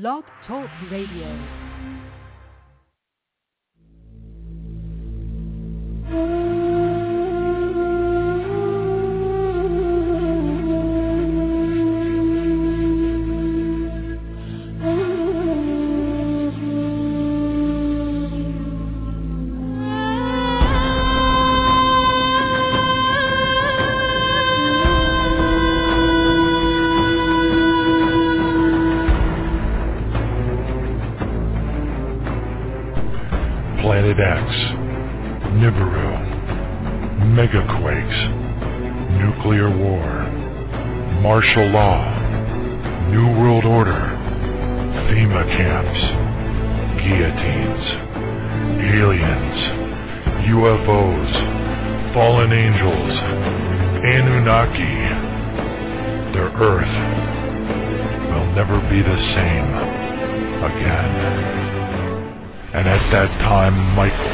Blog Talk Radio. Mm. Martial Law, New World Order, FEMA camps, guillotines, aliens, UFOs, fallen angels, Anunnaki. Their Earth will never be the same again. And at that time Michael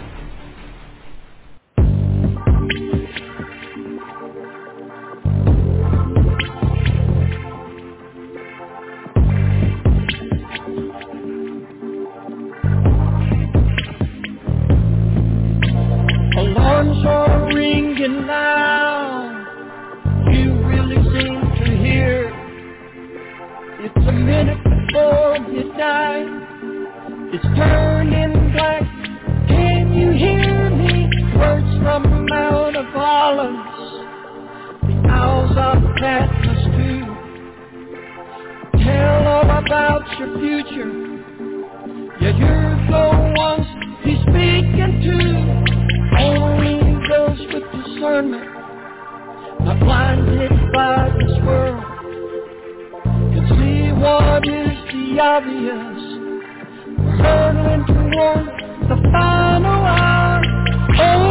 Too. Tell all about your future. Yeah, you're the ones he's speaking to. Only those with discernment, not blinded by this world, can see what is the obvious. We're toward the final hour. Oh,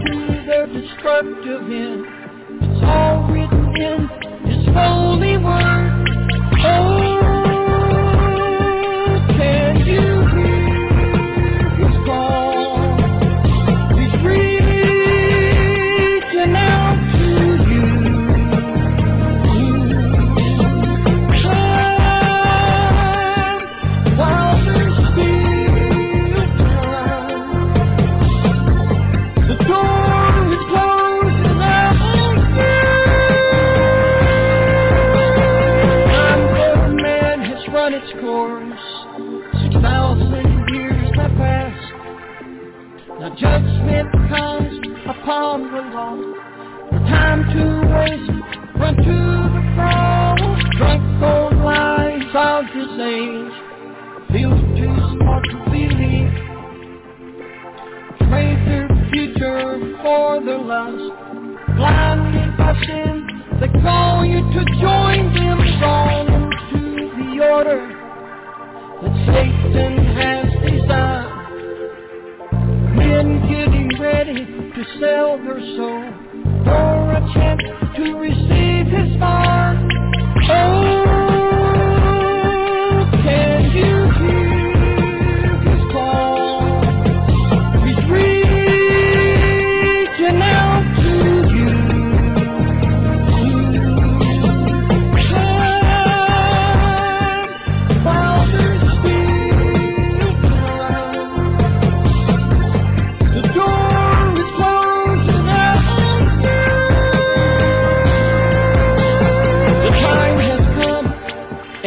destructive end. It's all written in His holy word. Oh, judgment comes upon the. No time to waste. Run to the cross. Drunk those lies of this age. Feel too smart to believe. Trade their future for their lust. Blinded by sin, they call you to join them. Drawn into the order that Satan has to sell their soul for a chance to receive his mark.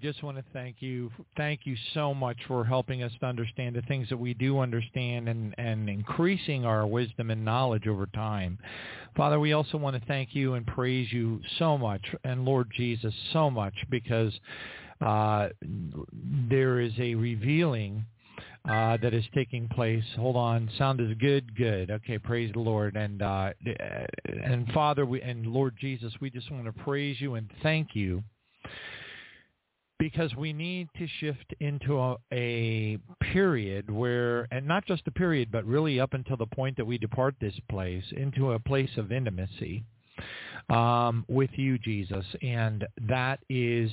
Just want to thank you. Thank you so much for helping us to understand the things that we do understand and, and increasing our wisdom and knowledge over time. Father, we also want to thank you and praise you so much, and Lord Jesus so much, because uh, there is a revealing uh, that is taking place. Hold on, sound is good, good. Okay, praise the Lord, and uh, and Father, we, and Lord Jesus, we just want to praise you and thank you because we need to shift into a, a, period where, and not just a period, but really up until the point that we depart this place, into a place of intimacy um, with you, Jesus. And that is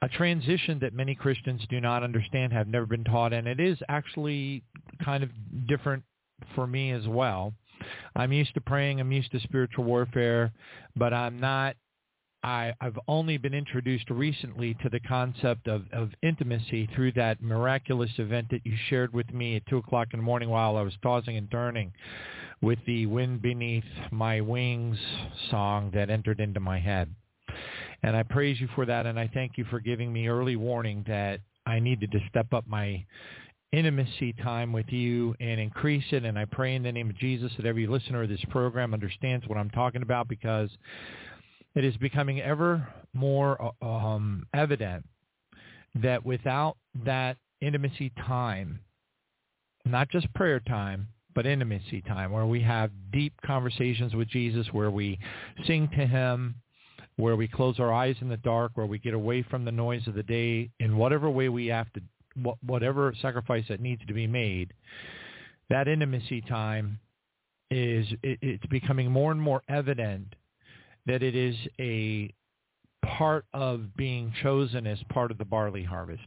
a transition that many Christians do not understand, have never been taught, and it is actually kind of different for me as well. I'm used to praying, I'm used to spiritual warfare, but I'm not I, have only been introduced recently to the concept of, of intimacy through that miraculous event that you shared with me at 2 o'clock in the morning while I was tossing and turning with the Wind Beneath My Wings song that entered into my head. And I praise you for that, and I thank you for giving me early warning that I needed to step up my intimacy time with you and increase it. And I pray in the name of Jesus that every listener of this program understands what I'm talking about because it is becoming ever more uh, um, evident that without that intimacy time, not just prayer time, but intimacy time, where we have deep conversations with Jesus, where we sing to him, where we close our eyes in the dark, where we get away from the noise of the day in whatever way we have to, whatever sacrifice that needs to be made, that intimacy time is, it's becoming more and more evident that it is a part of being chosen as part of the barley harvest.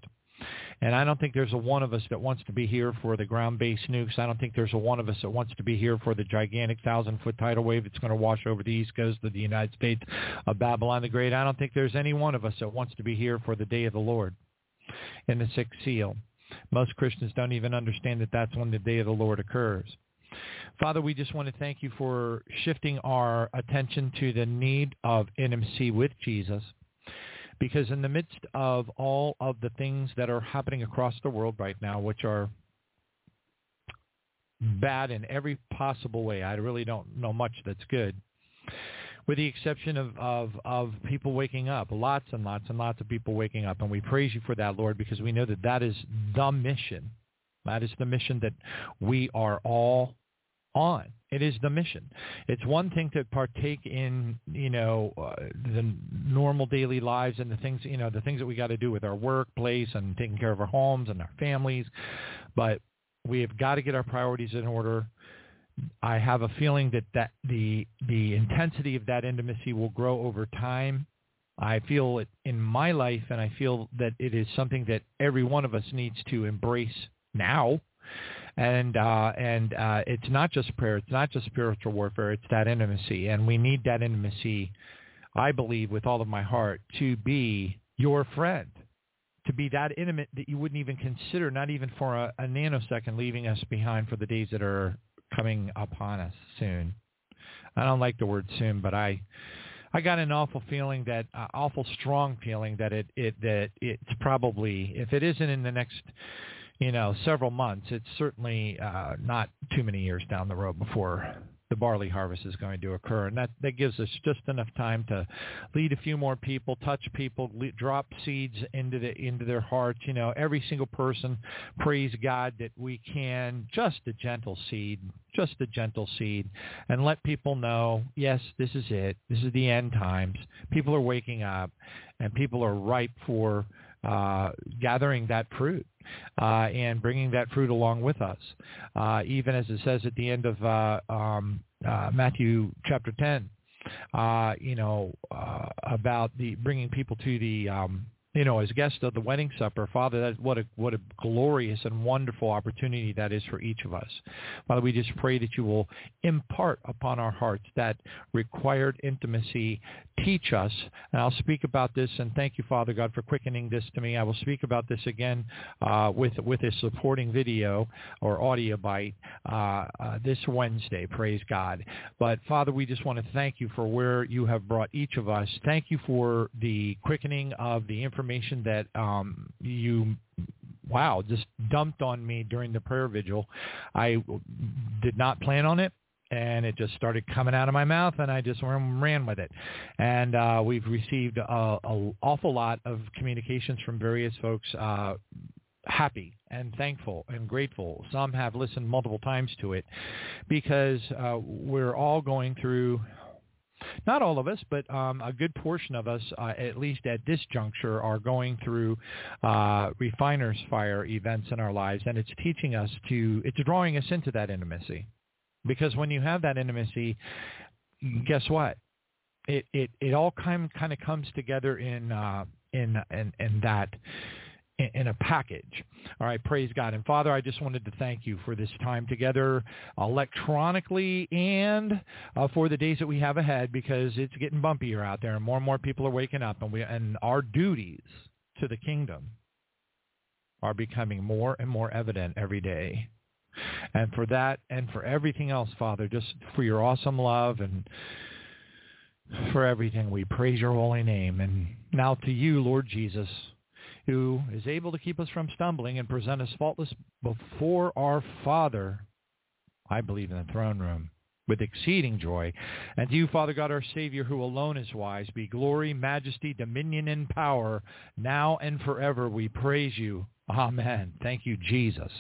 And I don't think there's a one of us that wants to be here for the ground-based nukes. I don't think there's a one of us that wants to be here for the gigantic thousand-foot tidal wave that's going to wash over the east coast of the United States of Babylon the Great. I don't think there's any one of us that wants to be here for the day of the Lord and the sixth seal. Most Christians don't even understand that that's when the day of the Lord occurs. Father, we just want to thank you for shifting our attention to the need of intimacy with Jesus. Because in the midst of all of the things that are happening across the world right now, which are bad in every possible way, I really don't know much that's good, with the exception of, of, of people waking up, lots and lots and lots of people waking up. And we praise you for that, Lord, because we know that that is the mission. That is the mission that we are all on. It is the mission. It's one thing to partake in, you know, uh, the normal daily lives and the things, you know, the things that we got to do with our workplace and taking care of our homes and our families, but we have got to get our priorities in order. I have a feeling that, that the the intensity of that intimacy will grow over time. I feel it in my life, and I feel that it is something that every one of us needs to embrace now and uh, and uh, it's not just prayer, it's not just spiritual warfare, it's that intimacy, and we need that intimacy. I believe with all of my heart to be your friend, to be that intimate that you wouldn't even consider, not even for a, a nanosecond, leaving us behind for the days that are coming upon us soon. I don't like the word soon, but I I got an awful feeling that uh, awful strong feeling that it it that it's probably if it isn't in the next you know, several months. It's certainly uh, not too many years down the road before the barley harvest is going to occur, and that that gives us just enough time to lead a few more people, touch people, lead, drop seeds into the into their hearts. You know, every single person, praise God that we can just a gentle seed, just a gentle seed, and let people know, yes, this is it. This is the end times. People are waking up, and people are ripe for uh, gathering that fruit uh, and bringing that fruit along with us. Uh, even as it says at the end of uh, um, uh, Matthew chapter 10, uh, you know, uh, about the bringing people to the um, you know, as guests of the wedding supper, Father, that what a what a glorious and wonderful opportunity that is for each of us. Father, we just pray that you will impart upon our hearts that required intimacy. Teach us, and I'll speak about this. And thank you, Father God, for quickening this to me. I will speak about this again uh, with with a supporting video or audio bite uh, uh, this Wednesday. Praise God. But Father, we just want to thank you for where you have brought each of us. Thank you for the quickening of the information information that um, you wow just dumped on me during the prayer vigil. I did not plan on it and it just started coming out of my mouth, and I just ran with it. And uh, we've received an awful lot of communications from various folks, uh, happy and thankful and grateful. Some have listened multiple times to it because uh, we're all going through not all of us, but um, a good portion of us, uh, at least at this juncture, are going through uh, refiner's fire events in our lives, and it's teaching us to, it's drawing us into that intimacy. Because when you have that intimacy, guess what? It it it all kind kind of comes together in uh, in in in that in a package. All right, praise God. And Father, I just wanted to thank you for this time together electronically and uh, for the days that we have ahead because it's getting bumpier out there and more and more people are waking up and we and our duties to the kingdom are becoming more and more evident every day. And for that and for everything else, Father, just for your awesome love and for everything, we praise your holy name. And now to you, Lord Jesus, who is able to keep us from stumbling and present us faultless before our Father, I believe in the throne room, with exceeding joy. And to you, Father God, our Savior, who alone is wise, be glory, majesty, dominion, and power, now and forever. We praise you. Amen. Thank you, Jesus.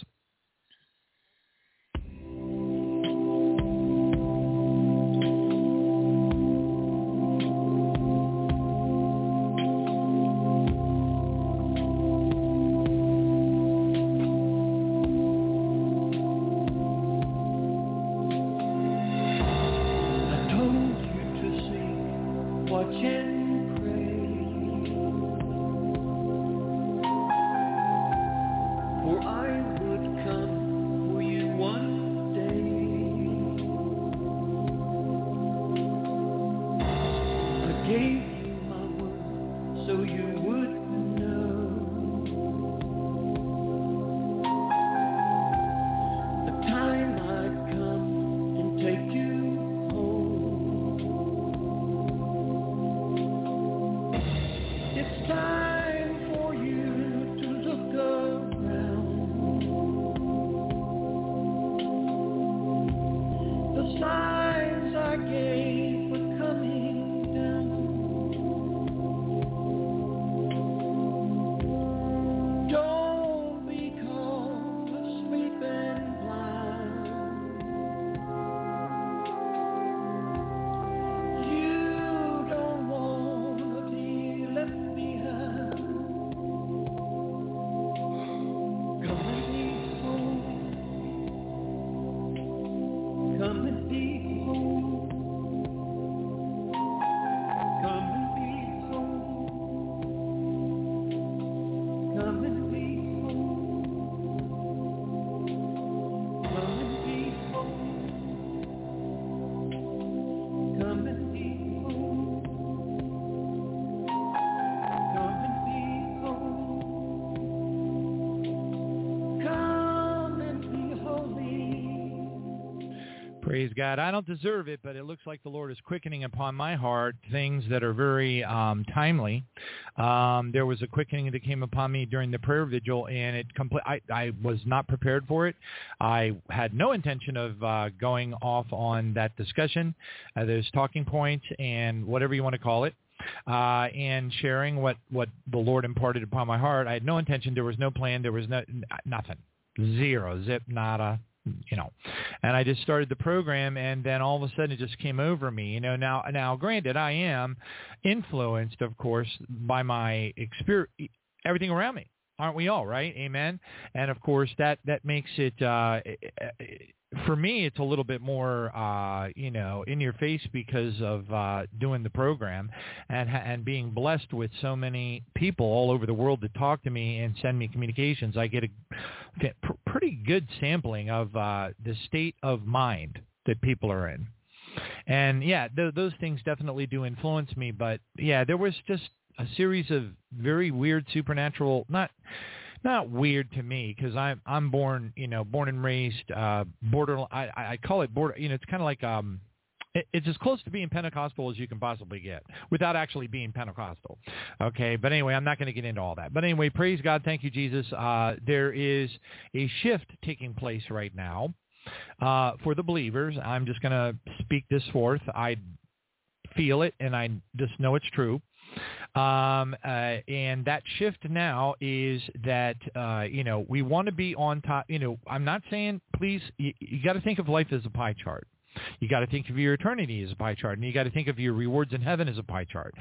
Praise God. I don't deserve it, but it looks like the Lord is quickening upon my heart things that are very um, timely. Um, there was a quickening that came upon me during the prayer vigil, and it compl- I, I was not prepared for it. I had no intention of uh, going off on that discussion. Uh, there's talking points and whatever you want to call it. Uh, and sharing what, what the Lord imparted upon my heart. I had no intention. There was no plan. There was no nothing. Zero. Zip. Nada you know and i just started the program and then all of a sudden it just came over me you know now now granted i am influenced of course by my experience everything around me. Aren't we all right? Amen. And of course, that that makes it uh, for me. It's a little bit more, uh, you know, in your face because of uh, doing the program and and being blessed with so many people all over the world that talk to me and send me communications. I get a get pr- pretty good sampling of uh, the state of mind that people are in. And yeah, th- those things definitely do influence me. But yeah, there was just a series of very weird supernatural not not weird to me because I'm I'm born you know born and raised uh border I I call it border you know it's kind of like um it's as close to being Pentecostal as you can possibly get without actually being Pentecostal. Okay, but anyway, I'm not going to get into all that. But anyway, praise God, thank you, Jesus. Uh, there is a shift taking place right now uh, for the believers. I'm just going to speak this forth. I feel it, and I just know it's true. Um, uh, and that shift now is that, uh, you know, we want to be on top. You know, I'm not saying, please, you, you got to think of life as a pie chart. You got to think of your eternity as a pie chart, and you got to think of your rewards in heaven as a pie chart.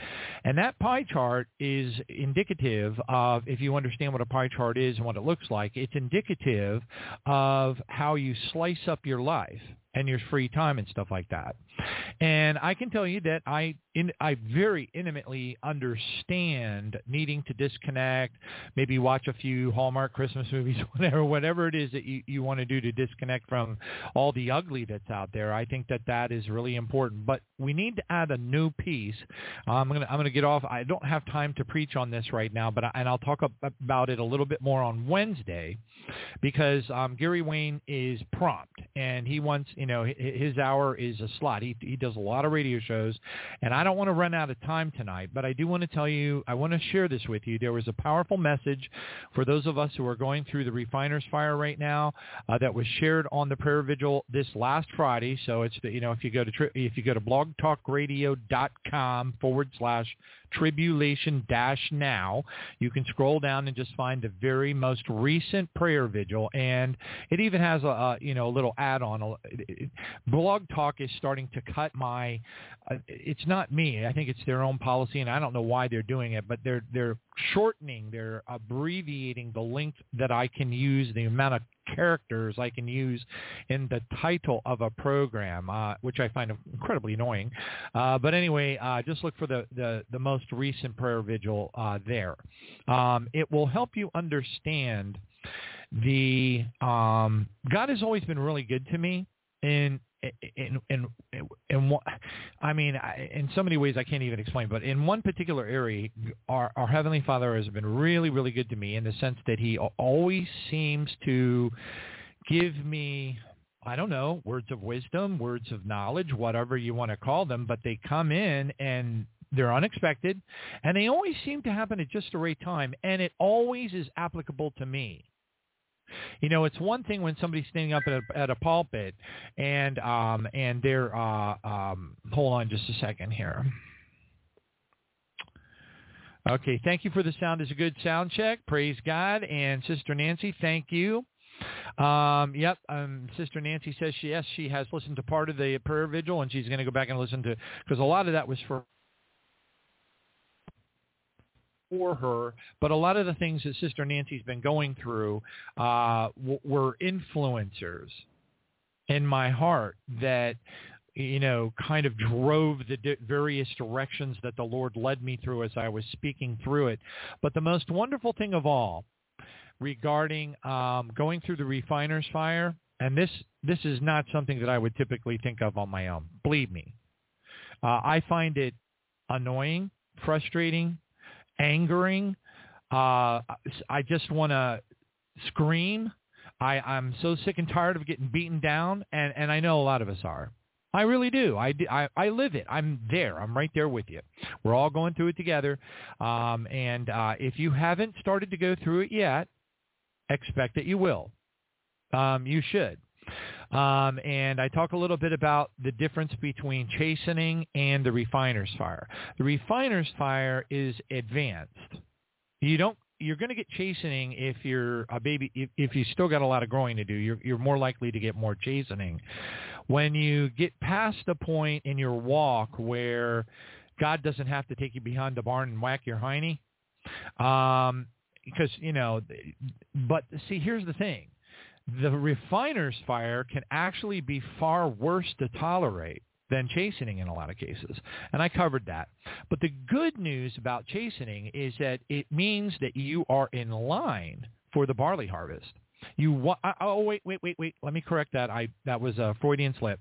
And that pie chart is indicative of, if you understand what a pie chart is and what it looks like, it's indicative of how you slice up your life and your free time and stuff like that. And I can tell you that I in, I very intimately understand needing to disconnect, maybe watch a few Hallmark Christmas movies, whatever whatever it is that you, you want to do to disconnect from all the ugly that's out there. I think that that is really important. But we need to add a new piece. I'm gonna I'm gonna get off. I don't have time to preach on this right now, but I, and I'll talk about it a little bit more on Wednesday, because um, Gary Wayne is prompt and he wants you know his hour is a slot. He he does a lot of radio shows, and I don't want to run out of time tonight, but I do want to tell you I want to share this with you. There was a powerful message for those of us who are going through the refiner's fire right now uh, that was shared on the prayer vigil this last Friday. So it's you know if you go to if you go to blogtalkradio.com forward slash tribulation dash now. You can scroll down and just find the very most recent prayer vigil, and it even has a, a you know a little add-on. Blog Talk is starting to cut my. Uh, it's not me. I think it's their own policy, and I don't know why they're doing it, but they're they're shortening, they're abbreviating the length that I can use, the amount of characters I can use in the title of a program, uh, which I find incredibly annoying. Uh, but anyway, uh, just look for the, the, the, most recent prayer vigil uh, there. Um, it will help you understand the um, God has always been really good to me in in in in what I mean, in so many ways I can't even explain. But in one particular area, our our heavenly Father has been really, really good to me in the sense that He always seems to give me. I don't know, words of wisdom, words of knowledge, whatever you want to call them, but they come in and they're unexpected and they always seem to happen at just the right time and it always is applicable to me. You know, it's one thing when somebody's standing up at a, at a pulpit and um, and they're uh, um, hold on just a second here. Okay, thank you for the sound. Is a good sound check. Praise God. And Sister Nancy, thank you. Um, yep, um, Sister Nancy says she, yes, she has listened to part of the prayer vigil, and she's going to go back and listen to because a lot of that was for for her, but a lot of the things that Sister Nancy's been going through uh, w- were influencers in my heart that you know kind of drove the di- various directions that the Lord led me through as I was speaking through it. But the most wonderful thing of all regarding um, going through the refiner's fire, and this this is not something that I would typically think of on my own. Believe me, uh, I find it annoying, frustrating, angering. Uh, I just want to scream. I, I'm so sick and tired of getting beaten down, and, and I know a lot of us are. I really do. I, I, I live it. I'm there. I'm right there with you. We're all going through it together. Um, and uh, if you haven't started to go through it yet, expect that you will. Um, you should. Um, and I talk a little bit about the difference between chastening and the refiner's fire. The refiner's fire is advanced. You don't you're going to get chastening if you're a baby if, if you still got a lot of growing to do you're you're more likely to get more chastening when you get past the point in your walk where god doesn't have to take you behind the barn and whack your hiney um because you know, but see, here's the thing: the refiner's fire can actually be far worse to tolerate than chastening in a lot of cases. And I covered that. But the good news about chastening is that it means that you are in line for the barley harvest. You wa- oh wait wait wait wait let me correct that I that was a Freudian slip.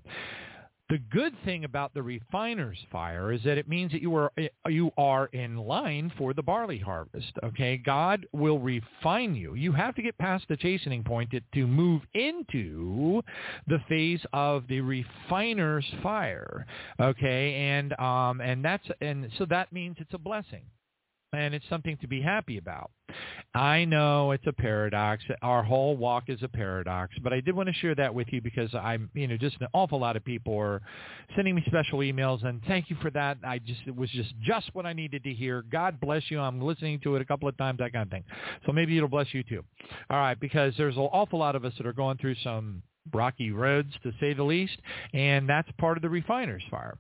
The good thing about the refiner's fire is that it means that you are you are in line for the barley harvest. Okay, God will refine you. You have to get past the chastening point to, to move into the phase of the refiner's fire. Okay, and um and that's and so that means it's a blessing and it's something to be happy about. I know it's a paradox. Our whole walk is a paradox, but I did want to share that with you because I'm, you know, just an awful lot of people are sending me special emails, and thank you for that. I just it was just just what I needed to hear. God bless you. I'm listening to it a couple of times, that kind of thing. So maybe it'll bless you too. All right, because there's an awful lot of us that are going through some rocky roads to say the least, and that's part of the refiner's fire.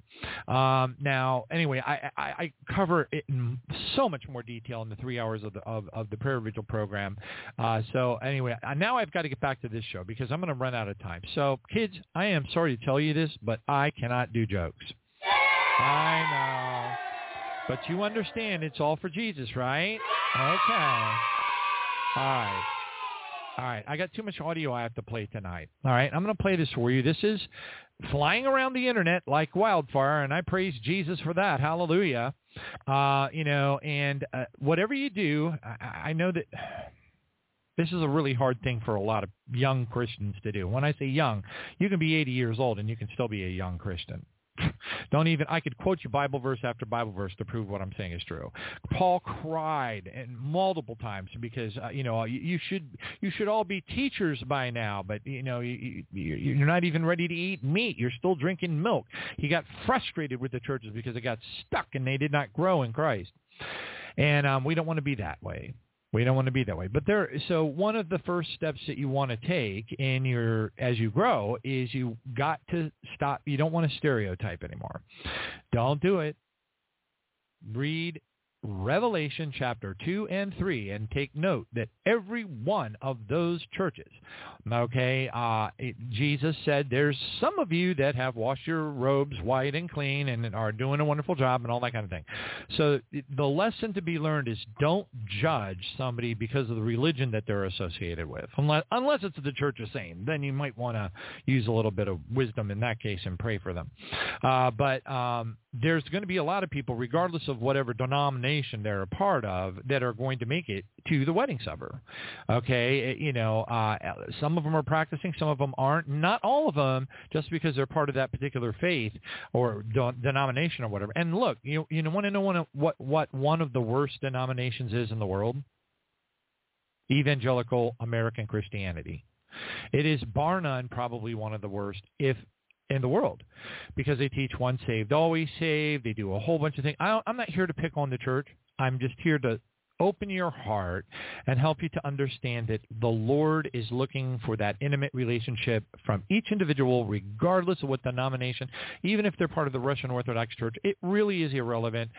Um, now, anyway, I, I, I, cover it in so much more detail in the three hours of the of, of the prayer vigil program. Uh, so anyway, now I've got to get back to this show because I'm going to run out of time. So kids, I am sorry to tell you this, but I cannot do jokes. I know. But you understand it's all for Jesus, right? Okay. All right. All right, I got too much audio I have to play tonight. All right, I'm going to play this for you. This is flying around the internet like wildfire, and I praise Jesus for that. Hallelujah. Uh, you know, and uh, whatever you do, I, I know that this is a really hard thing for a lot of young Christians to do. When I say young, you can be 80 years old and you can still be a young Christian. Don't even, I could quote you Bible verse after Bible verse to prove what I'm saying is true. Paul cried and multiple times because, uh, you know, you, you should, you should all be teachers by now, but, you know, you, you, you're not even ready to eat meat. You're still drinking milk. He got frustrated with the churches because they got stuck and they did not grow in Christ. And um, we don't want to be that way. We don't want to be that way. But there so one of the first steps that you want to take in your as you grow is you got to stop you don't want to stereotype anymore. Don't do it. Read Revelation chapter 2 and 3 and take note that every one of those churches, okay, uh, it, Jesus said there's some of you that have washed your robes white and clean and are doing a wonderful job and all that kind of thing. So the lesson to be learned is don't judge somebody because of the religion that they're associated with, unless, unless it's the Church of Satan. Then you might want to use a little bit of wisdom in that case and pray for them. Uh, but um, there's going to be a lot of people, regardless of whatever denomination they're a part of, that are going to make it to the wedding supper. Okay, you know, uh, some of them are practicing, some of them aren't. Not all of them, just because they're part of that particular faith or denomination or whatever. And look, you you want to know one of, what what one of the worst denominations is in the world? Evangelical American Christianity. It is bar none probably one of the worst, if in the world because they teach once saved, always saved. They do a whole bunch of things. I I'm not here to pick on the church. I'm just here to open your heart and help you to understand that the Lord is looking for that intimate relationship from each individual, regardless of what denomination, even if they're part of the Russian Orthodox Church. It really is irrelevant.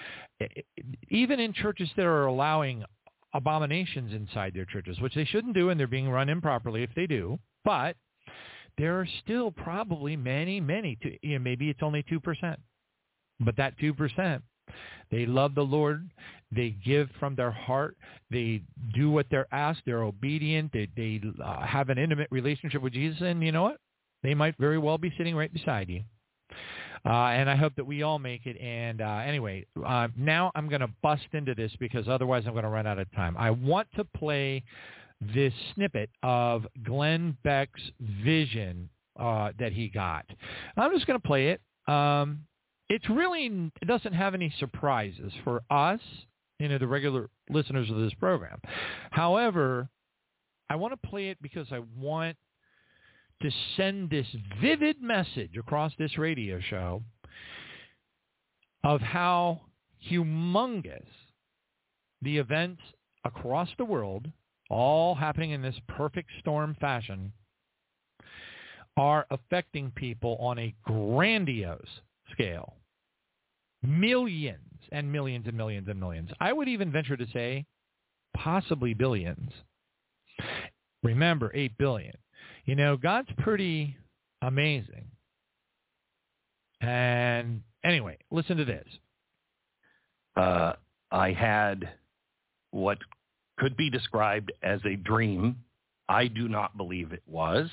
Even in churches that are allowing abominations inside their churches, which they shouldn't do, and they're being run improperly if they do. But there are still probably many, many, you know, maybe it's only 2%. But that 2%, they love the Lord. They give from their heart. They do what they're asked. They're obedient. They, they uh, have an intimate relationship with Jesus. And you know what? They might very well be sitting right beside you. Uh, and I hope that we all make it. And uh, anyway, uh, now I'm going to bust into this because otherwise I'm going to run out of time. I want to play this snippet of Glenn Beck's vision uh, that he got. I'm just going to play it. Um, it's really it doesn't have any surprises for us, you know, the regular listeners of this program. However, I want to play it because I want to send this vivid message across this radio show of how humongous the events across the world all happening in this perfect storm fashion, are affecting people on a grandiose scale. Millions and millions and millions and millions. I would even venture to say possibly billions. Remember, 8 billion. You know, God's pretty amazing. And anyway, listen to this. Uh, I had what could be described as a dream. I do not believe it was,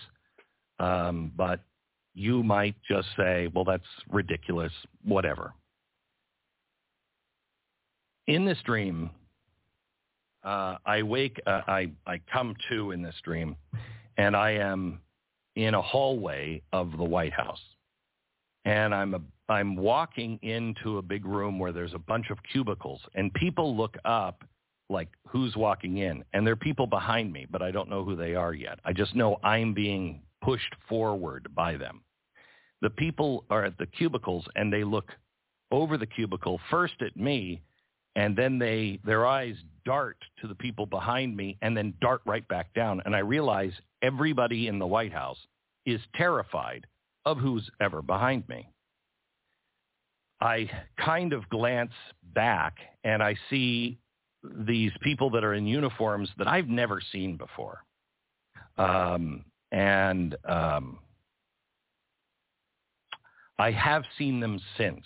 um, but you might just say, well, that's ridiculous, whatever. In this dream, uh, I wake, uh, I, I come to in this dream, and I am in a hallway of the White House. And I'm a, I'm walking into a big room where there's a bunch of cubicles, and people look up like who's walking in, and there are people behind me, but I don't know who they are yet. I just know I'm being pushed forward by them. The people are at the cubicles, and they look over the cubicle first at me, and then they their eyes dart to the people behind me, and then dart right back down. And I realize everybody in the White House is terrified of who's ever behind me. I kind of glance back and I see these people that are in uniforms that I've never seen before. Um, and um, I have seen them since,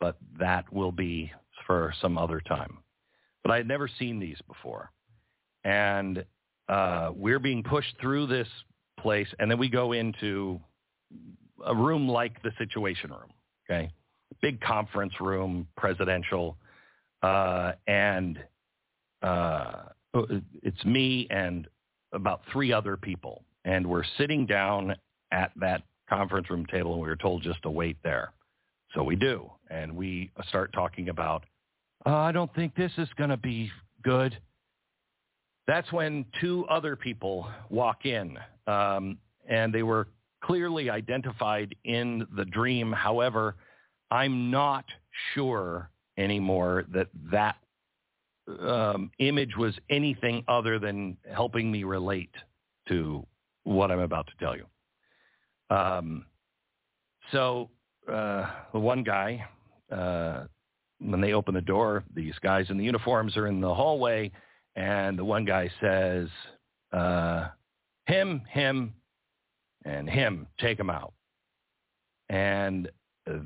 but that will be for some other time. But I had never seen these before. And uh, we're being pushed through this place, and then we go into a room like the Situation Room, okay? Big conference room, presidential, uh, and uh, it's me and about three other people, and we're sitting down at that conference room table, and we were told just to wait there. So we do, and we start talking about, oh, I don't think this is going to be good. That's when two other people walk in, um, and they were clearly identified in the dream. However, I'm not sure anymore that that um, image was anything other than helping me relate to what I'm about to tell you. Um, so uh, the one guy, uh, when they open the door, these guys in the uniforms are in the hallway, and the one guy says, uh, "Him, him, and him, take him out." And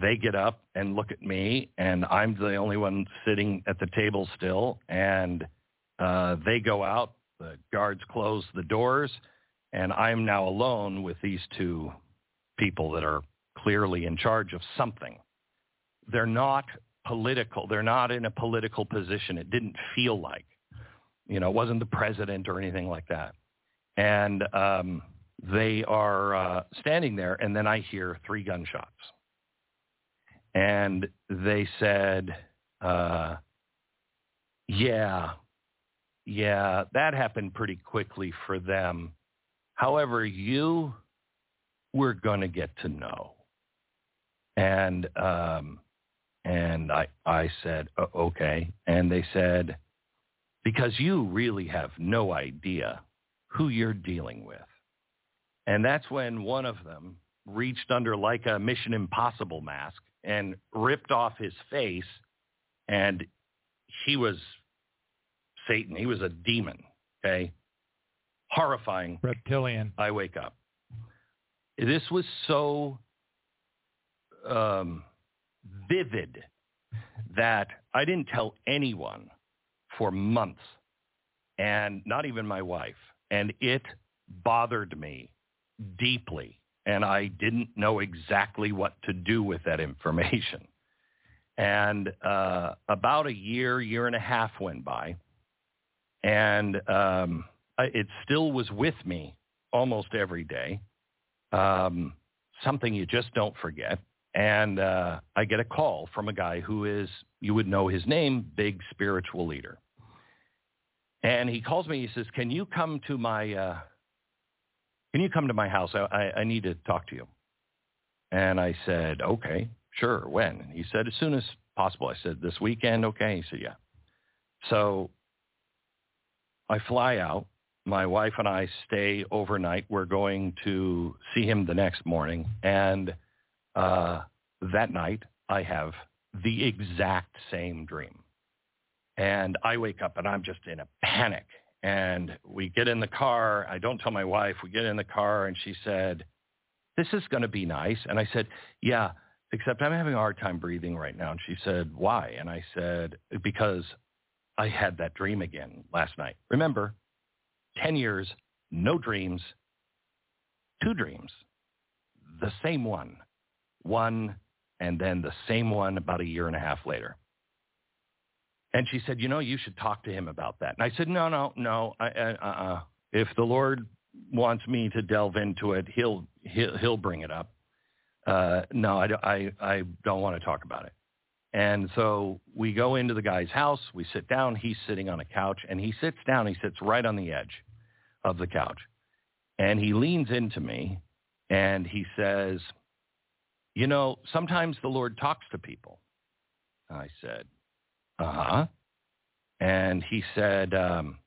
they get up and look at me, and I'm the only one sitting at the table still. And uh, they go out. The guards close the doors, and I'm now alone with these two people that are clearly in charge of something. They're not political. They're not in a political position. It didn't feel like, you know, it wasn't the president or anything like that. And um, they are uh, standing there, and then I hear three gunshots and they said, uh, yeah, yeah, that happened pretty quickly for them. However, you, we're going to get to know. And, um, and I, I said, okay. And they said, because you really have no idea who you're dealing with. And that's when one of them reached under like a Mission Impossible mask and ripped off his face and he was Satan. He was a demon. Okay. Horrifying. Reptilian. I wake up. This was so um, vivid that I didn't tell anyone for months and not even my wife. And it bothered me deeply and I didn't know exactly what to do with that information. And uh, about a year, year and a half went by, and um, it still was with me almost every day. Um, something you just don't forget. And uh, I get a call from a guy who is, you would know his name, big spiritual leader. And he calls me. He says, "Can you come to my uh, can you come to my house? I, I need to talk to you. And I said, okay, sure. When? And he said, as soon as possible. I said, this weekend, okay? He said, yeah. So I fly out. My wife and I stay overnight. We're going to see him the next morning. And uh, that night, I have the exact same dream. And I wake up and I'm just in a panic. And we get in the car. I don't tell my wife. We get in the car and she said, this is going to be nice. And I said, yeah, except I'm having a hard time breathing right now. And she said, why? And I said, because I had that dream again last night. Remember, 10 years, no dreams, two dreams, the same one, one, and then the same one about a year and a half later. And she said, you know, you should talk to him about that. And I said, no, no, no. I, uh, uh, if the Lord wants me to delve into it, he'll he'll, he'll bring it up. Uh, no, I, I I don't want to talk about it. And so we go into the guy's house. We sit down. He's sitting on a couch, and he sits down. He sits right on the edge of the couch, and he leans into me, and he says, "You know, sometimes the Lord talks to people." I said, uh-huh. And he said, um,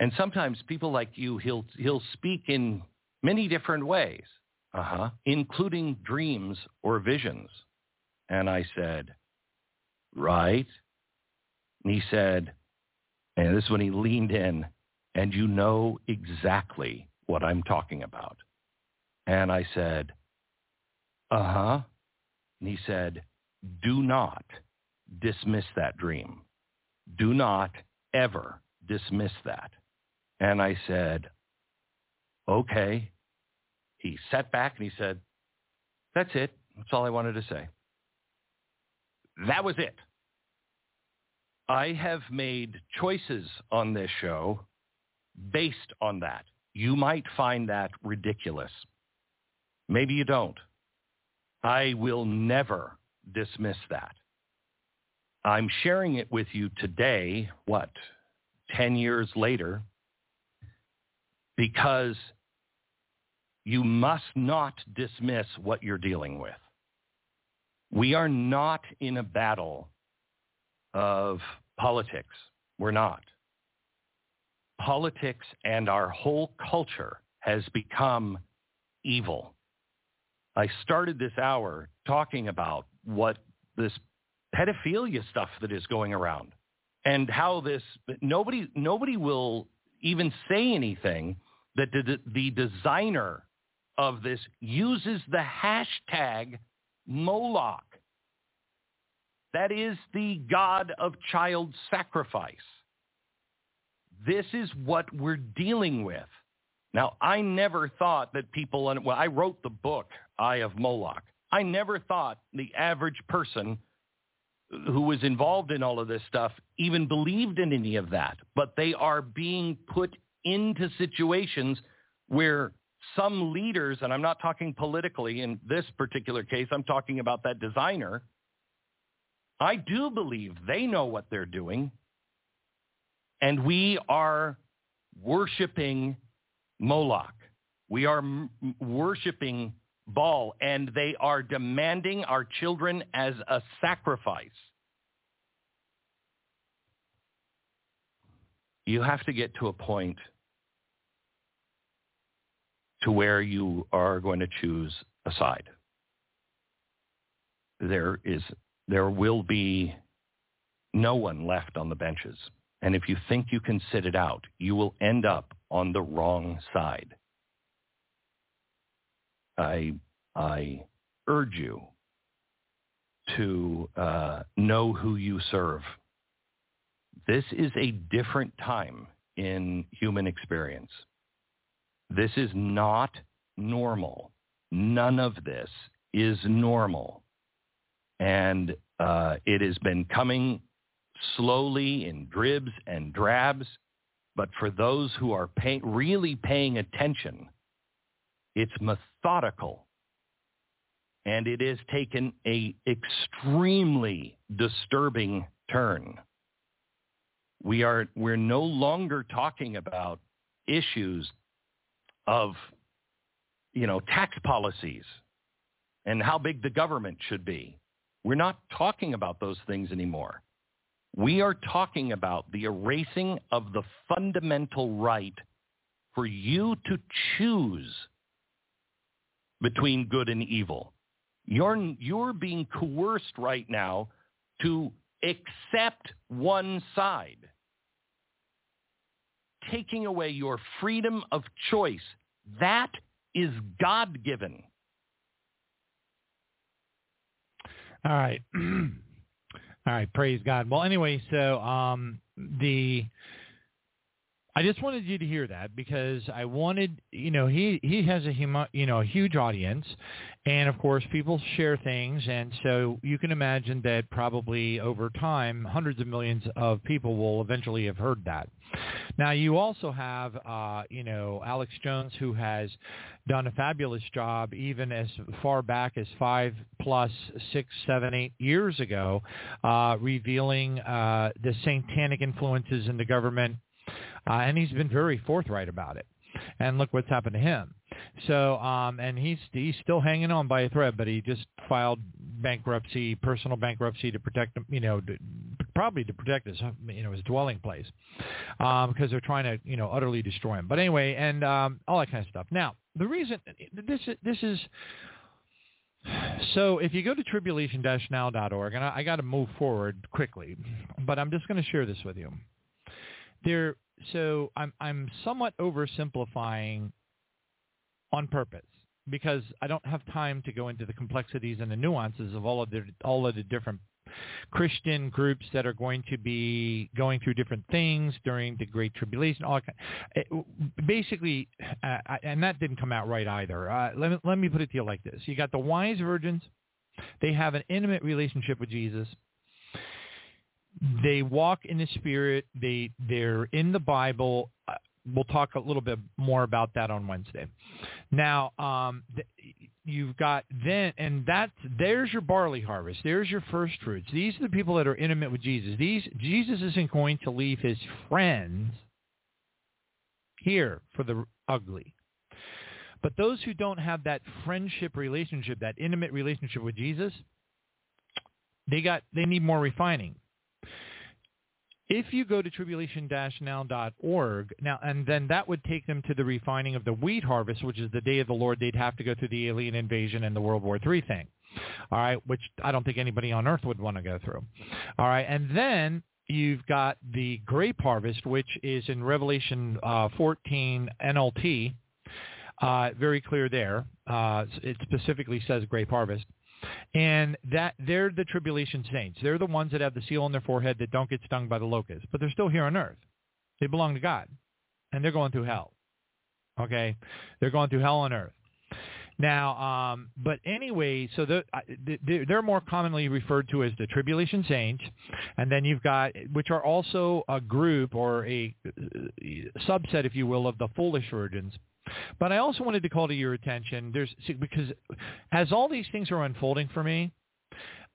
and sometimes people like you, he'll, he'll speak in many different ways, uh-huh, including dreams or visions. And I said, right. And he said, and this is when he leaned in, and you know exactly what I'm talking about. And I said, uh-huh. And he said, do not dismiss that dream. Do not ever dismiss that. And I said, okay. He sat back and he said, that's it. That's all I wanted to say. That was it. I have made choices on this show based on that. You might find that ridiculous. Maybe you don't. I will never dismiss that. I'm sharing it with you today, what, 10 years later, because you must not dismiss what you're dealing with. We are not in a battle of politics. We're not. Politics and our whole culture has become evil. I started this hour talking about what this pedophilia stuff that is going around and how this nobody nobody will even say anything that the, the designer of this uses the hashtag Moloch. That is the god of child sacrifice. This is what we're dealing with. Now, I never thought that people, and well, I wrote the book, Eye of Moloch. I never thought the average person who was involved in all of this stuff even believed in any of that. But they are being put into situations where some leaders, and I'm not talking politically in this particular case, I'm talking about that designer. I do believe they know what they're doing. And we are worshiping Moloch. We are m- worshiping Baal, and they are demanding our children as a sacrifice. You have to get to a point to where you are going to choose a side. There is, there will be no one left on the benches. And if you think you can sit it out, you will end up on the wrong side. I I urge you to uh, know who you serve. This is a different time in human experience. This is not normal. None of this is normal. And uh, it has been coming slowly in dribs and drabs. But for those who are pay- really paying attention, it's methodical. And it has taken a extremely disturbing turn. We are we're no longer talking about issues of you know tax policies and how big the government should be. We're not talking about those things anymore. We are talking about the erasing of the fundamental right for you to choose between good and evil. You're, you're being coerced right now to accept one side. Taking away your freedom of choice. That is God-given. All right. All right, praise God. Well, anyway, so um, the I just wanted you to hear that because I wanted, you know, he he has a hum, you know a huge audience, and of course people share things, and so you can imagine that probably over time hundreds of millions of people will eventually have heard that. Now you also have, uh, you know, Alex Jones who has done a fabulous job even as far back as five plus six, seven, eight years ago, uh, revealing uh, the satanic influences in the government uh, and he's been very forthright about it. And look what's happened to him. So, um, and he's he's still hanging on by a thread, but he just filed bankruptcy, personal bankruptcy to protect you know, to, probably to protect his, you know, his dwelling place, um, because they're trying to, you know, utterly destroy him. But anyway, and um, all that kind of stuff. Now, the reason this this is. So if you go to tribulation-now.org, and I, I got to move forward quickly, but I'm just going to share this with you. There, so I'm I'm somewhat oversimplifying on purpose because I don't have time to go into the complexities and the nuances of all of the all of the different Christian groups that are going to be going through different things during the Great Tribulation. All it, basically, uh, and that didn't come out right either. Uh, let me let me put it to you like this: you got the wise virgins; they have an intimate relationship with Jesus they walk in the spirit. They they're in the Bible. Uh, we'll talk a little bit more about that on Wednesday. Now, um, th- you've got then, and that's there's your barley harvest. There's your first fruits. These are the people that are intimate with Jesus. These Jesus isn't going to leave his friends here for the ugly. But those who don't have that friendship relationship, that intimate relationship with Jesus, they got they need more refining. If you go to tribulation-now.org, now and then that would take them to the refining of the wheat harvest, which is the day of the Lord. They'd have to go through the alien invasion and the World War III thing, all right, which I don't think anybody on earth would want to go through, all right. And then you've got the grape harvest, which is in Revelation uh, 14 NLT, uh, very clear there. Uh, it specifically says grape harvest. And that they're the tribulation saints. They're the ones that have the seal on their forehead that don't get stung by the locust. But they're still here on earth. They belong to God. And they're going through hell. Okay? They're going through hell on earth. Now, um, but anyway, so the, they're more commonly referred to as the tribulation saints, and then you've got, which are also a group or a subset, if you will, of the foolish virgins. But I also wanted to call to your attention, there's because as all these things are unfolding for me,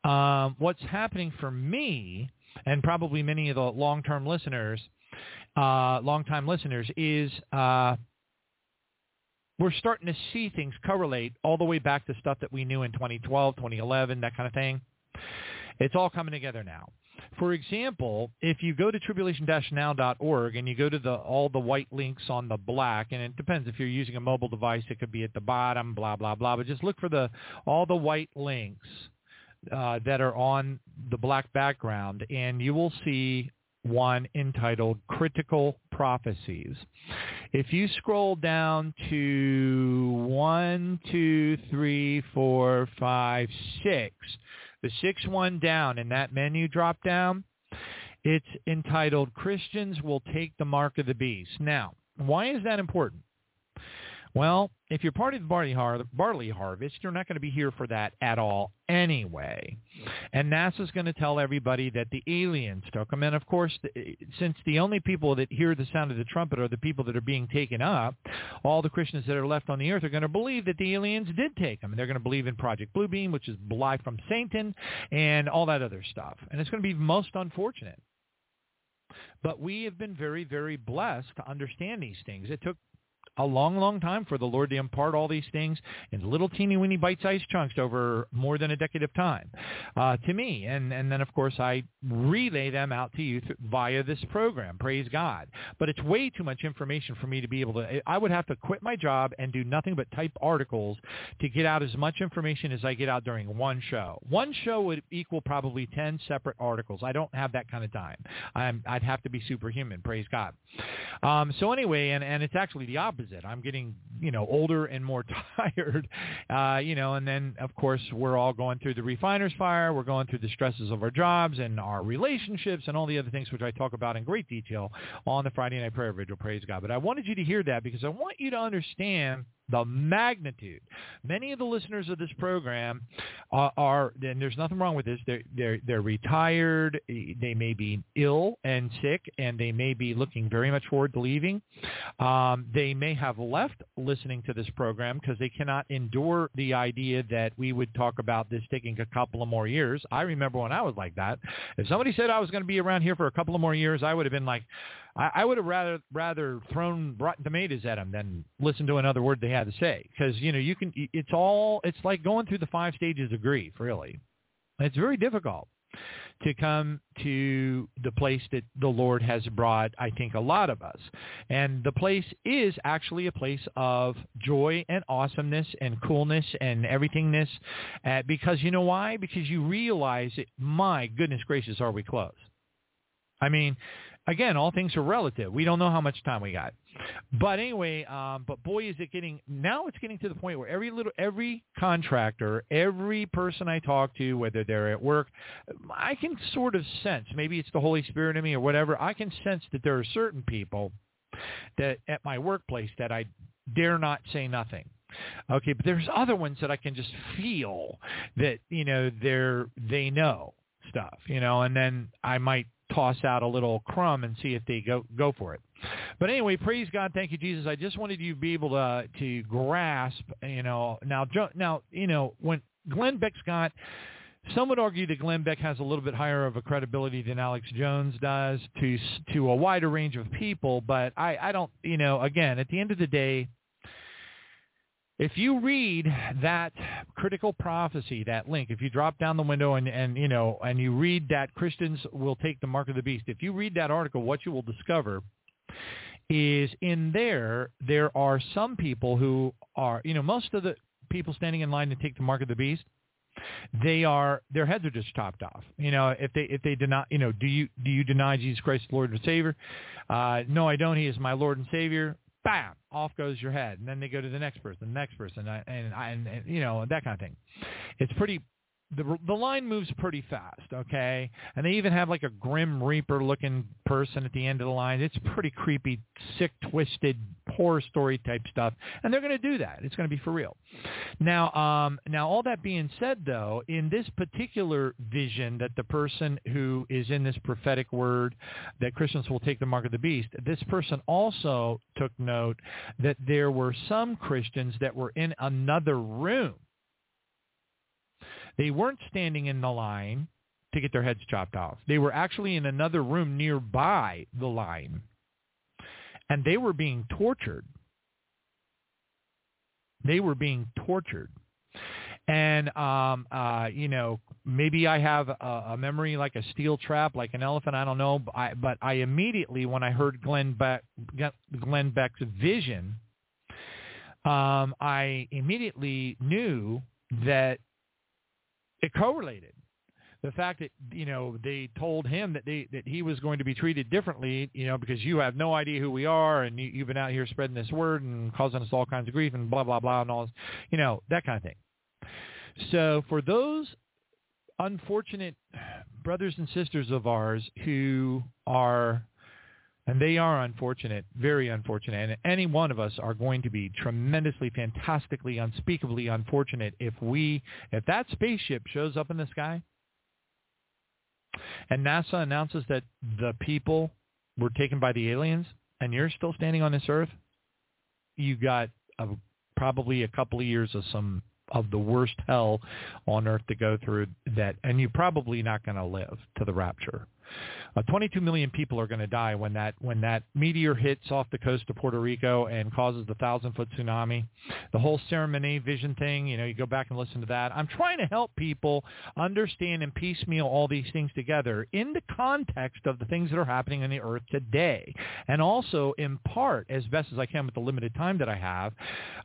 um, what's happening for me, and probably many of the long-term listeners, uh, long-time listeners, is uh, we're starting to see things correlate all the way back to stuff that we knew in 2012, 2011, that kind of thing. It's all coming together now. For example, if you go to tribulation-now.org and you go to the all the white links on the black, and it depends if you're using a mobile device, it could be at the bottom, blah blah blah. But just look for the all the white links uh, that are on the black background, and you will see one entitled Critical Prophecies. If you scroll down to one, two, three, four, five, six, the sixth one down in that menu drop down, it's entitled Christians Will Take the Mark of the Beast. Now, why is that important? Well, if you're part of the barley, har- barley harvest, you're not going to be here for that at all anyway. And NASA's going to tell everybody that the aliens took them. And of course, the, since the only people that hear the sound of the trumpet are the people that are being taken up, all the Christians that are left on the earth are going to believe that the aliens did take them. And they're going to believe in Project Bluebeam, which is lie from Satan, and all that other stuff. And it's going to be most unfortunate. But we have been very, very blessed to understand these things. It took a long, long time for the Lord to impart all these things in little teeny weeny bite-sized chunks over more than a decade of time uh, to me. And, and then, of course, I relay them out to you th- via this program. Praise God. But it's way too much information for me to be able to. I would have to quit my job and do nothing but type articles to get out as much information as I get out during one show. One show would equal probably 10 separate articles. I don't have that kind of time. I'm, I'd have to be superhuman. Praise God. Um, so anyway, and, and it's actually the opposite. I'm getting, you know, older and more tired, uh, you know, and then, of course, we're all going through the refiner's fire. We're going through the stresses of our jobs and our relationships and all the other things which I talk about in great detail on the Friday Night Prayer Vigil. Praise God. But I wanted you to hear that because I want you to understand the magnitude. Many of the listeners of this program are, are and there's nothing wrong with this. They're they're they're retired. They may be ill and sick, and they may be looking very much forward to leaving. Um, they may have left listening to this program because they cannot endure the idea that we would talk about this taking a couple of more years. I remember when I was like that. If somebody said I was going to be around here for a couple of more years, I would have been like, I, I would have rather rather thrown rotten tomatoes at them than listen to another word they had to say. Because you know you can. It's all. It's like going through the five stages of grief. Really, it's very difficult to come to the place that the Lord has brought, I think, a lot of us. And the place is actually a place of joy and awesomeness and coolness and everythingness. Uh, because you know why? Because you realize, that, my goodness gracious, are we close? I mean, again, all things are relative. We don't know how much time we got. But anyway, um, but boy, is it getting now? It's getting to the point where every little, every contractor, every person I talk to, whether they're at work, I can sort of sense. Maybe it's the Holy Spirit in me or whatever. I can sense that there are certain people that at my workplace that I dare not say nothing. Okay, but there's other ones that I can just feel that you know they're they know stuff, you know, and then I might toss out a little crumb and see if they go go for it. But anyway, praise God, thank you, Jesus. I just wanted you to be able to to grasp, you know. Now, now, you know, when Glenn Beck Scott, some would argue that Glenn Beck has a little bit higher of a credibility than Alex Jones does to to a wider range of people. But I, I don't, you know, again, at the end of the day, if you read that critical prophecy, that link, if you drop down the window and, and you know and you read that Christians will take the mark of the beast, if you read that article, what you will discover is in there there are some people who are you know most of the people standing in line to take the mark of the beast they are their heads are just chopped off. You know if they if they deny you know do you do you deny jesus christ lord and savior? Uh no i don't. He is my lord and savior bam, off goes your head, and then they go to the next person, the next person, and and, and, and you know that kind of thing. It's pretty the the line moves pretty fast, okay? And they even have like a grim reaper looking person at the end of the line. It's pretty creepy, sick, twisted, horror story type stuff. And they're going to do that. It's going to be for real. Now, um, now all that being said, though, in this particular vision that the person who is in this prophetic word that Christians will take the mark of the beast, this person also took note that there were some Christians that were in another room they weren't standing in the line to get their heads chopped off. They were actually in another room nearby the line. And they were being tortured. They were being tortured. And, um, uh, you know, maybe I have a, a memory like a steel trap, like an elephant. I don't know. But I, but I immediately, when I heard Glenn, Beck, Glenn Beck's vision, um, I immediately knew that it correlated. The fact that you know they told him that they that he was going to be treated differently, you know, because you have no idea who we are, and you, you've been out here spreading this word and causing us all kinds of grief and blah blah blah and all, this, you know, that kind of thing. So for those unfortunate brothers and sisters of ours who are and they are unfortunate, very unfortunate. And any one of us are going to be tremendously, fantastically, unspeakably unfortunate if we, if that spaceship shows up in the sky. And NASA announces that the people were taken by the aliens and you're still standing on this earth, you got a, probably a couple of years of some of the worst hell on earth to go through that and you're probably not going to live to the rapture Uh, 22 million people are going to die when that when that meteor hits off the coast of Puerto Rico and causes the thousand foot tsunami. The whole ceremony vision thing, you know, you go back and listen to that. I'm trying to help people understand and piecemeal all these things together in the context of the things that are happening on the earth today, and also impart as best as I can with the limited time that I have,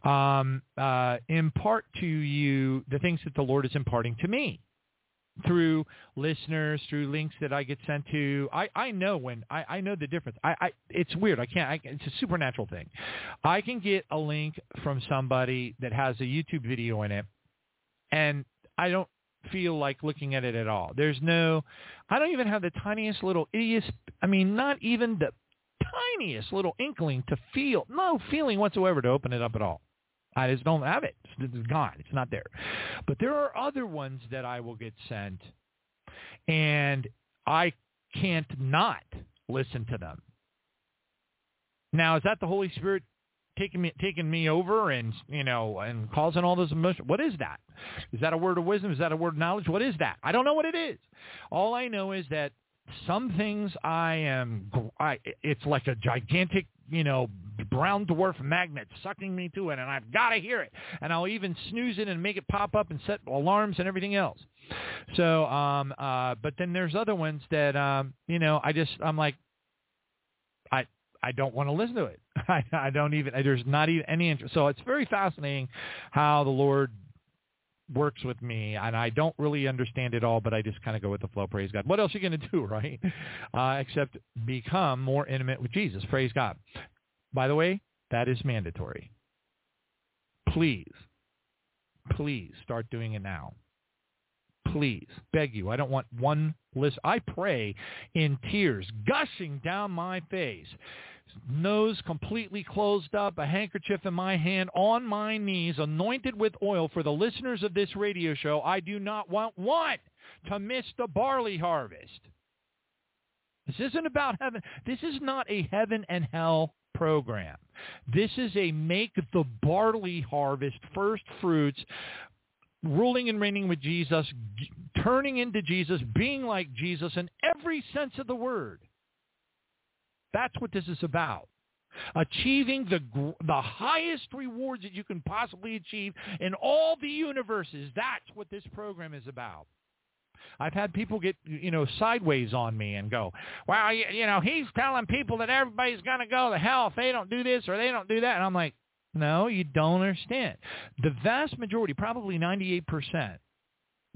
um, uh, impart to you the things that the Lord is imparting to me through listeners, through links that I get sent to. I, I know when I, I know the difference. I, I it's weird. I can't. I, it's a supernatural thing. I can get a link from somebody that has a YouTube video in it, and I don't feel like looking at it at all. There's no. I don't even have the tiniest little idiot. I mean, not even the tiniest little inkling to feel. No feeling whatsoever to open it up at all. I just don't have it. It's gone. It's not there. But there are other ones that I will get sent, and I can't not listen to them. Now, is that the Holy Spirit taking me taking me over and you know and causing all this emotion? What is that? Is that a word of wisdom? Is that a word of knowledge? What is that? I don't know what it is. All I know is that some things I am. I, it's like a gigantic you know, brown dwarf magnet sucking me to it, and I've got to hear it. And I'll even snooze it and make it pop up and set alarms and everything else. So, um, uh, but then there's other ones that, um, you know, I just, I'm like, I, I don't want to listen to it. I, I don't even, there's not even any interest. So it's very fascinating how the Lord works with me, and I don't really understand it all, but I just kind of go with the flow. Praise God. What else are you going to do, right? Uh, except become more intimate with Jesus. Praise God. By the way, that is mandatory. Please, please start doing it now. Please, beg you. I don't want one list. I pray in tears gushing down my face nose completely closed up, a handkerchief in my hand, on my knees, anointed with oil for the listeners of this radio show. I do not want one to miss the barley harvest. This isn't about heaven. This is not a heaven and hell program. This is a make the barley harvest first fruits ruling and reigning with Jesus, turning into Jesus, being like Jesus in every sense of the word. That's what this is about. Achieving the the highest rewards that you can possibly achieve in all the universes. That's what this program is about. I've had people get, you know, sideways on me and go, well, you, you know, he's telling people that everybody's going to go to hell if they don't do this or they don't do that. And I'm like, no, you don't understand. The vast majority, probably 98%,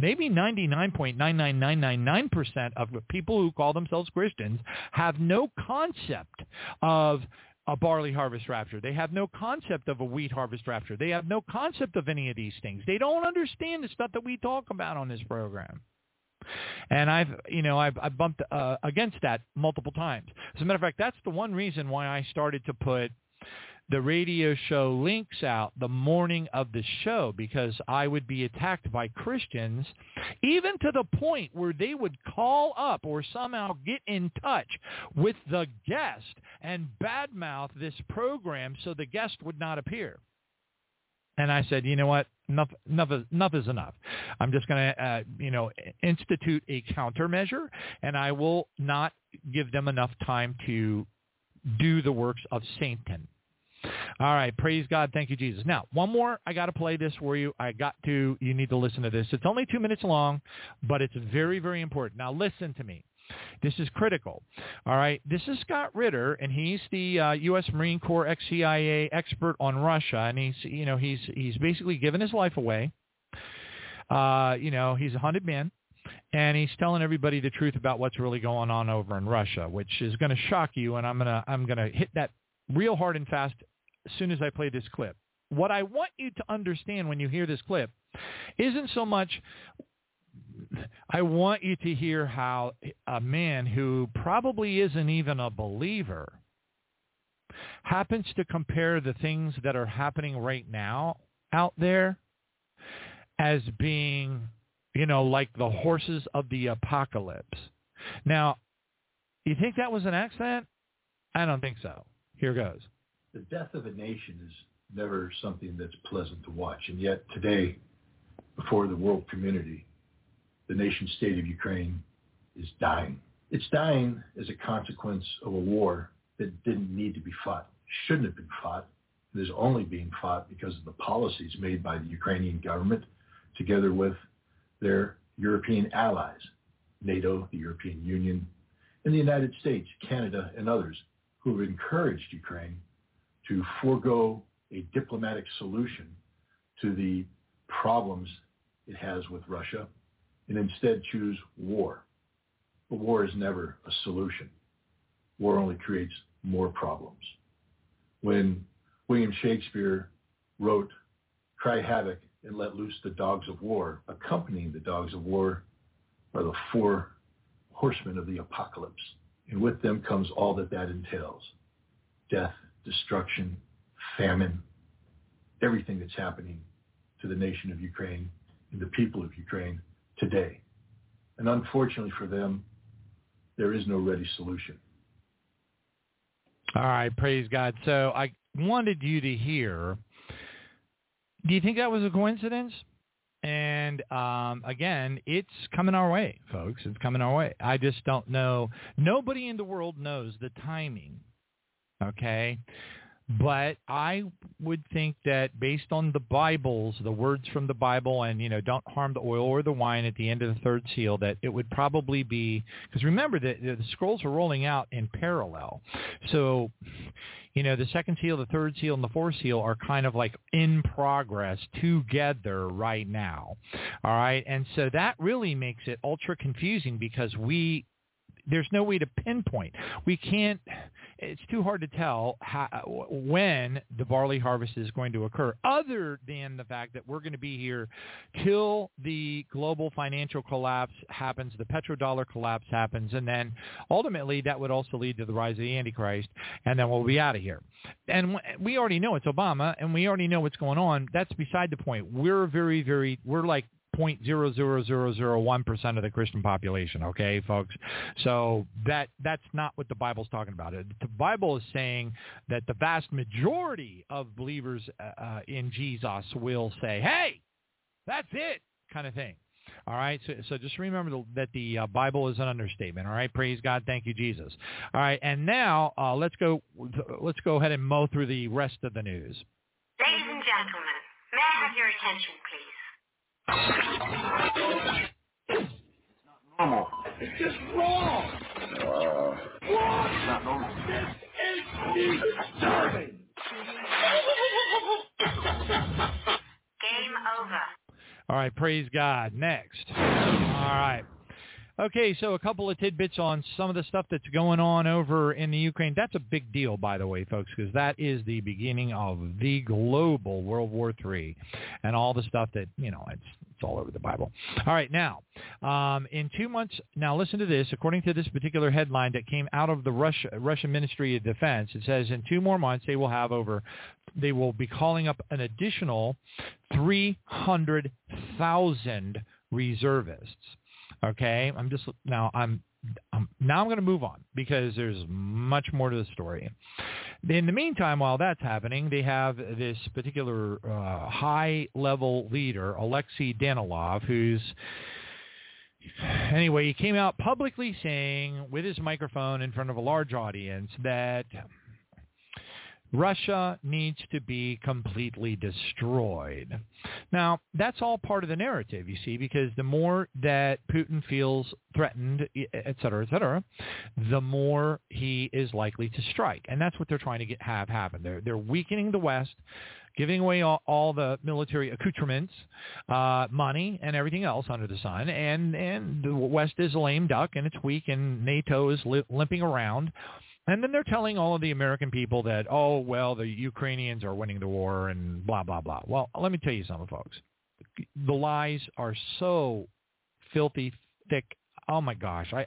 maybe 99.99999% of people who call themselves Christians have no concept of a barley harvest rapture. They have no concept of a wheat harvest rapture. They have no concept of any of these things. They don't understand the stuff that we talk about on this program. And I've, you know, I've, I've bumped uh, against that multiple times. As a matter of fact, that's the one reason why I started to put the radio show links out the morning of the show because I would be attacked by Christians, even to the point where they would call up or somehow get in touch with the guest and badmouth this program so the guest would not appear. And I said, you know what? Enough, enough, is, enough is enough. I'm just going to, uh, you know, institute a countermeasure, and I will not give them enough time to do the works of Satan. All right, praise God. Thank you, Jesus. Now, one more. I got to play this for you. I got to. You need to listen to this. It's only two minutes long, but it's very, very important. Now, listen to me. This is critical. All right. This is Scott Ritter, and he's the uh, U.S. Marine Corps ex-CIA expert on Russia, and he's, you know, he's he's basically given his life away. Uh, you know, he's a hunted man, and he's telling everybody the truth about what's really going on over in Russia, which is going to shock you. And I'm gonna I'm gonna hit that real hard and fast as soon as I play this clip. What I want you to understand when you hear this clip isn't so much I want you to hear how a man who probably isn't even a believer happens to compare the things that are happening right now out there as being, you know, like the horses of the apocalypse. Now, you think that was an accident? I don't think so. Here goes the death of a nation is never something that's pleasant to watch. And yet today, before the world community, the nation state of Ukraine is dying. It's dying as a consequence of a war that didn't need to be fought, shouldn't have been fought. It is only being fought because of the policies made by the Ukrainian government together with their European allies, NATO, the European Union, and the United States, Canada, and others who have encouraged Ukraine to forego a diplomatic solution to the problems it has with Russia and instead choose war. But war is never a solution. War only creates more problems. When William Shakespeare wrote Cry Havoc and Let Loose the Dogs of War, accompanying the Dogs of War are the four horsemen of the apocalypse. And with them comes all that that entails. Death, destruction, famine, everything that's happening to the nation of Ukraine and the people of Ukraine today. And unfortunately for them, there is no ready solution. All right, praise God. So I wanted you to hear. Do you think that was a coincidence? And um, again, it's coming our way, folks. It's coming our way. I just don't know. Nobody in the world knows the timing. Okay, but I would think that based on the Bibles, the words from the Bible, and you know, don't harm the oil or the wine at the end of the third seal, that it would probably be because remember that the scrolls are rolling out in parallel. So, you know, the second seal, the third seal, and the fourth seal are kind of like in progress together right now. All right, and so that really makes it ultra confusing because we there's no way to pinpoint. We can't. It's too hard to tell how, when the barley harvest is going to occur, other than the fact that we're going to be here till the global financial collapse happens, the petrodollar collapse happens, and then ultimately that would also lead to the rise of the Antichrist, and then we'll be out of here. And we already know it's Obama, and we already know what's going on. That's beside the point. We're very, very, we're like 0.00001% of the Christian population, okay, folks? So that that's not what the Bible's talking about. The Bible is saying that the vast majority of believers uh, uh, in Jesus will say, hey, that's it, kind of thing. All right, so, so just remember that the uh, Bible is an understatement. All right, praise God, thank you, Jesus. All right, and now uh, let's go. Let's go ahead and mow through the rest of the news. Ladies and gentlemen, may I have your attention, please? It's not normal. It's just wrong. Uh, wrong. It's not normal. This is disturbing. Game over. All right, praise God. Next. All right. Okay, so a couple of tidbits on some of the stuff that's going on over in the Ukraine. That's a big deal, by the way, folks, because that is the beginning of the global World War III and all the stuff that, you know, it's, it's all over the Bible. All right, now, um, in two months, now listen to this. According to this particular headline that came out of the Russia, Russian Ministry of Defense, it says in two more months they will have over, they will be calling up an additional 300,000 reservists. Okay, I'm just now I'm, I'm now I'm going to move on because there's much more to the story. In the meantime, while that's happening, they have this particular uh, high-level leader, Alexei Danilov, who's anyway, he came out publicly saying with his microphone in front of a large audience that Russia needs to be completely destroyed. Now, that's all part of the narrative, you see, because the more that Putin feels threatened, et cetera, et cetera, the more he is likely to strike. And that's what they're trying to get, have happen. They're, they're weakening the West, giving away all, all the military accoutrements, uh, money, and everything else under the sun. And, and the West is a lame duck, and it's weak, and NATO is li- limping around. And then they're telling all of the American people that, oh, well, the Ukrainians are winning the war and blah, blah, blah. Well, let me tell you something, folks. The lies are so filthy, thick. Oh, my gosh. I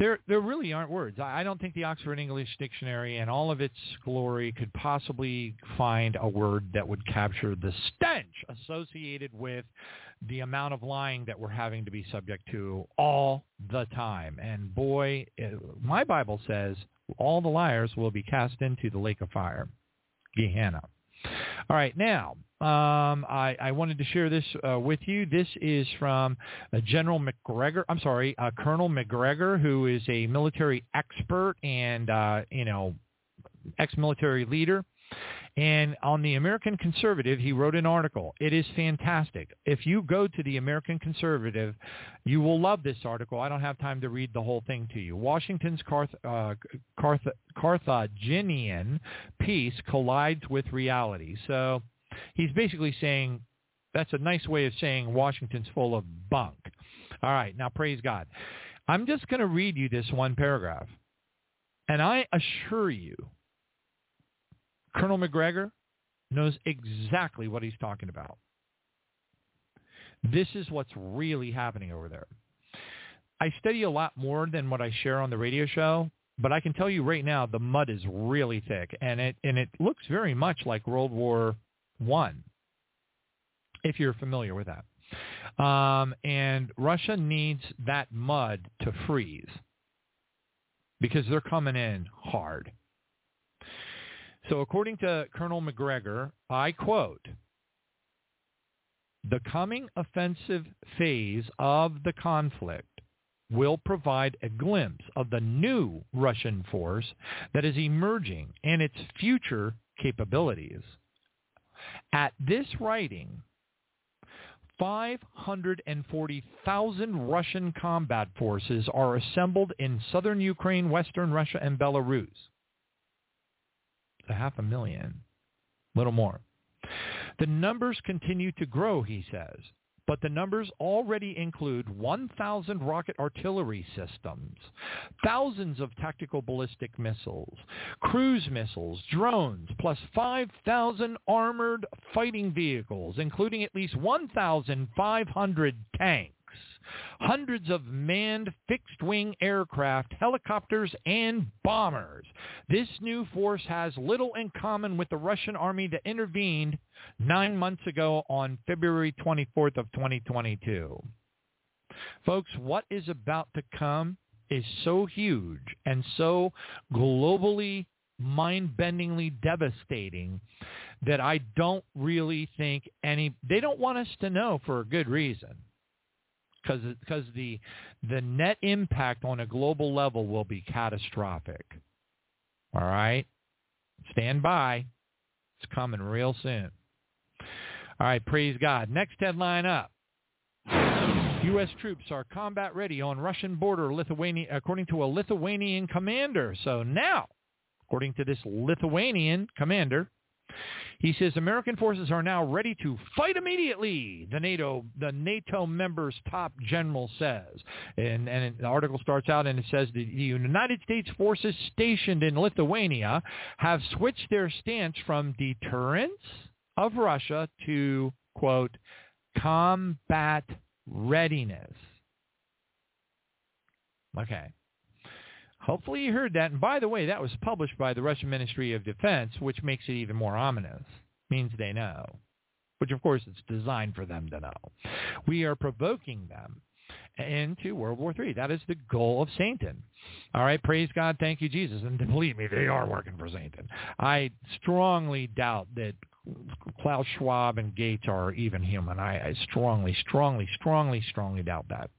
there, there really aren't words. I don't think the Oxford English Dictionary and all of its glory could possibly find a word that would capture the stench associated with the amount of lying that we're having to be subject to all the time. And boy, it, my Bible says all the liars will be cast into the lake of fire, Gehenna. All right, now um, I, I, wanted to share this uh, with you. This is from uh, General Macgregor. I'm sorry, uh, Colonel Macgregor, who is a military expert and uh, you know ex-military leader. And on the American Conservative, he wrote an article. It is fantastic. If you go to the American Conservative, you will love this article. I don't have time to read the whole thing to you. Washington's Carth- uh, Carth- Carthaginian peace collides with reality. So he's basically saying that's a nice way of saying Washington's full of bunk. All right, now praise God. I'm just going to read you this one paragraph. And I assure you Colonel Macgregor knows exactly what he's talking about. This is what's really happening over there. I study a lot more than what I share on the radio show, but I can tell you right now the mud is really thick and it and it looks very much like World War 1 if you're familiar with that. Um, and Russia needs that mud to freeze because they're coming in hard. So according to Colonel Macgregor, I quote, the coming offensive phase of the conflict will provide a glimpse of the new Russian force that is emerging and its future capabilities. At this writing, 540,000 Russian combat forces are assembled in southern Ukraine, western Russia, and Belarus to half a million, little more. The numbers continue to grow, he says, but the numbers already include 1,000 rocket artillery systems, thousands of tactical ballistic missiles, cruise missiles, drones, plus 5,000 armored fighting vehicles, including at least 1,500 tanks hundreds of manned fixed-wing aircraft, helicopters, and bombers. This new force has little in common with the Russian army that intervened nine months ago on February 24th of 2022. Folks, what is about to come is so huge and so globally mind-bendingly devastating that I don't really think any, they don't want us to know for a good reason because because the the net impact on a global level will be catastrophic. All right, stand by. It's coming real soon. All right, praise God. Next headline up. U.S. troops are combat ready on Russian border, Lithuania, according to a Lithuanian commander. So now, according to this Lithuanian commander, he says American forces are now ready to fight immediately. The NATO, the NATO members' top general says, and, and the article starts out and it says the United States forces stationed in Lithuania have switched their stance from deterrence of Russia to quote combat readiness. Okay. Hopefully you heard that. And by the way, that was published by the Russian Ministry of Defense, which makes it even more ominous. Means they know. Which, of course, it's designed for them to know. We are provoking them into World War III. That is the goal of Satan. All right, praise God, thank you, Jesus. And believe me, they are working for Satan. I strongly doubt that Klaus Schwab and Gates are even human. I, I strongly, strongly, strongly, strongly doubt that.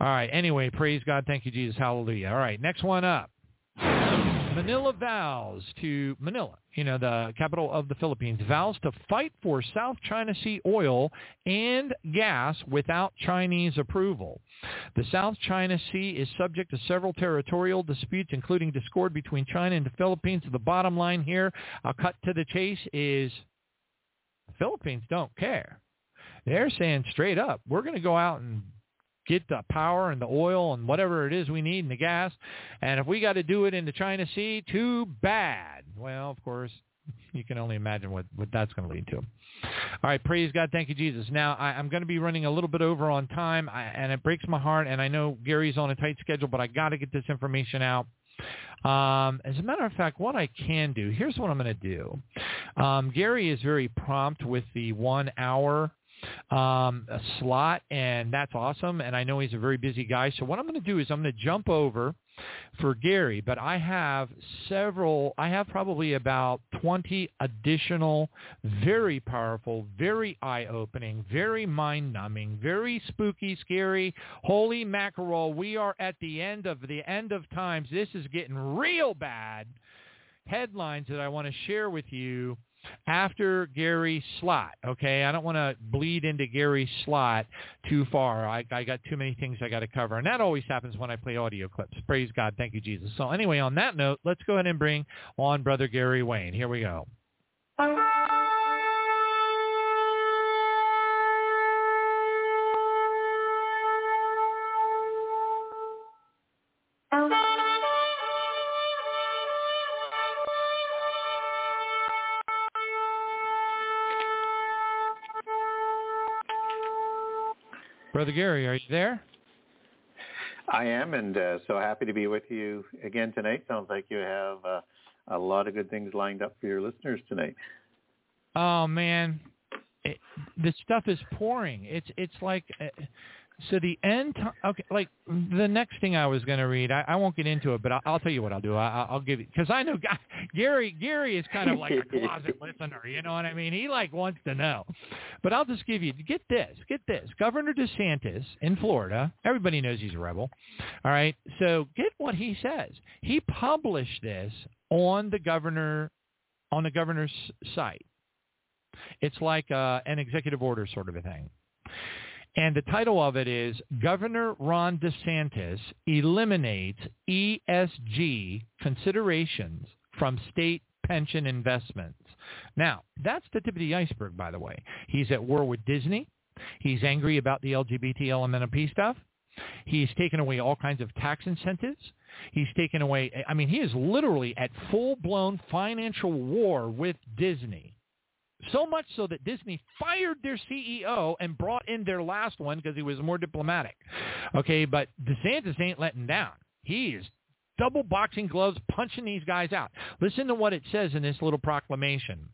All right. Anyway, praise God. Thank you, Jesus. Hallelujah. All right. Next one up. Manila vows to Manila, you know, the capital of the Philippines, vows to fight for South China Sea oil and gas without Chinese approval. The South China Sea is subject to several territorial disputes, including discord between China and the Philippines. The bottom line here, I'll cut to the chase, is the Philippines don't care. They're saying straight up, we're going to go out and get the power and the oil and whatever it is we need and the gas. And if we got to do it in the China Sea, too bad. Well, of course, you can only imagine what, what that's going to lead to. All right, praise God. Thank you, Jesus. Now, I, am going to be running a little bit over on time, I, and it breaks my heart, and I know Gary's on a tight schedule, but I got to get this information out. Um, as a matter of fact, what I can do, here's what I'm going to do. Um, Gary is very prompt with the one hour um, a slot, and that's awesome. And I know he's a very busy guy. So what I'm going to do is I'm going to jump over for Gary, but I have several, I have probably about 20 additional, very powerful, very eye-opening, very mind-numbing, very spooky, scary, holy mackerel, we are at the end of the end of times. This is getting real bad. Headlines that I want to share with you after Gary Slot. Okay, I don't want to bleed into Gary Slot too far. I, I got too many things I got to cover, and that always happens when I play audio clips. Praise God, thank you, Jesus. So anyway, on that note, let's go ahead and bring on Brother Gary Wayne. Here we go. Brother Gary, are you there? I am, and uh, so happy to be with you again tonight. Sounds like you have uh, a lot of good things lined up for your listeners tonight. Oh man, it, the stuff is pouring. It's it's like uh, so the end. Time, okay, like the next thing I was going to read. I, I won't get into it, but I'll, I'll tell you what I'll do. I, I'll give you because I know Gary. Gary is kind of like a closet listener. You know what I mean? He like wants to know. But I'll just give you get this. Get this. Governor DeSantis in Florida. Everybody knows he's a rebel. All right. So get what he says. He published this on the governor on the governor's site. It's like uh, an executive order sort of a thing. And the title of it is Governor Ron DeSantis eliminates ESG considerations from state pension investments. Now, that's the tip of the iceberg, by the way. He's at war with Disney. He's angry about the LGBT LMNOP stuff. He's taken away all kinds of tax incentives. He's taken away, I mean, he is literally at full-blown financial war with Disney. So much so that Disney fired their CEO and brought in their last one because he was more diplomatic. Okay, but DeSantis ain't letting down. He is double boxing gloves punching these guys out. Listen to what it says in this little proclamation.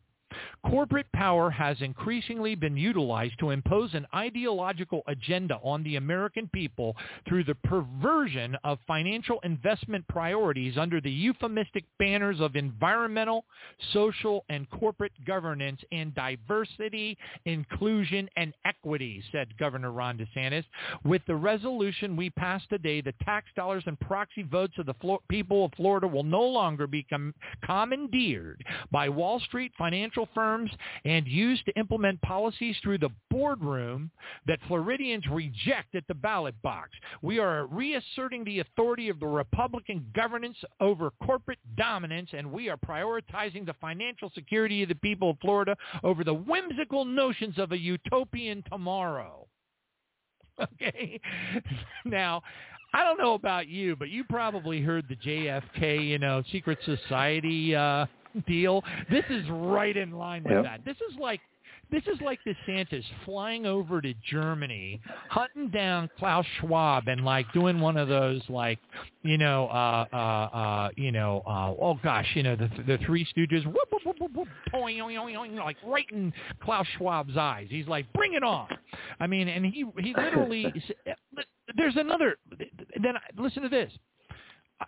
Corporate power has increasingly been utilized to impose an ideological agenda on the American people through the perversion of financial investment priorities under the euphemistic banners of environmental, social, and corporate governance and diversity, inclusion, and equity, said Governor Ron DeSantis. With the resolution we passed today, the tax dollars and proxy votes of the people of Florida will no longer be com- commandeered by Wall Street financial financial firms and used to implement policies through the boardroom that Floridians reject at the ballot box. We are reasserting the authority of the Republican governance over corporate dominance, and we are prioritizing the financial security of the people of Florida over the whimsical notions of a utopian tomorrow. Okay. now, I don't know about you, but you probably heard the JFK, you know, secret society uh deal. This is right in line with yep. that. This is like this is like DeSantis flying over to Germany, hunting down Klaus Schwab, and like doing one of those like, you know, uh, uh, uh, you know, uh, oh gosh, you know, the the Three Stooges, whoop, whoop, whoop, whoop, whoop, like right in Klaus Schwab's eyes. He's like, bring it on. I mean, and he he literally. There's another. Then listen to this.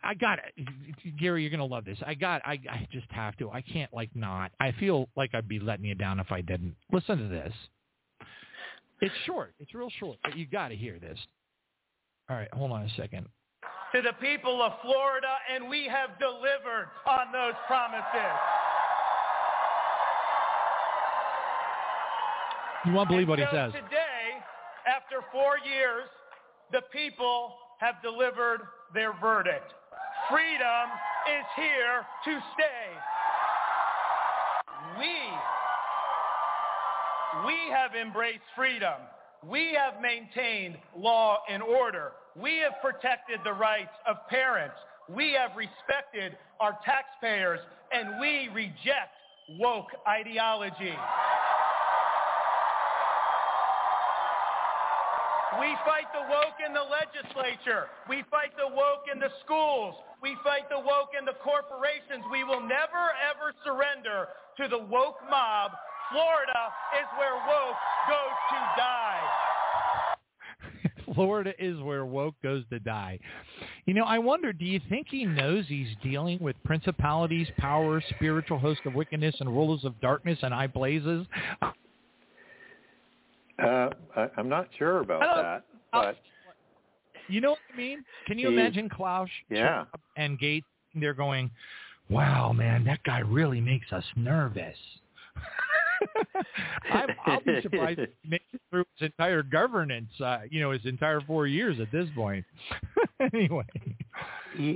I got it, Gary. You're gonna love this. I got. I, I just have to. I can't like not. I feel like I'd be letting you down if I didn't. Listen to this. It's short. It's real short, but you got to hear this. All right, hold on a second. To the people of Florida, and we have delivered on those promises. You won't believe what he says. Today, after four years, the people have delivered their verdict. Freedom is here to stay. We, we have embraced freedom. We have maintained law and order. We have protected the rights of parents. We have respected our taxpayers, and we reject woke ideology. We fight the woke in the legislature. We fight the woke in the schools. We fight the woke in the corporations. We will never, ever surrender to the woke mob. Florida is where woke goes to die. Florida is where woke goes to die. You know, I wonder, do you think he knows he's dealing with principalities, powers, spiritual hosts of wickedness, and rulers of darkness and high places? Uh, I, I'm not sure about that, but you know what I mean? Can you He- imagine Klaus yeah, and Gates? They're going, "Wow, man, that guy really makes us nervous." I'm, I'll be surprised if he makes it through his entire governance. Uh, you know, his entire four years at this point. anyway,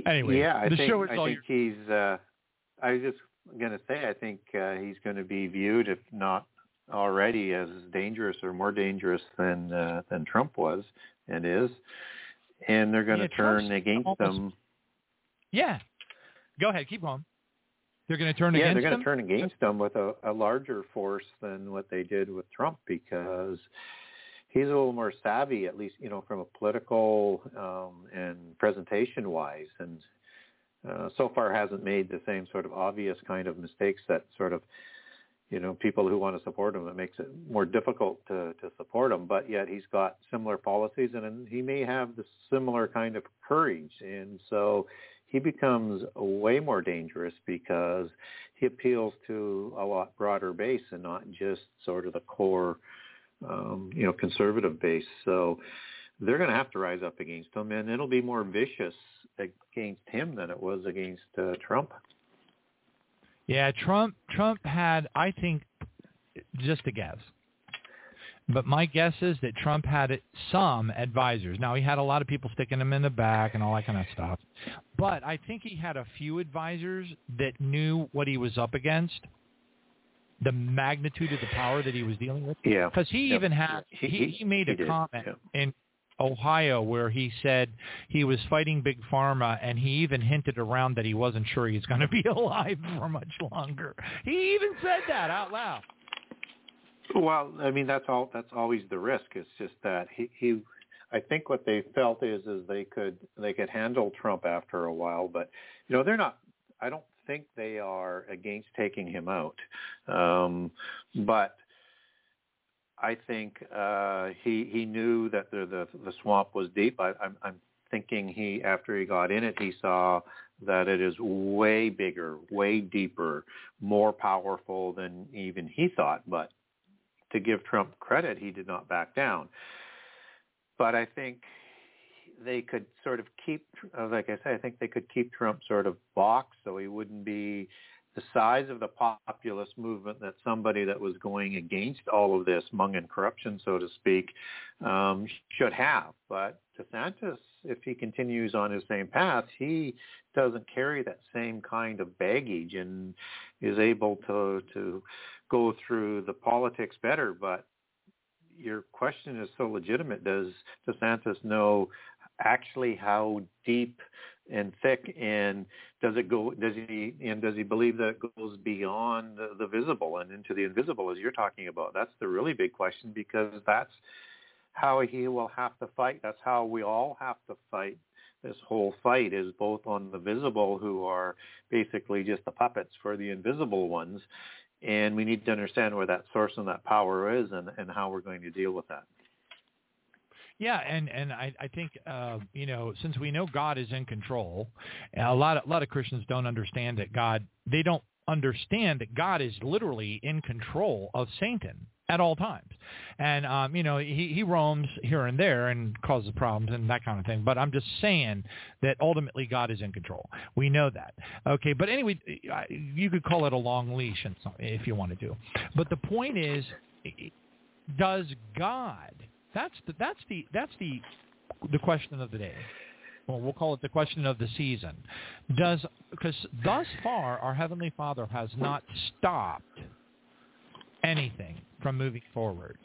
Anyway, yeah, I the think show is I all think he's. Uh, I was just going to say, I think uh, he's going to be viewed, if not already, as dangerous or more dangerous than uh, than Trump was and is, and they're going Yeah, to turn Trump's against almost- them. yeah. Go ahead, keep going. They're going to turn yeah, against they're going to turn against them with a, a larger force than what they did with Trump because he's a little more savvy, at least you know from a political um, and presentation wise, and uh, so far hasn't made the same sort of obvious kind of mistakes that sort of you know people who want to support him. It makes it more difficult to to support him, but yet he's got similar policies and he may have the similar kind of courage, and so he becomes way more dangerous because he appeals to a lot broader base and not just sort of the core, um, you know, conservative base. So they're going to have to rise up against him, and it'll be more vicious against him than it was against uh, Trump. Yeah, Trump Trump had I think just a guess. But my guess is that Trump had some advisors. Now he had a lot of people sticking him in the back and all that kind of stuff. But I think he had a few advisors that knew what he was up against, the magnitude of the power that he was dealing with. Yeah, Because he Yep. even had He- he, he- made he a did, comment yeah. in Ohio where he said he was fighting big pharma and he even hinted around that he wasn't sure he's going to be alive for much longer. He even said that out loud. Well, I mean that's all. That's always the risk. It's just that he, he I think what they felt is is they could they could handle Trump after a while, but you know they're not. I don't think they are against taking him out, um, but I think uh, he he knew that the the, the swamp was deep. I, I'm, I'm thinking he after he got in it, he saw that it is way bigger, way deeper, more powerful than even he thought. But to give Trump credit, he did not back down. But I think they could sort of keep, like I said, I think they could keep Trump sort of boxed so he wouldn't be the size of the populist movement that somebody that was going against all of this mung and corruption, so to speak, um, should have. But DeSantis, if he continues on his same path, he doesn't carry that same kind of baggage and is able to to go through the politics better. But your question is so legitimate. Does DeSantis know actually how deep and thick and does it go does he and does he believe that it goes beyond the, the visible and into the invisible as you're talking about? That's the really big question because that's how he will have to fight. That's how we all have to fight this whole fight is both on the visible who are basically just the puppets for the invisible ones and we need to understand where that source and that power is and, and how we're going to deal with that Yeah, and and I I think uh, you know since we know God is in control, a lot of a lot of Christians don't understand that God they don't understand that God is literally in control of Satan at all times, and um, you know he he roams here and there and causes problems and that kind of thing. But I'm just saying that ultimately God is in control. We know that. Okay, but anyway, you could call it a long leash if you wanted to. do. But the point is, does God that's the that's the that's the the question of the day. Well, we'll call it the question of the season. Does because thus far our heavenly Father has not stopped anything from moving forward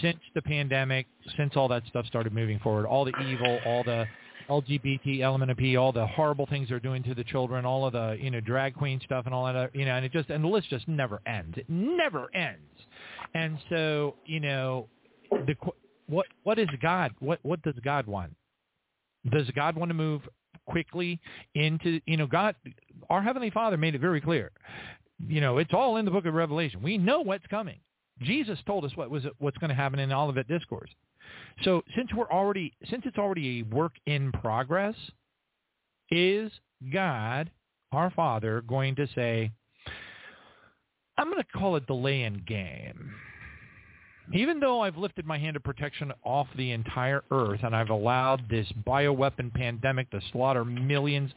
since the pandemic, since all that stuff started moving forward, all the evil, all the LGBT element of P, all the horrible things they're doing to the children, all of the you know drag queen stuff and all that, you know, and it just and the list just never ends. It never ends. And so you know, the what what is God? What what does God want? Does God want to move quickly into you know God? Our heavenly Father made it very clear. You know, it's all in the book of Revelation. We know what's coming. Jesus told us what was what's going to happen in Olivet Discourse. So since we're already since it's already a work in progress, is God, our Father, going to say, I'm going to call it delay in game. Even though I've lifted my hand of protection off the entire earth and I've allowed this bioweapon pandemic to slaughter millions,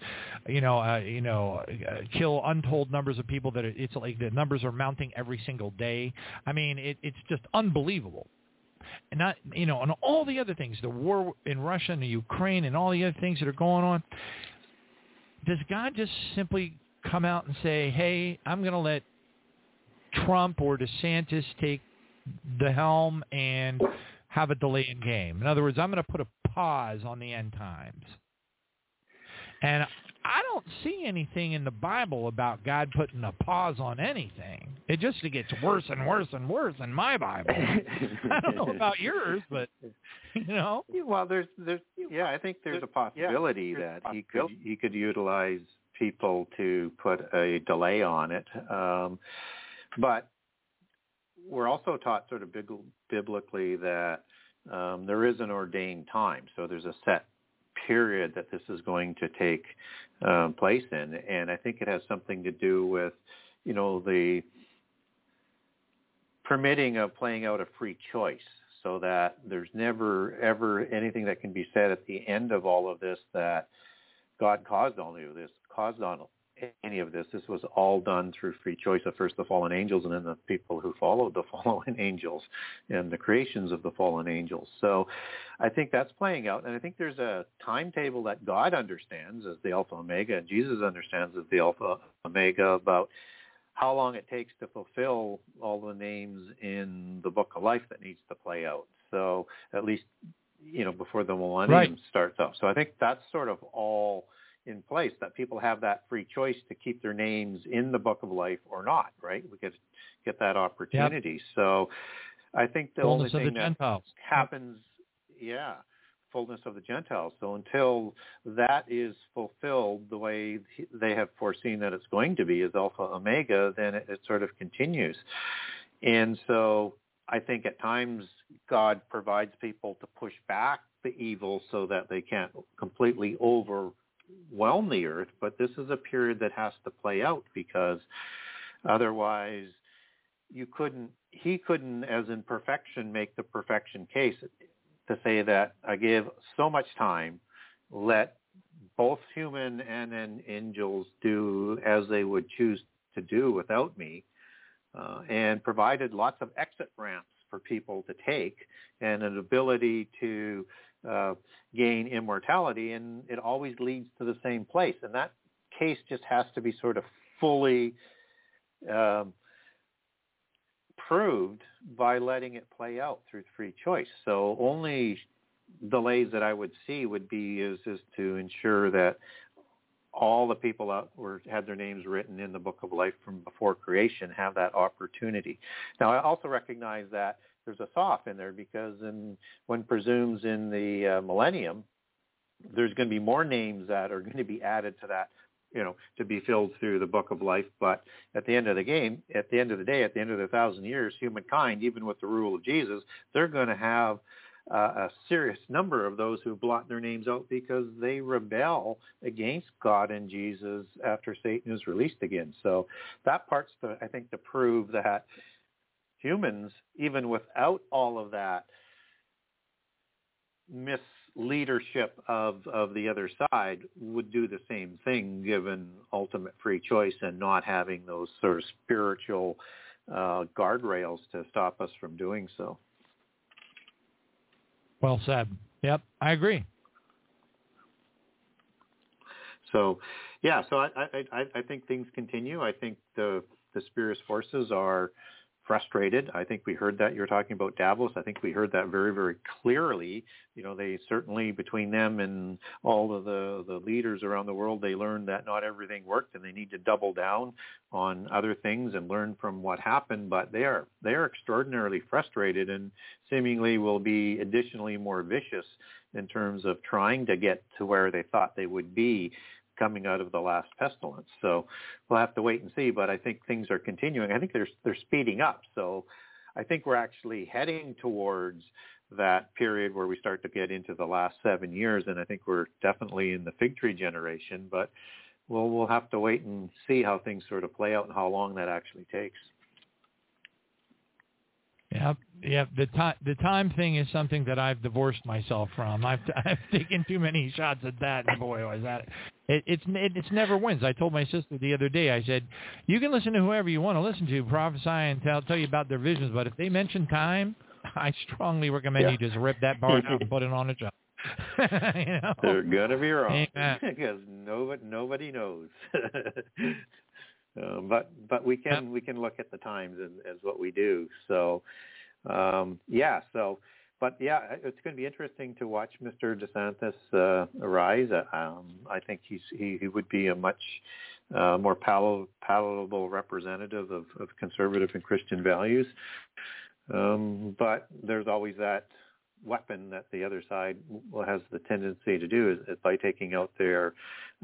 you know, uh, you know, uh, kill untold numbers of people that it's like the numbers are mounting every single day. I mean, it, it's just unbelievable and not you know and all the other things the war in russia and the ukraine and all the other things that are going on does god just simply come out and say hey i'm going to let trump or desantis take the helm and have a delay in game in other words i'm going to put a pause on the end times and I don't see anything in the Bible about God putting a pause on anything. It just gets worse and worse and worse in my Bible. I don't know about yours, but you know. Well, there's there's yeah, I think there's a possibility that he could he could utilize people to put a delay on it. Um, but we're also taught sort of biblically that um, there is an ordained time. So there's a set period that this is going to take um, place in, and I think it has something to do with, you know, the permitting of playing out a free choice, so that there's never ever anything that can be said at the end of all of this that God caused all of this, caused all any of this. This was all done through free choice of first the fallen angels and then the people who followed the fallen angels and the creations of the fallen angels. So I think that's playing out. And I think there's a timetable that God understands as the Alpha Omega and Jesus understands as the Alpha Omega about how long it takes to fulfill all the names in the book of life that needs to play out. So at least, you know, before the millennium right. starts up. So I think that's sort of all in place that people have that free choice to keep their names in the book of life or not, right? We get get that opportunity. Yep. So I think the fullness only thing that Gentiles. happens, yeah, fullness of the Gentiles. So until that is fulfilled the way they have foreseen that it's going to be as Alpha Omega, then it, it sort of continues. And so I think at times God provides people to push back the evil so that they can't completely over overwhelm the earth, but this is a period that has to play out because otherwise you couldn't he couldn't as in perfection make the perfection case to say that I give so much time, let both human and, and angels do as they would choose to do without me, uh, and provided lots of exit ramps for people to take and an ability to uh, gain immortality, and it always leads to the same place. And that case just has to be sort of fully um, proved by letting it play out through free choice. So only delays that I would see would be is is to ensure that all the people that were had their names written in the book of life from before creation have that opportunity. Now I also recognize that there's a soft in there because in, one presumes in the uh, millennium, there's going to be more names that are going to be added to that, you know, to be filled through the book of life. But at the end of the game, at the end of the day, at the end of the thousand years, humankind, even with the rule of Jesus, they're going to have uh, a serious number of those who blot their names out because they rebel against God and Jesus after Satan is released again. So that part's, to, I think, to prove that humans, even without all of that misleadership of, of the other side, would do the same thing given ultimate free choice and not having those sort of spiritual uh, guardrails to stop us from doing so. Well said. Yep, I agree. So, yeah, so I, I, I think things continue. I think the the spirits forces are frustrated. I think we heard that you were talking about Davos. I think we heard that very, very clearly. You know, they certainly between them and all of the the leaders around the world, they learned that not everything worked, and they need to double down on other things and learn from what happened. But they are they are extraordinarily frustrated, and seemingly will be additionally more vicious in terms of trying to get to where they thought they would be coming out of the last pestilence. So we'll have to wait and see. But I think things are continuing. I think they're they're speeding up. So I think we're actually heading towards that period where we start to get into the last seven years, and I think we're definitely in the fig tree generation. But we'll we'll have to wait and see how things sort of play out and how long that actually takes. Yeah, yeah. The time the time thing is something that I've divorced myself from. I've I've taken too many shots at that, and boy, was that it, it's it, it's never wins. I told my sister the other day. I said, you can listen to whoever you want to listen to, prophesy and tell tell you about their visions, but if they mention time, I strongly recommend Yeah. you just rip that bar out and put it on a job. you know? They're gonna be wrong Amen. because nobody nobody knows. um, but but we can we can look at the times as, as what we do. So um, yeah. So but yeah, it's going to be interesting to watch Mr. DeSantis uh, arise. Uh, Um, I think he's he, he would be a much uh, more pal- palatable representative of, of conservative and Christian values. Um, but there's always that weapon that the other side has the tendency to do is, is by taking out their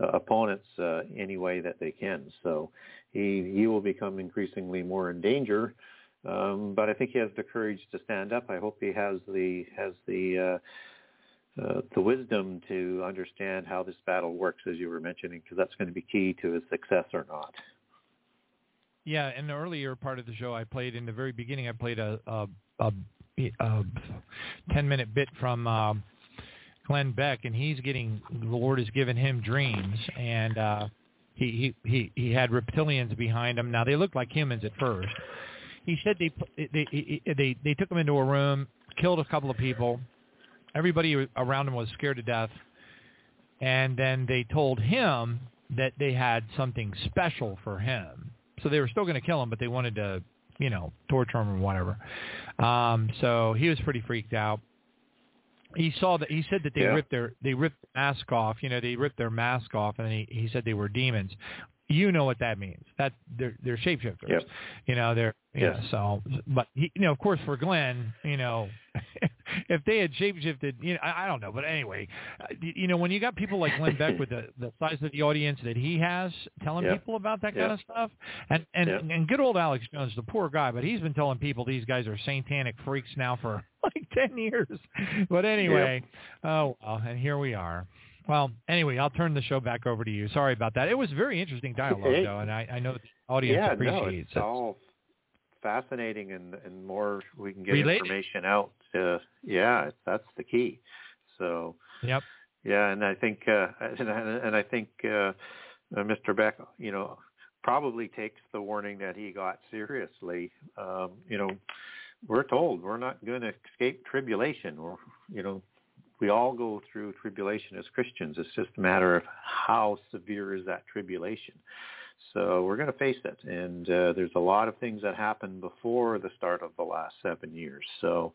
uh, opponents uh, any way that they can. So he he will become increasingly more in danger. Um, but I think he has the courage to stand up. I hope he has the has the uh, uh, the wisdom to understand how this battle works, as you were mentioning, because that's going to be key to his success or not. Yeah, in the earlier part of the show, I played in the very beginning. I played a a, a, a ten minute bit from um, Glenn Beck, and he's getting the Lord has given him dreams, and uh, he he he he had reptilians behind him. Now they looked like humans at first. He said they they they, they took him into a room, killed a couple of people. Everybody around him was scared to death, and then they told him that they had something special for him. So they were still going to kill him, but they wanted to, you know, torture him or whatever. Um, so he was pretty freaked out. He saw that he said that they Yeah. ripped their they ripped the mask off. You know, they ripped their mask off, and he he said they were demons. You know what that means? That they're they're shapeshifters. Yep. You know they're yeah. Yes. So, but he, you know, of course, for Glenn, you know, if they had shapeshifted, you know, I, I don't know, but anyway, uh, you know, when you got people like Glenn Beck with the the size of the audience that he has, telling Yeah. people about that Yeah. kind of stuff, and and Yeah. and good old Alex Jones, the poor guy, but he's been telling people these guys are satanic freaks now for like ten years. But anyway, oh well, and here we are. Well, anyway, I'll turn the show back over to you. Sorry about that. It was very interesting dialogue, though, and I, I know the audience appreciates. yeah, no, appreciates it's it. all fascinating, and and more we can get Related. information out. Uh, yeah, that's the key. So Yep. yeah, and I think uh, and, I- and I think uh, uh, Mr. Beck, you know, probably takes the warning that he got seriously. Um, you know, we're told we're not going to escape tribulation, or you know, we all go through tribulation as Christians. It's just a matter of how severe is that tribulation. So we're going to face it, and uh, there's a lot of things that happened before the start of the last seven years. So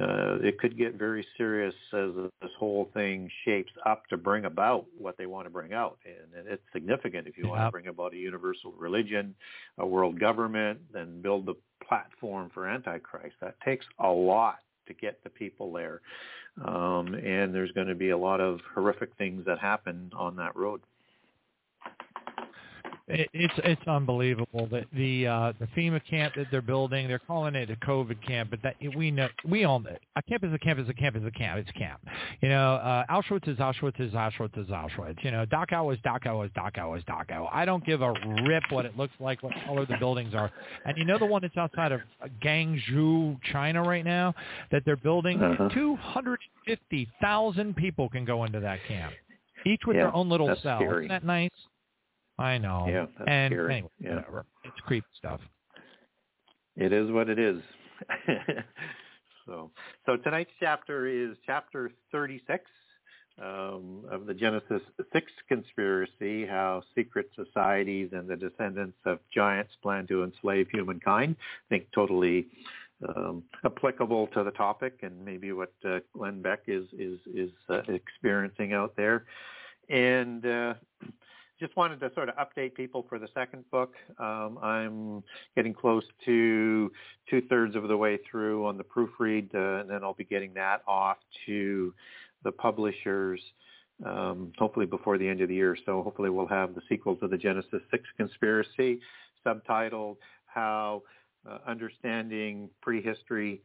uh, it could get very serious as this whole thing shapes up to bring about what they want to bring out, and it's significant if you want to bring about a universal religion, a world government, then build the platform for Antichrist. That takes a lot to get the people there, um, and there's going to be a lot of horrific things that happen on that road. It, it's it's unbelievable that the uh, the FEMA camp that they're building, they're calling it a COVID camp, but that we know we all know a camp is a camp is a camp is a camp. It's camp. You know, uh, Auschwitz is Auschwitz is Auschwitz is Auschwitz. You know, Dachau is Dachau is Dachau is Dachau. I don't give a rip what it looks like, what color the buildings are. And you know the one that's outside of Guangzhou, China right now, that they're building. Uh-huh. Two hundred fifty thousand people can go into that camp, each with Yeah, their own little cell. scary. Isn't that nice? I know. Yeah, that's and scary. anyway, Yeah. whatever. It's creepy stuff. It is what it is. so, so tonight's chapter is chapter 36 um, of the Genesis 6 conspiracy, how secret societies and the descendants of giants plan to enslave humankind. I think totally um, applicable to the topic and maybe what uh, Glenn Beck is, is, is uh, experiencing out there. And uh, just wanted to sort of update people for the second book. Um, I'm getting close to two thirds of the way through on the proofread, uh, and then I'll be getting that off to the publishers um, hopefully before the end of the year. So hopefully we'll have the sequel to the Genesis 6 conspiracy subtitled How uh, understanding prehistory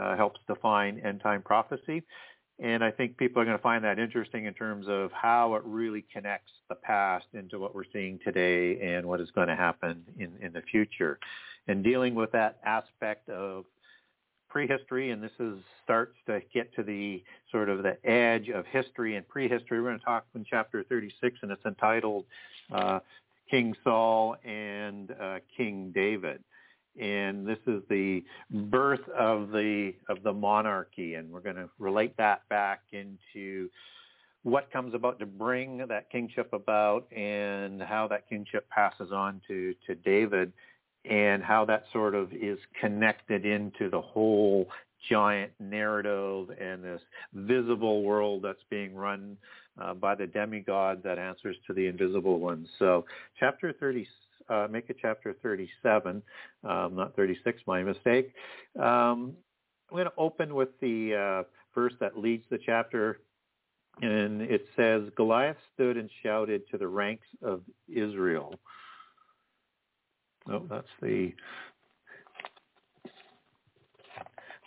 uh, helps define end time prophecy. And I think people are going to find that interesting in terms of how it really connects the past into what we're seeing today and what is going to happen in, in the future. And dealing with that aspect of prehistory, and this is starts to get to the sort of the edge of history and prehistory. We're going to talk in chapter 36, and it's entitled uh, King Saul and uh, King David and this is the birth of the of the monarchy and we're going to relate that back into what comes about to bring that kingship about and how that kingship passes on to to David and how that sort of is connected into the whole giant narrative and this visible world that's being run uh, by the demigod that answers to the invisible one. So chapter 36 uh, make it chapter 37, um, not 36, my mistake. Um, I'm going to open with the uh, verse that leads the chapter, and it says, Goliath stood and shouted to the ranks of Israel. Oh, that's the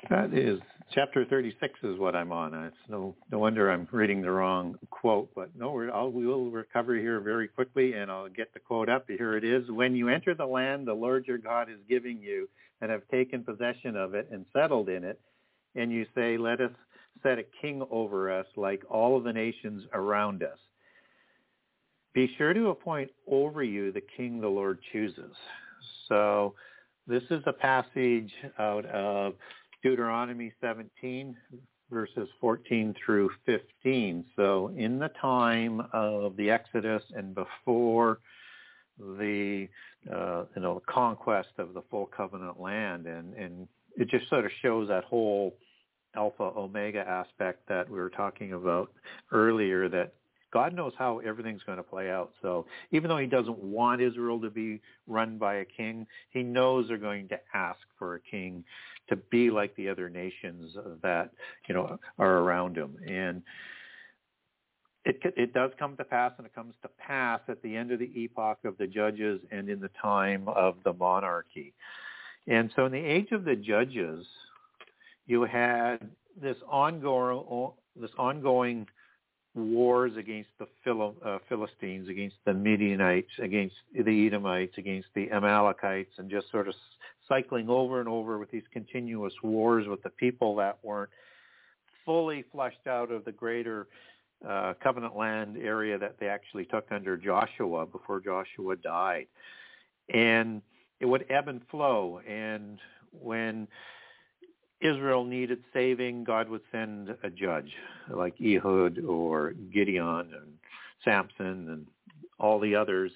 that is chapter 36 is what I'm on. It's no no wonder I'm reading the wrong quote, but no, we're, I'll, we will recover here very quickly, and I'll get the quote up. Here it is: When you enter the land the Lord your God is giving you, and have taken possession of it and settled in it, and you say, "Let us set a king over us, like all of the nations around us." Be sure to appoint over you the king the Lord chooses. So, this is a passage out of Deuteronomy 17, verses 14 through 15. So in the time of the Exodus and before the uh, you know conquest of the full covenant land, and and it just sort of shows that whole alpha omega aspect that we were talking about earlier that God knows how everything's going to play out. So even though he doesn't want Israel to be run by a king, he knows they're going to ask for a king to be like the other nations that, you know, are around him. And it, it does come to pass, and it comes to pass at the end of the epoch of the judges and in the time of the monarchy. And so in the age of the judges, you had this ongoing, this ongoing wars against the Phil- uh, Philistines, against the Midianites, against the Edomites, against the Amalekites, and just sort of cycling over and over with these continuous wars with the people that weren't fully flushed out of the greater uh, covenant land area that they actually took under Joshua before Joshua died. And it would ebb and flow. And when Israel needed saving, God would send a judge like Ehud or Gideon and Samson and all the others.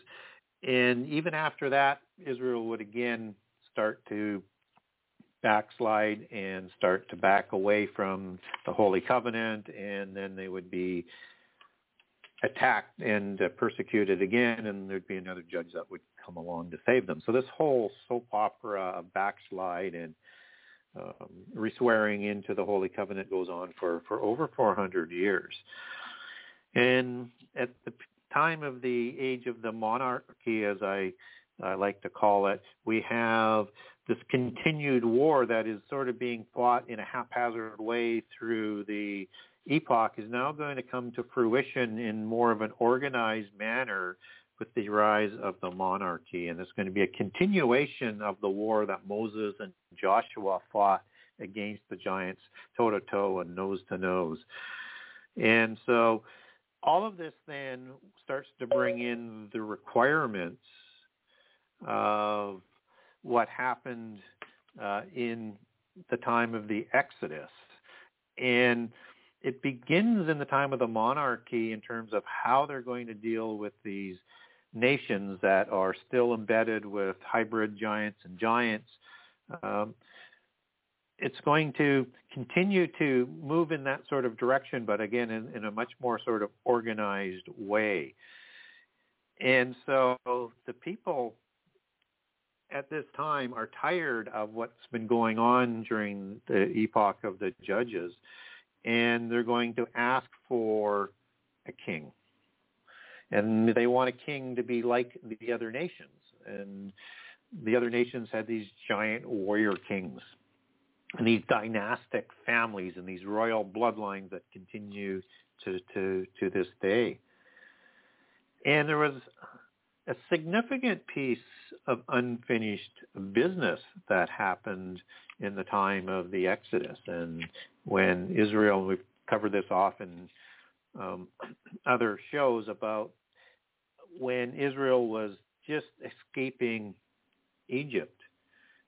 And even after that, Israel would again start to backslide and start to back away from the Holy Covenant, and then they would be attacked and persecuted again, and there'd be another judge that would come along to save them. So this whole soap opera of backslide and um, reswearing into the Holy Covenant goes on for, for over 400 years. And at the time of the age of the monarchy, as I, I like to call it, we have this continued war that is sort of being fought in a haphazard way through the epoch is now going to come to fruition in more of an organized manner with the rise of the monarchy. And it's going to be a continuation of the war that Moses and Joshua fought against the giants toe-to-toe and nose-to-nose. And so all of this then starts to bring in the requirements of what happened uh, in the time of the Exodus. And it begins in the time of the monarchy in terms of how they're going to deal with these nations that are still embedded with hybrid giants and giants, um, it's going to continue to move in that sort of direction, but again, in, in a much more sort of organized way. And so the people at this time are tired of what's been going on during the epoch of the judges, and they're going to ask for a king and they want a king to be like the other nations. And the other nations had these giant warrior kings and these dynastic families and these royal bloodlines that continue to, to, to this day. And there was a significant piece of unfinished business that happened in the time of the Exodus. And when Israel, we've covered this off in um, other shows about when Israel was just escaping Egypt,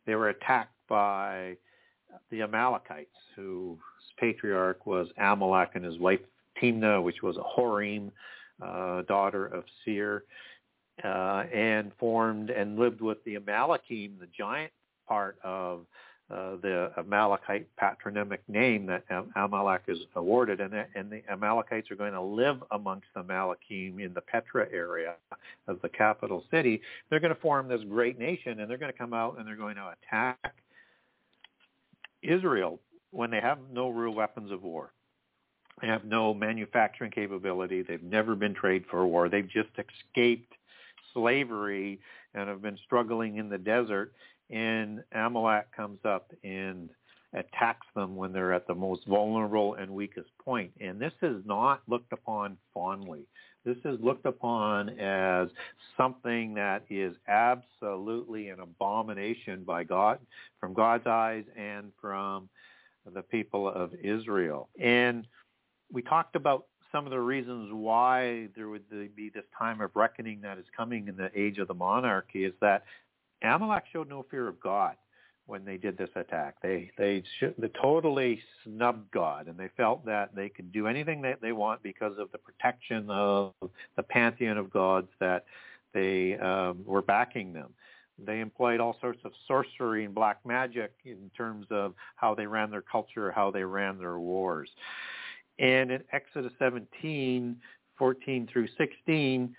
they were attacked by the Amalekites, whose patriarch was Amalek and his wife Timnah, which was a Horim, uh, daughter of Seir, uh, and formed and lived with the Amalekim, the giant part of uh, the Amalekite patronymic name that Amalek is awarded, and, and the Amalekites are going to live amongst the Amalekim in the Petra area of the capital city. They're going to form this great nation, and they're going to come out and they're going to attack Israel when they have no real weapons of war. They have no manufacturing capability. They've never been trained for war. They've just escaped slavery and have been struggling in the desert. And Amalek comes up and attacks them when they're at the most vulnerable and weakest point. And this is not looked upon fondly. This is looked upon as something that is absolutely an abomination by God, from God's eyes and from the people of Israel. And we talked about some of the reasons why there would be this time of reckoning that is coming in the age of the monarchy is that Amalek showed no fear of God when they did this attack. They they, sh- they totally snubbed God, and they felt that they could do anything that they want because of the protection of the pantheon of gods that they um, were backing them. They employed all sorts of sorcery and black magic in terms of how they ran their culture, how they ran their wars. And in Exodus 17, 14 through 16,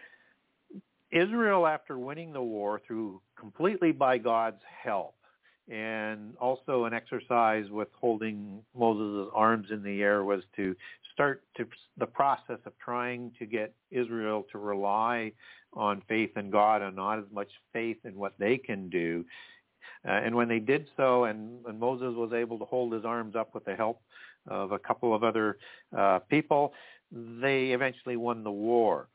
Israel, after winning the war through completely by God's help, and also an exercise with holding Moses' arms in the air was to start to the process of trying to get Israel to rely on faith in God and not as much faith in what they can do. Uh, and when they did so, and, and Moses was able to hold his arms up with the help of a couple of other uh, people, they eventually won the war.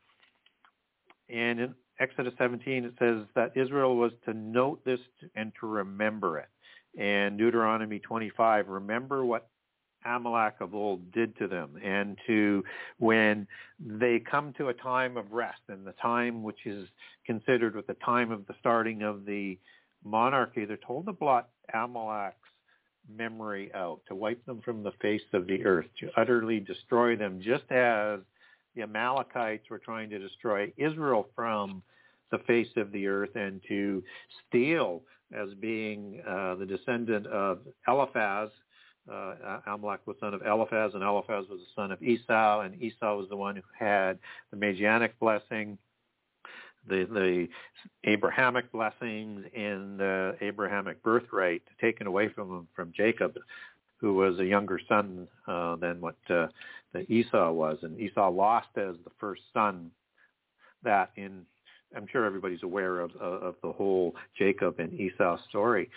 And in Exodus 17, it says that Israel was to note this and to remember it. And Deuteronomy 25, remember what Amalek of old did to them and to when they come to a time of rest and the time which is considered with the time of the starting of the monarchy, they're told to blot Amalek's memory out, to wipe them from the face of the earth, to utterly destroy them, just as the Amalekites were trying to destroy Israel from the face of the earth and to steal as being uh, the descendant of Eliphaz. Uh, Amalek was son of Eliphaz, and Eliphaz was the son of Esau, and Esau was the one who had the Messianic blessing the the Abrahamic blessings and the Abrahamic birthright taken away from him from Jacob, who was a younger son uh, than what uh, the Esau was, and Esau lost as the first son. That in I'm sure everybody's aware of of, of the whole Jacob and Esau story,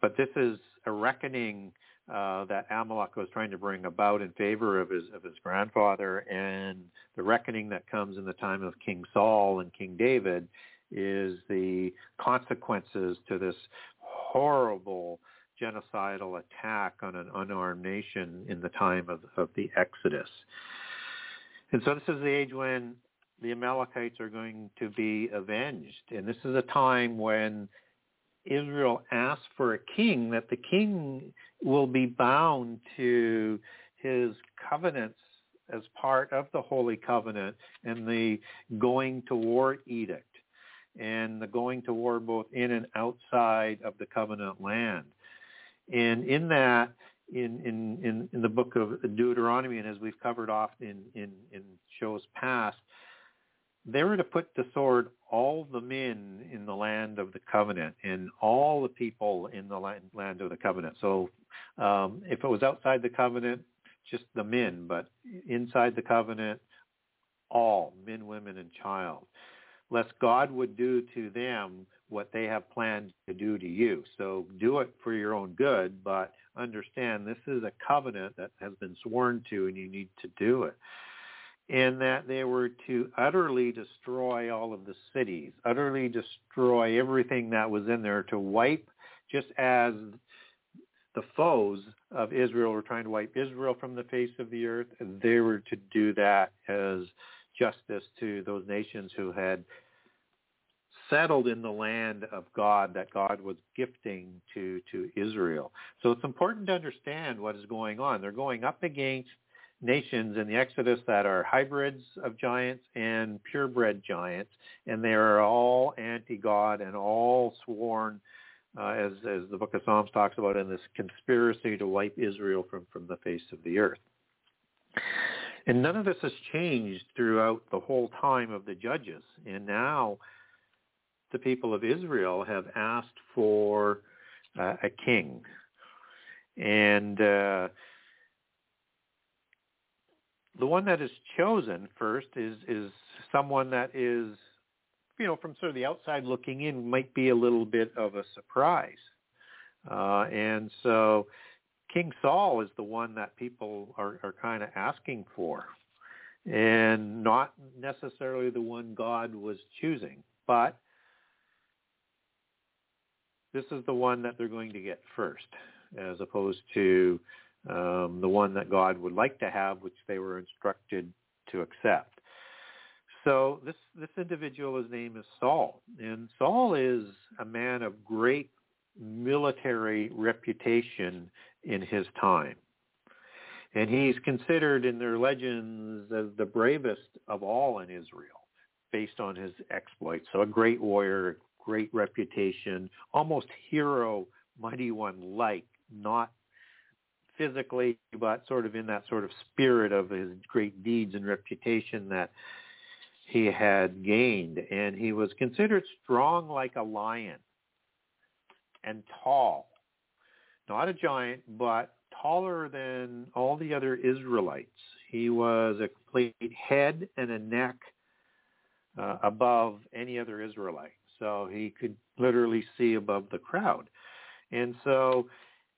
but this is a reckoning uh, that Amalek was trying to bring about in favor of his of his grandfather, and the reckoning that comes in the time of King Saul and King David is the consequences to this horrible genocidal attack on an unarmed nation in the time of, of the Exodus. And so this is the age when the Amalekites are going to be avenged. And this is a time when Israel asks for a king, that the king will be bound to his covenants as part of the Holy Covenant and the going to war edict and the going to war both in and outside of the covenant land. And in that, in, in, in, in the book of Deuteronomy, and as we've covered off in, in, in shows past, they were to put to sword all the men in the land of the covenant and all the people in the land, of the covenant. So um, if it was outside the covenant, just the men, but inside the covenant, all men, women, and child. lest God would do to them what they have planned to do to you. So do it for your own good, but understand this is a covenant that has been sworn to and you need to do it. And that they were to utterly destroy all of the cities, utterly destroy everything that was in there, to wipe, just as the foes of Israel were trying to wipe Israel from the face of the earth, they were to do that as justice to those nations who had settled in the land of God that God was gifting to, to Israel. So it's important to understand what is going on. They're going up against nations in the Exodus that are hybrids of giants and purebred giants, and they are all anti-God and all sworn, uh, as, as the book of Psalms talks about, in this conspiracy to wipe Israel from, from the face of the earth. And none of this has changed throughout the whole time of the judges. And now the people of Israel have asked for uh, a king. And uh, the one that is chosen first is, is someone that is, you know, from sort of the outside looking in, might be a little bit of a surprise. Uh, and so King Saul is the one that people are, are kind of asking for and not necessarily the one God was choosing. But this is the one that they're going to get first, as opposed to um, the one that God would like to have, which they were instructed to accept. So this this individual, his name is Saul, and Saul is a man of great military reputation in his time. And he's considered in their legends as the bravest of all in Israel based on his exploits. So a great warrior, great reputation, almost hero, mighty one like, not physically, but sort of in that sort of spirit of his great deeds and reputation that he had gained. And he was considered strong like a lion and tall. Not a giant, but taller than all the other Israelites. He was a complete head and a neck uh, above any other Israelite. So he could literally see above the crowd. And so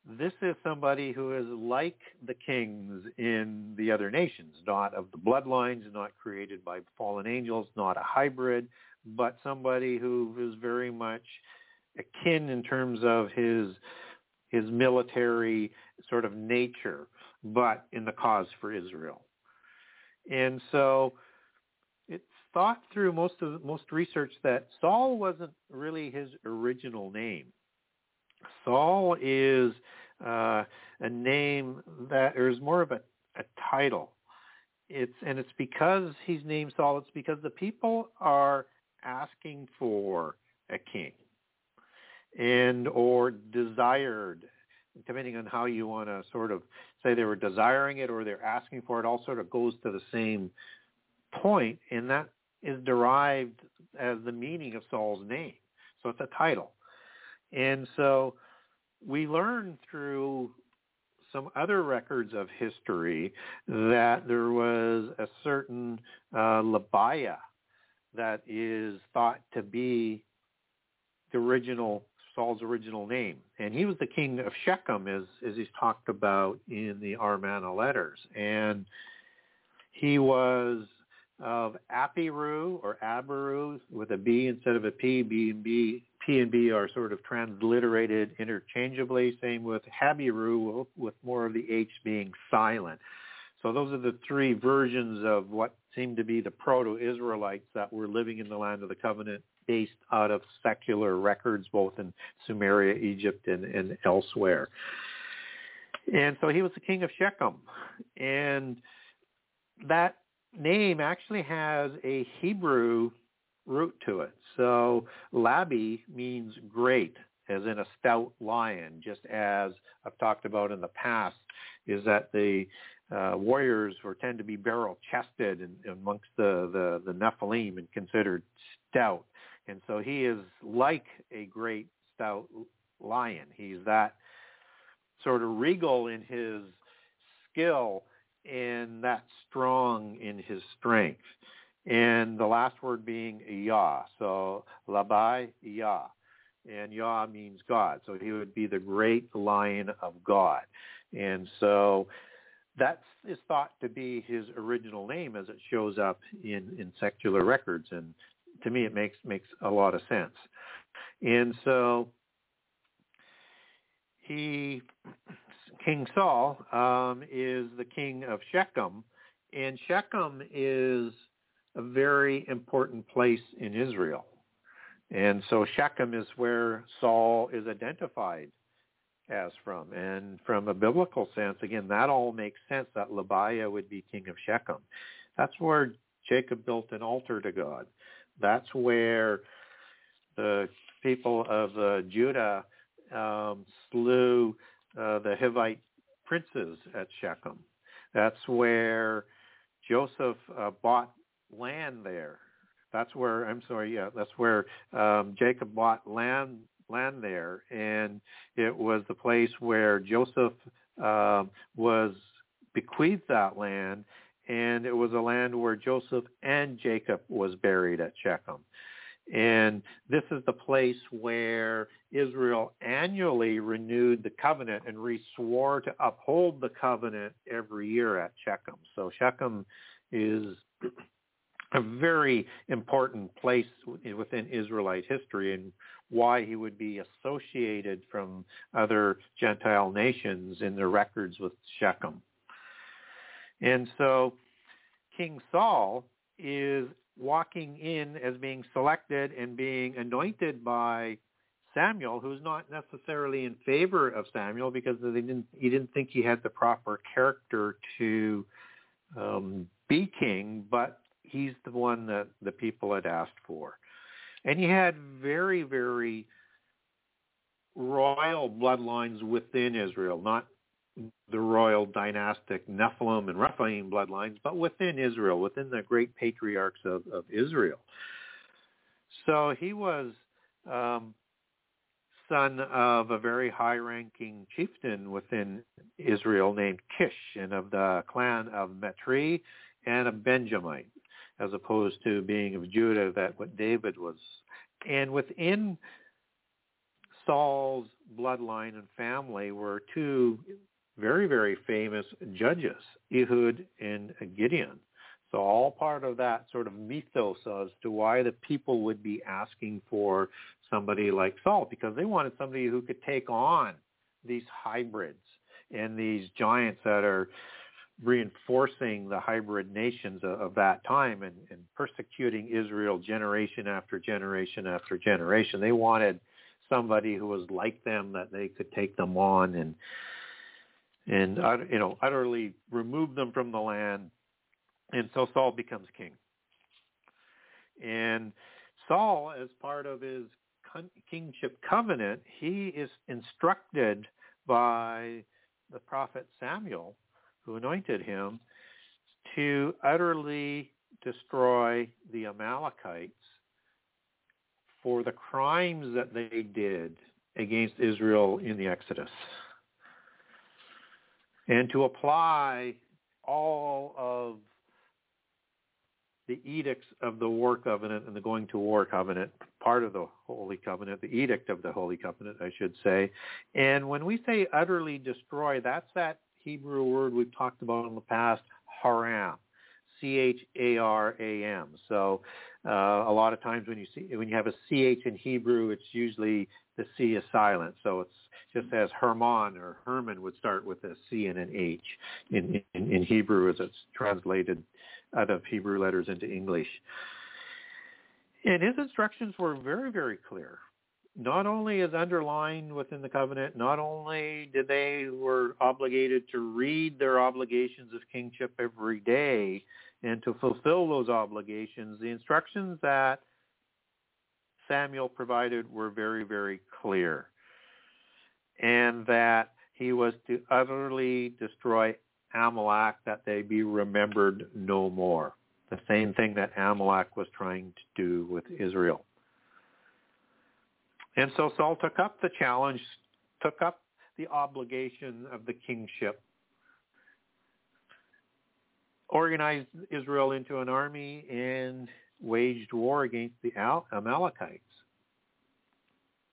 this is somebody who is like the kings in the other nations, not of the bloodlines, not created by fallen angels, not a hybrid, but somebody who is very much akin in terms of his his military sort of nature, but in the cause for Israel. And so it's thought through most of most research that Saul wasn't really his original name. Saul is uh, a name that or is more of a, a title. It's and it's because he's named Saul. It's because the people are asking for a king and or desired depending on how you want to sort of say they were desiring it or they're asking for it all sort of goes to the same point and that is derived as the meaning of Saul's name so it's a title and so we learn through some other records of history that there was a certain uh, Libiah that is thought to be the original Saul's original name. And he was the king of Shechem, as, as he's talked about in the Amarna letters. And he was of Apiru or Abiru with a B instead of a P. B and B, P and B are sort of transliterated interchangeably. Same with Habiru with more of the H being silent. So those are the three versions of what seemed to be the proto-Israelites that were living in the land of the covenant based out of secular records both in Sumeria, Egypt, and, and elsewhere. And so he was the king of Shechem. And that name actually has a Hebrew root to it. So Labi means great, as in a stout lion, just as I've talked about in the past, is that the uh, warriors were tend to be barrel-chested and, amongst the, the, the Nephilim and considered stout. And so he is like a great stout lion. He's that sort of regal in his skill and that strong in his strength. and the last word being Yah. So Labai Yah, and Yah means God. So he would be the great lion of God, and so that is thought to be his original name as it shows up in in secular records, and to me it makes makes a lot of sense. And so he King Saul um, is the king of Shechem, and Shechem is a very important place in Israel. And so Shechem is where Saul is identified as from. And from a biblical sense, again, that all makes sense that Libiah would be king of Shechem. That's where Jacob built an altar to God. That's where the people of uh, Judah um, slew uh, the Hivite princes at Shechem. That's where Joseph uh, bought land there. That's where I'm sorry, yeah, that's where um, Jacob bought land land there, and it was the place where Joseph uh, was bequeathed that land, and it was a land where Joseph and Jacob was buried at Shechem. And this is the place where Israel annually renewed the covenant and re-swore to uphold the covenant every year at Shechem. So Shechem is a very important place within Israelite history and why he would be associated from other Gentile nations in their records with Shechem. And so King Saul is walking in as being selected and being anointed by Samuel, who's not necessarily in favor of Samuel because they didn't, he didn't think he had the proper character to um, be king, but he's the one that the people had asked for. And he had very, very royal bloodlines within Israel, not the royal dynastic Nephilim and Rephaim bloodlines, but within Israel, within the great patriarchs of, of Israel. So he was um, son of a very high-ranking chieftain within Israel named Kish, and of the clan of Matri and a Benjamite, as opposed to being of Judah, that what David was. And within Saul's bloodline and family were two very, very famous judges, Ehud and Gideon. So all part of that sort of mythos as to why the people would be asking for somebody like Saul, because they wanted somebody who could take on these hybrids and these giants that are reinforcing the hybrid nations of, that time and, and persecuting Israel generation after generation after generation. They wanted somebody who was like them that they could take them on and and you know utterly remove them from the land and so Saul becomes king. And Saul as part of his kingship covenant he is instructed by the prophet Samuel who anointed him to utterly destroy the Amalekites for the crimes that they did against Israel in the Exodus and to apply all of the edicts of the war covenant and the going to war covenant, part of the holy covenant, the edict of the holy covenant, I should say. And when we say utterly destroy, that's that Hebrew word we've talked about in the past, haram, C-H-A-R-A-M. So uh, a lot of times when you see when you have a CH in Hebrew, it's usually the C is silent. So it's just mm-hmm. as Herman or Herman would start with a C and an H in, in, in Hebrew as it's translated out of Hebrew letters into English. And his instructions were very, very clear. Not only is underlined within the covenant, not only did they were obligated to read their obligations of kingship every day and to fulfill those obligations, the instructions that Samuel provided were very, very clear and that he was to utterly destroy Amalek, that they be remembered no more. The same thing that Amalek was trying to do with Israel. And so Saul took up the challenge, took up the obligation of the kingship, organized Israel into an army and waged war against the Amalekites.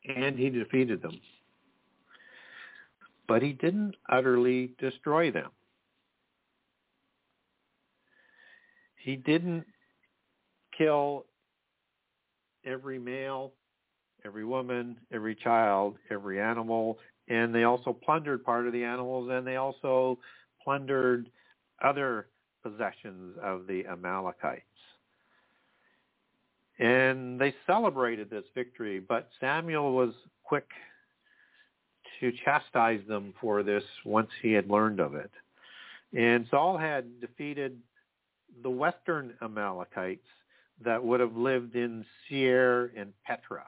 And he defeated them. But he didn't utterly destroy them. He didn't kill every male, every woman, every child, every animal, and they also plundered part of the animals and they also plundered other possessions of the Amalekites. And they celebrated this victory, but Samuel was quick to chastise them for this once he had learned of it. And Saul had defeated the western Amalekites that would have lived in Seir and Petra,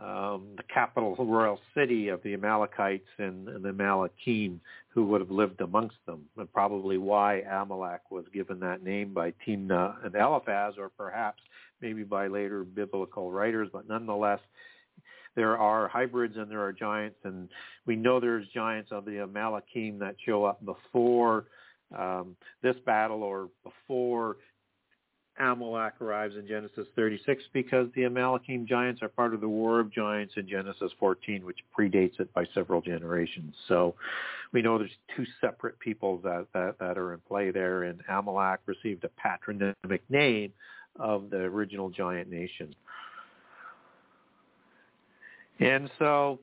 um, the capital royal city of the Amalekites and, and the Amalekim who would have lived amongst them, and probably why Amalek was given that name by Timnah and Eliphaz, or perhaps maybe by later biblical writers, but nonetheless, there are hybrids and there are giants, and we know there's giants of the Amalekim that show up before um, this battle or before Amalek arrives in Genesis 36 because the Amalekim giants are part of the War of Giants in Genesis 14, which predates it by several generations. So we know there's two separate peoples that, that, that are in play there, and Amalek received a patronymic name of the original giant nation. And so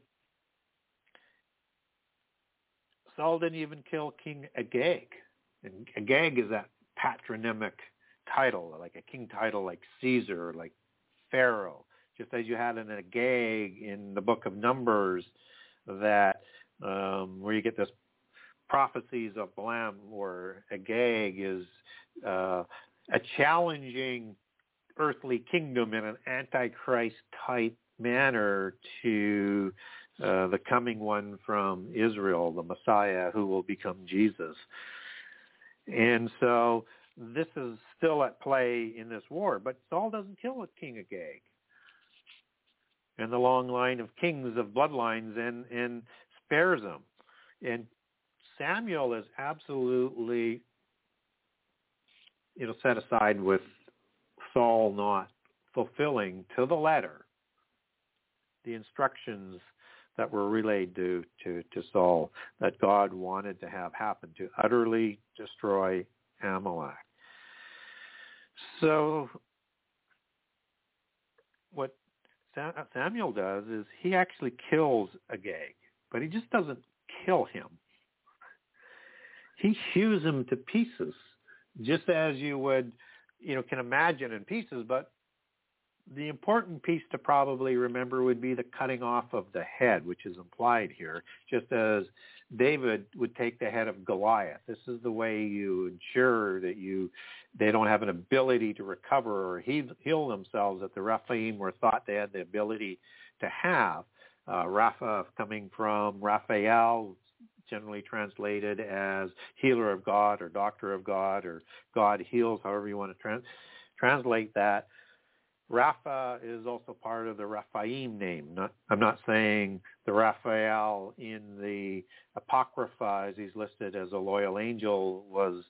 Saul didn't even kill King Agag. And Agag is that patronymic title, like a king title like Caesar, like Pharaoh, just as you had an Agag in the book of Numbers that um, where you get this prophecies of Balaam or Agag is uh, a challenging earthly kingdom in an antichrist type manner to uh, the coming one from Israel, the Messiah who will become Jesus. And so this is still at play in this war, but Saul doesn't kill king Agag and the long line of kings of bloodlines and, and spares them. And Samuel is absolutely you know set aside with Saul not fulfilling to the letter the instructions that were relayed to, to, to Saul that God wanted to have happen to utterly destroy Amalek. So what Samuel does is he actually kills Agag, but he just doesn't kill him. He hews him to pieces, just as you would, you know, can imagine in pieces, but the important piece to probably remember would be the cutting off of the head, which is implied here, just as David would take the head of Goliath. This is the way you ensure that you they don't have an ability to recover or heal themselves that the Rephaim were thought they had the ability to have. Uh, Rapha coming from Raphael, generally translated as healer of God or doctor of God or God heals, however you want to trans- translate that. Rapha is also part of the Raphaim name. Not, I'm not saying the Raphael in the Apocrypha, as he's listed as a loyal angel, was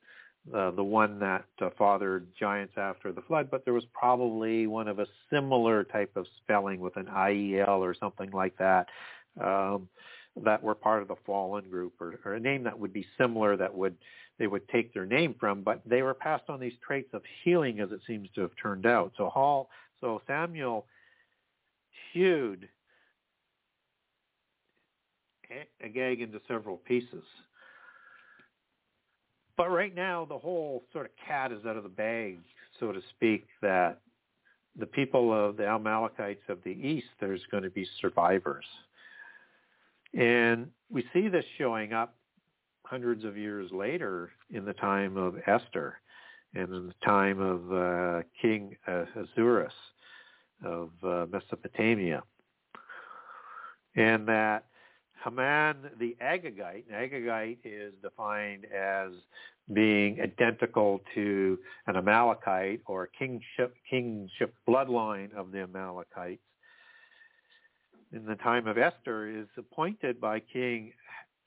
uh, the one that uh, fathered giants after the flood, but there was probably one of a similar type of spelling with an IEL or something like that um, that were part of the fallen group, or, or a name that would be similar that would they would take their name from, but they were passed on these traits of healing as it seems to have turned out. So Hall so Samuel hewed Agag into several pieces. But right now, the whole sort of cat is out of the bag, so to speak, that the people of the Amalekites of the east, there's going to be survivors. And we see this showing up hundreds of years later in the time of Esther and in the time of uh, King uh, Ahasuerus of uh, Mesopotamia. And that Haman the Agagite, Agagite is defined as being identical to an Amalekite or kingship, kingship bloodline of the Amalekites. In the time of Esther is appointed by King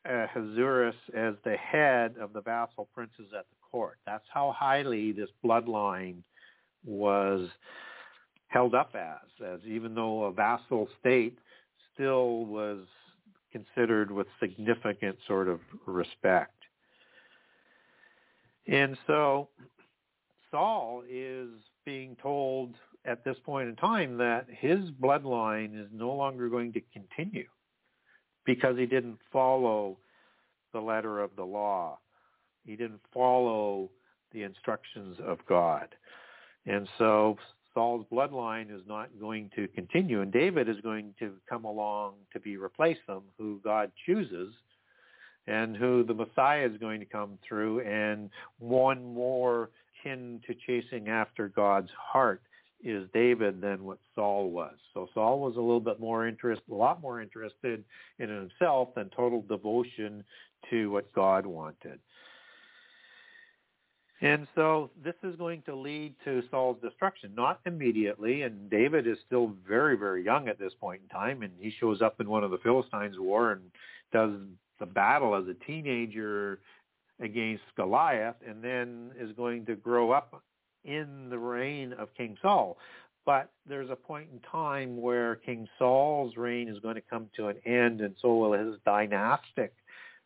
Ahasuerus as the head of the vassal princes at the court. That's how highly this bloodline was held up as, as even though a vassal state still was considered with significant sort of respect. And so Saul is being told at this point in time that his bloodline is no longer going to continue because he didn't follow the letter of the law. He didn't follow the instructions of God. And so Saul's bloodline is not going to continue, and David is going to come along to be replace them, who God chooses, and who the Messiah is going to come through, and one more kin to chasing after God's heart is David than what Saul was. So Saul was a little bit more interested, a lot more interested in himself than total devotion to what God wanted. And so this is going to lead to Saul's destruction, not immediately, and David is still very, very young at this point in time, and he shows up in one of the Philistines' war and does the battle as a teenager against Goliath, and then is going to grow up in the reign of King Saul. But there's a point in time where King Saul's reign is going to come to an end, and so will his dynastic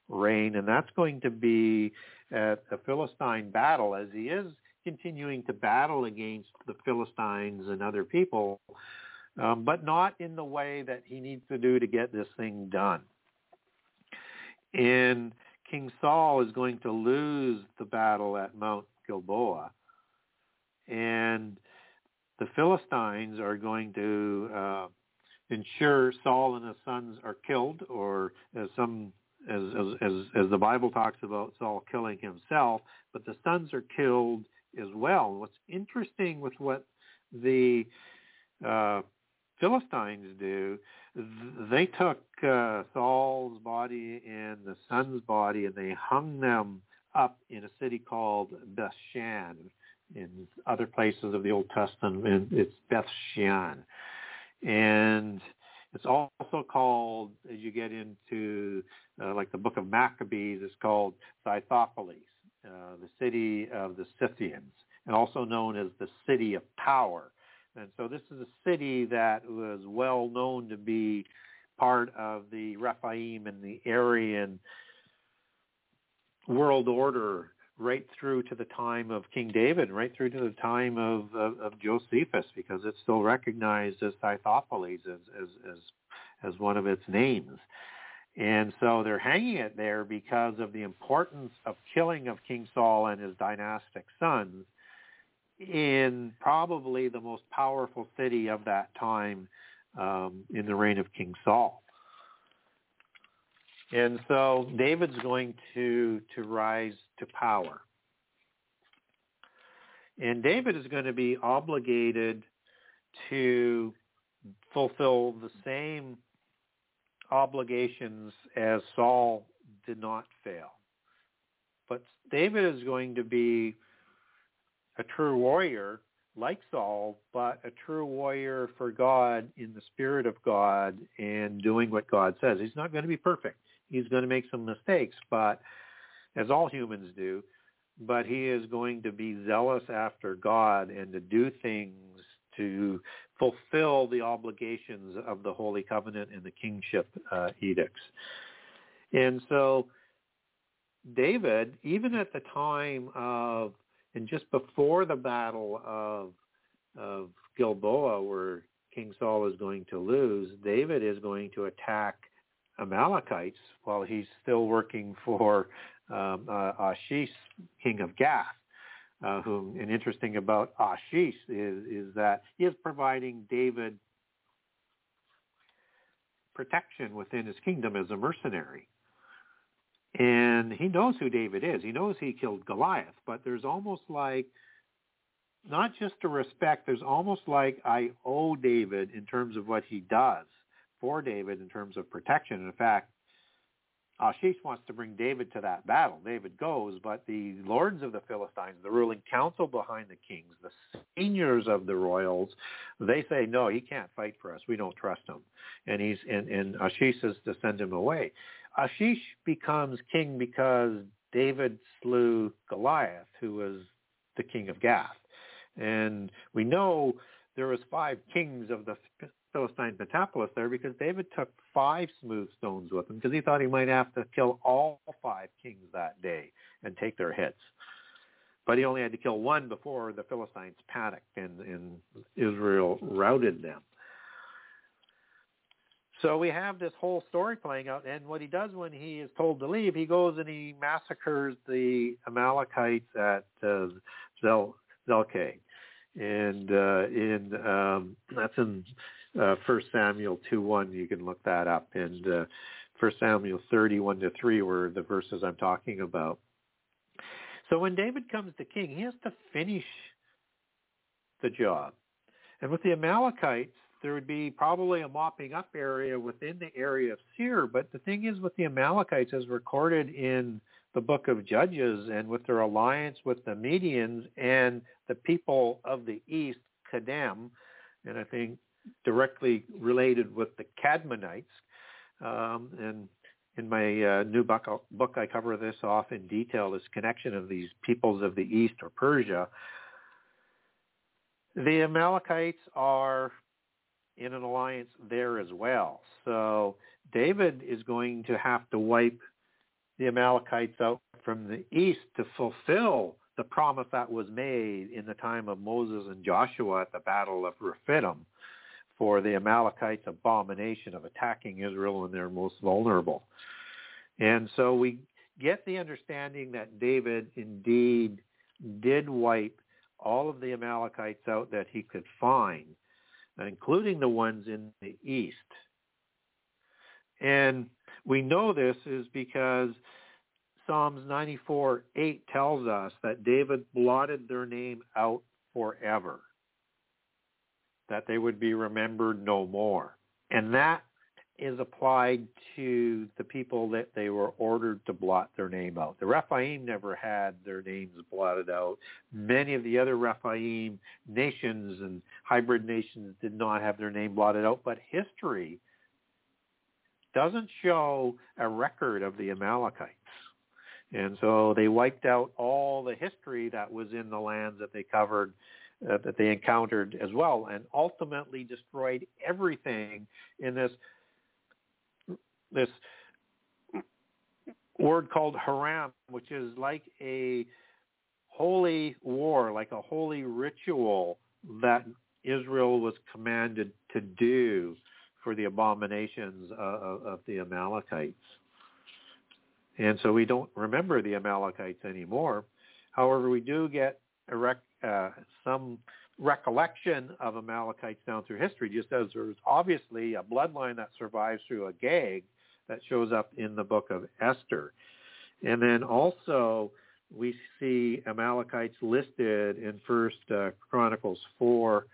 reign, and that's going to be at a Philistine battle as he is continuing to battle against the Philistines and other people, um, but not in the way that he needs to do to get this thing done. And King Saul is going to lose the battle at Mount Gilboa and the Philistines are going to uh, ensure Saul and his sons are killed, or as some as, as as the Bible talks about Saul killing himself, but the sons are killed as well. What's interesting with what the uh, Philistines do, they took uh, Saul's body and the son's body and they hung them up in a city called Bethshan in other places of the Old Testament, it's Beth Shean. And it's also called, as you get into uh, like the book of Maccabees, it's called Scythopolis, uh, the city of the Scythians, and also known as the city of power. And so this is a city that was well known to be part of the Rephaim and the Aryan world order right through to the time of King David, right through to the time of, of, of Josephus, because it's still recognized as Scythopolis as, as, as, as one of its names. And so they're hanging it there because of the importance of killing of King Saul and his dynastic sons in probably the most powerful city of that time um, in the reign of King Saul. And so David's going to to rise to power. And David is going to be obligated to fulfill the same obligations as Saul did not fail. But David is going to be a true warrior like Saul, but a true warrior for God in the spirit of God and doing what God says. He's not going to be perfect. He's going to make some mistakes, but as all humans do, but he is going to be zealous after God and to do things to fulfill the obligations of the Holy Covenant and the kingship uh, edicts. And so David, even at the time of, and just before the battle of, of Gilboa, where King Saul is going to lose, David is going to attack Amalekites while he's still working for um, uh, Ashish, king of Gath. Uh, whom, and interesting about Ashish is, is that he is providing David protection within his kingdom as a mercenary. And he knows who David is. He knows he killed Goliath, but there's almost like not just a respect, there's almost like I owe David in terms of what he does for David in terms of protection. In fact, Ashish wants to bring David to that battle. David goes, but the lords of the Philistines, the ruling council behind the kings, the seniors of the royals, they say, no, he can't fight for us. We don't trust him. And he's and, and Ashish says to send him away. Ashish becomes king because David slew Goliath, who was the king of Gath. And we know there was five kings of the Philistine Pentapolis there because David took five smooth stones with him because he thought he might have to kill all five kings that day and take their heads. But he only had to kill one before the Philistines panicked and, and Israel routed them. So we have this whole story playing out, and what he does when he is told to leave, he goes and he massacres the Amalekites at uh, Zel Zelke, and uh, in um, that's in uh, First Samuel two one. You can look that up, and uh, Samuel thirty one to three were the verses I'm talking about. So when David comes to king, he has to finish the job, and with the Amalekites, there would be probably a mopping up area within the area of Seir. But the thing is with the Amalekites, as recorded in the book of Judges and with their alliance with the Medians and the people of the east, Kedem, and I think directly related with the Cadmonites. Um, and in my uh, new book, book, I cover this off in detail, this connection of these peoples of the east or Persia. The Amalekites are in an alliance there as well. So David is going to have to wipe the Amalekites out from the east to fulfill the promise that was made in the time of Moses and Joshua at the Battle of Rephidim for the Amalekites' abomination of attacking Israel when they're most vulnerable. And so we get the understanding that David indeed did wipe all of the Amalekites out that he could find including the ones in the east. And we know this is because Psalms 94, 8 tells us that David blotted their name out forever, that they would be remembered no more. And that is applied to the people that they were ordered to blot their name out. The Rephaim never had their names blotted out. Many of the other Rephaim nations and hybrid nations did not have their name blotted out, but history doesn't show a record of the Amalekites. And so they wiped out all the history that was in the lands that they covered, uh, that they encountered as well, and ultimately destroyed everything in this this word called haram, which is like a holy war, like a holy ritual that Israel was commanded to do for the abominations of, of the Amalekites. And so we don't remember the Amalekites anymore. However, we do get rec- uh, some recollection of Amalekites down through history, just as there's obviously a bloodline that survives through Agag that shows up in the book of Esther. And then also we see Amalekites listed in First uh, Chronicles 4,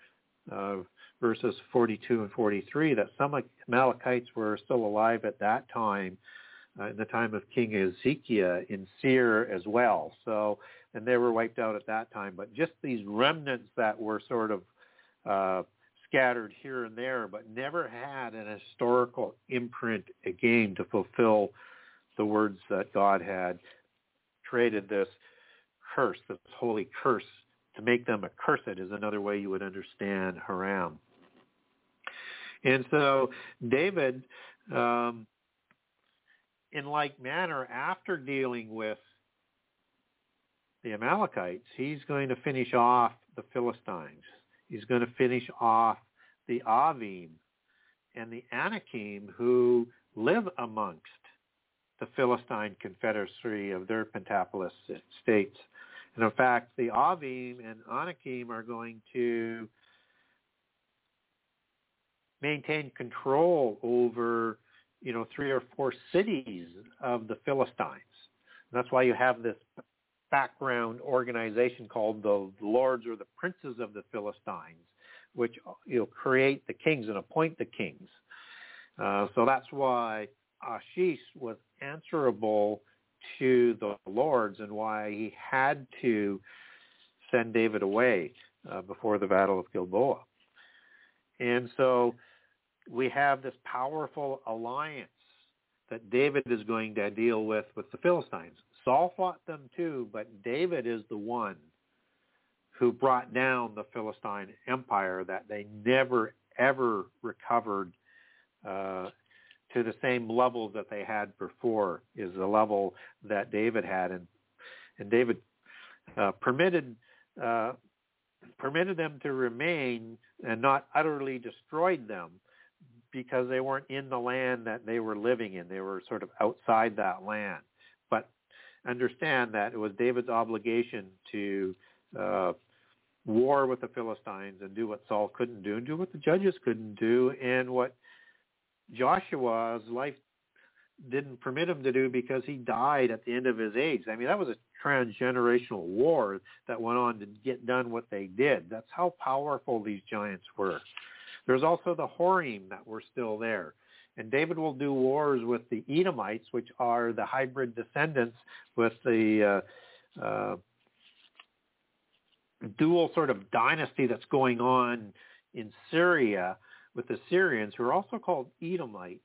uh, verses 42 and 43, that some Amalekites were still alive at that time, uh, in the time of King Ezekiel in Seir as well. So, and they were wiped out at that time. But just these remnants that were sort of uh, scattered here and there, but never had an historical imprint again to fulfill the words that God had created this curse, this holy curse. To make them accursed is another way you would understand Haram. And so David, um, in like manner, after dealing with the Amalekites, he's going to finish off the Philistines. He's going to finish off the Avim and the Anakim who live amongst the Philistine confederacy of their Pentapolis states. And in fact, the Avim and Anakim are going to maintain control over, you know, three or four cities of the Philistines. And that's why you have this background organization called the Lords or the Princes of the Philistines, which you know create the kings and appoint the kings. Uh, so that's why Ashish was answerable to the lords and why he had to send David away uh, before the Battle of Gilboa. And so we have this powerful alliance that David is going to deal with with the Philistines. Saul fought them too, but David is the one who brought down the Philistine empire that they never ever recovered uh, to the same level that they had before is the level that David had and and David uh, permitted uh, permitted them to remain and not utterly destroyed them because they weren't in the land that they were living in. They were sort of outside that land. But understand that it was David's obligation to uh, war with the Philistines and do what Saul couldn't do and do what the judges couldn't do and what Joshua's life didn't permit him to do because he died at the end of his age. I mean, that was a transgenerational war that went on to get done what they did. That's how powerful these giants were. There's also the Horim that were still there. And David will do wars with the Edomites, which are the hybrid descendants with the uh, uh, dual sort of dynasty that's going on in Syria with the Syrians, who are also called Edomites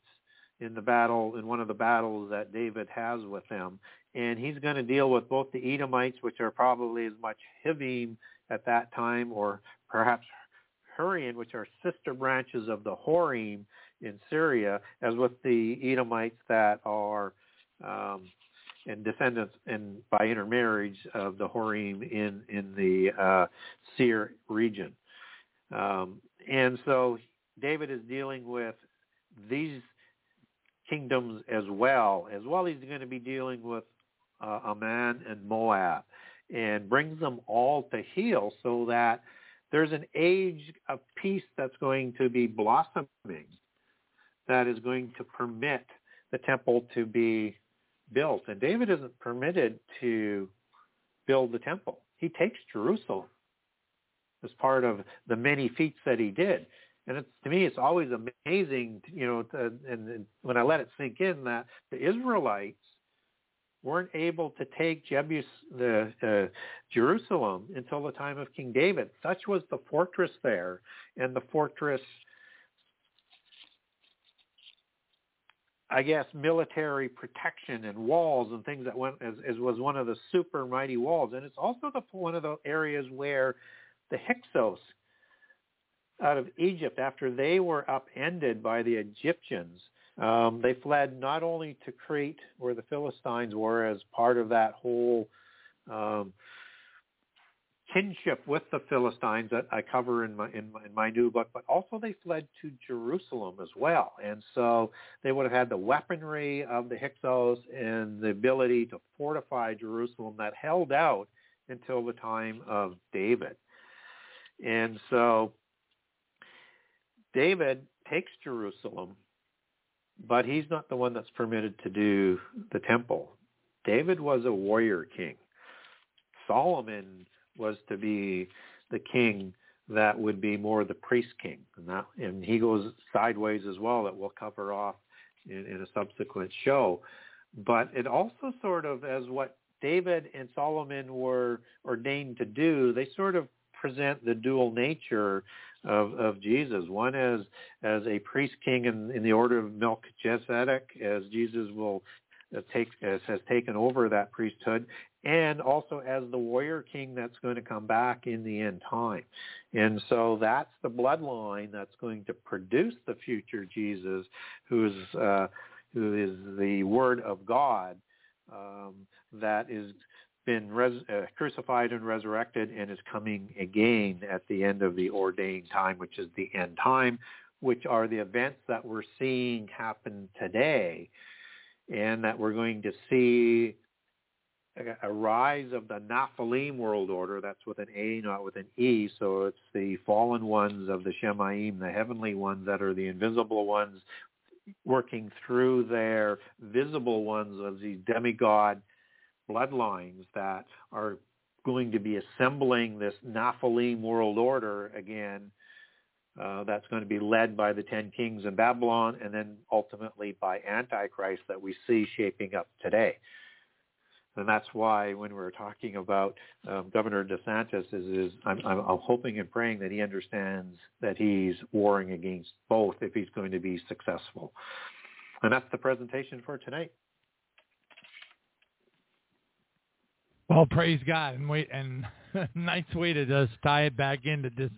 in the battle in one of the battles that David has with them. And he's going to deal with both the Edomites, which are probably as much Hivim at that time, or perhaps Hurrian, which are sister branches of the Horim in Syria, as with the Edomites that are um, and descendants and by intermarriage of the Horim in in the uh, Seir region. Um, and so David is dealing with these kingdoms as well. As well, he's going to be dealing with uh, Ammon and Moab and brings them all to heel so that there's an age of peace that's going to be blossoming that is going to permit the temple to be built. And David isn't permitted to build the temple. He takes Jerusalem as part of the many feats that he did. And it's, to me, it's always amazing, you know, to, and, and when I let it sink in that the Israelites weren't able to take Jebus, the uh, Jerusalem until the time of King David. Such was the fortress there, and the fortress, I guess, military protection and walls and things that went as, as was one of the super mighty walls. And it's also the one of the areas where the Hyksos out of Egypt after they were upended by the Egyptians. Um, they fled not only to Crete, where the Philistines were, as part of that whole um, kinship with the Philistines that I cover in my, in my in my new book, but also they fled to Jerusalem as well, and so they would have had the weaponry of the Hyksos and the ability to fortify Jerusalem that held out until the time of David, and so David takes Jerusalem, but he's not the one that's permitted to do the temple. David was a warrior king. Solomon was to be the king that would be more the priest king. And, that, and he goes sideways as well that we'll cover off in, in a subsequent show. But it also sort of, as what David and Solomon were ordained to do, they sort of present the dual nature of, of Jesus. One as as a priest king in, in the order of Melchizedek, as Jesus will uh, take as has taken over that priesthood, and also as the warrior king that's going to come back in the end time. And so that's the bloodline that's going to produce the future Jesus, who is uh, who is the Word of God um, that is been res- uh, crucified and resurrected and is coming again at the end of the ordained time, which is the end time, which are the events that we're seeing happen today and that we're going to see a, rise of the Nephilim world order. That's with an A, not with an E. So it's the fallen ones of the Shemaim, the heavenly ones that are the invisible ones working through their visible ones of these demigod bloodlines that are going to be assembling this Nephilim world order again uh, that's going to be led by the ten kings in Babylon and then ultimately by Antichrist that we see shaping up today. And that's why when we're talking about um, Governor DeSantis, is, is I'm, I'm, I'm hoping and praying that he understands that he's warring against both if he's going to be successful. And that's the presentation for tonight. Well, praise God, and wait, and nice way to just tie it back into this.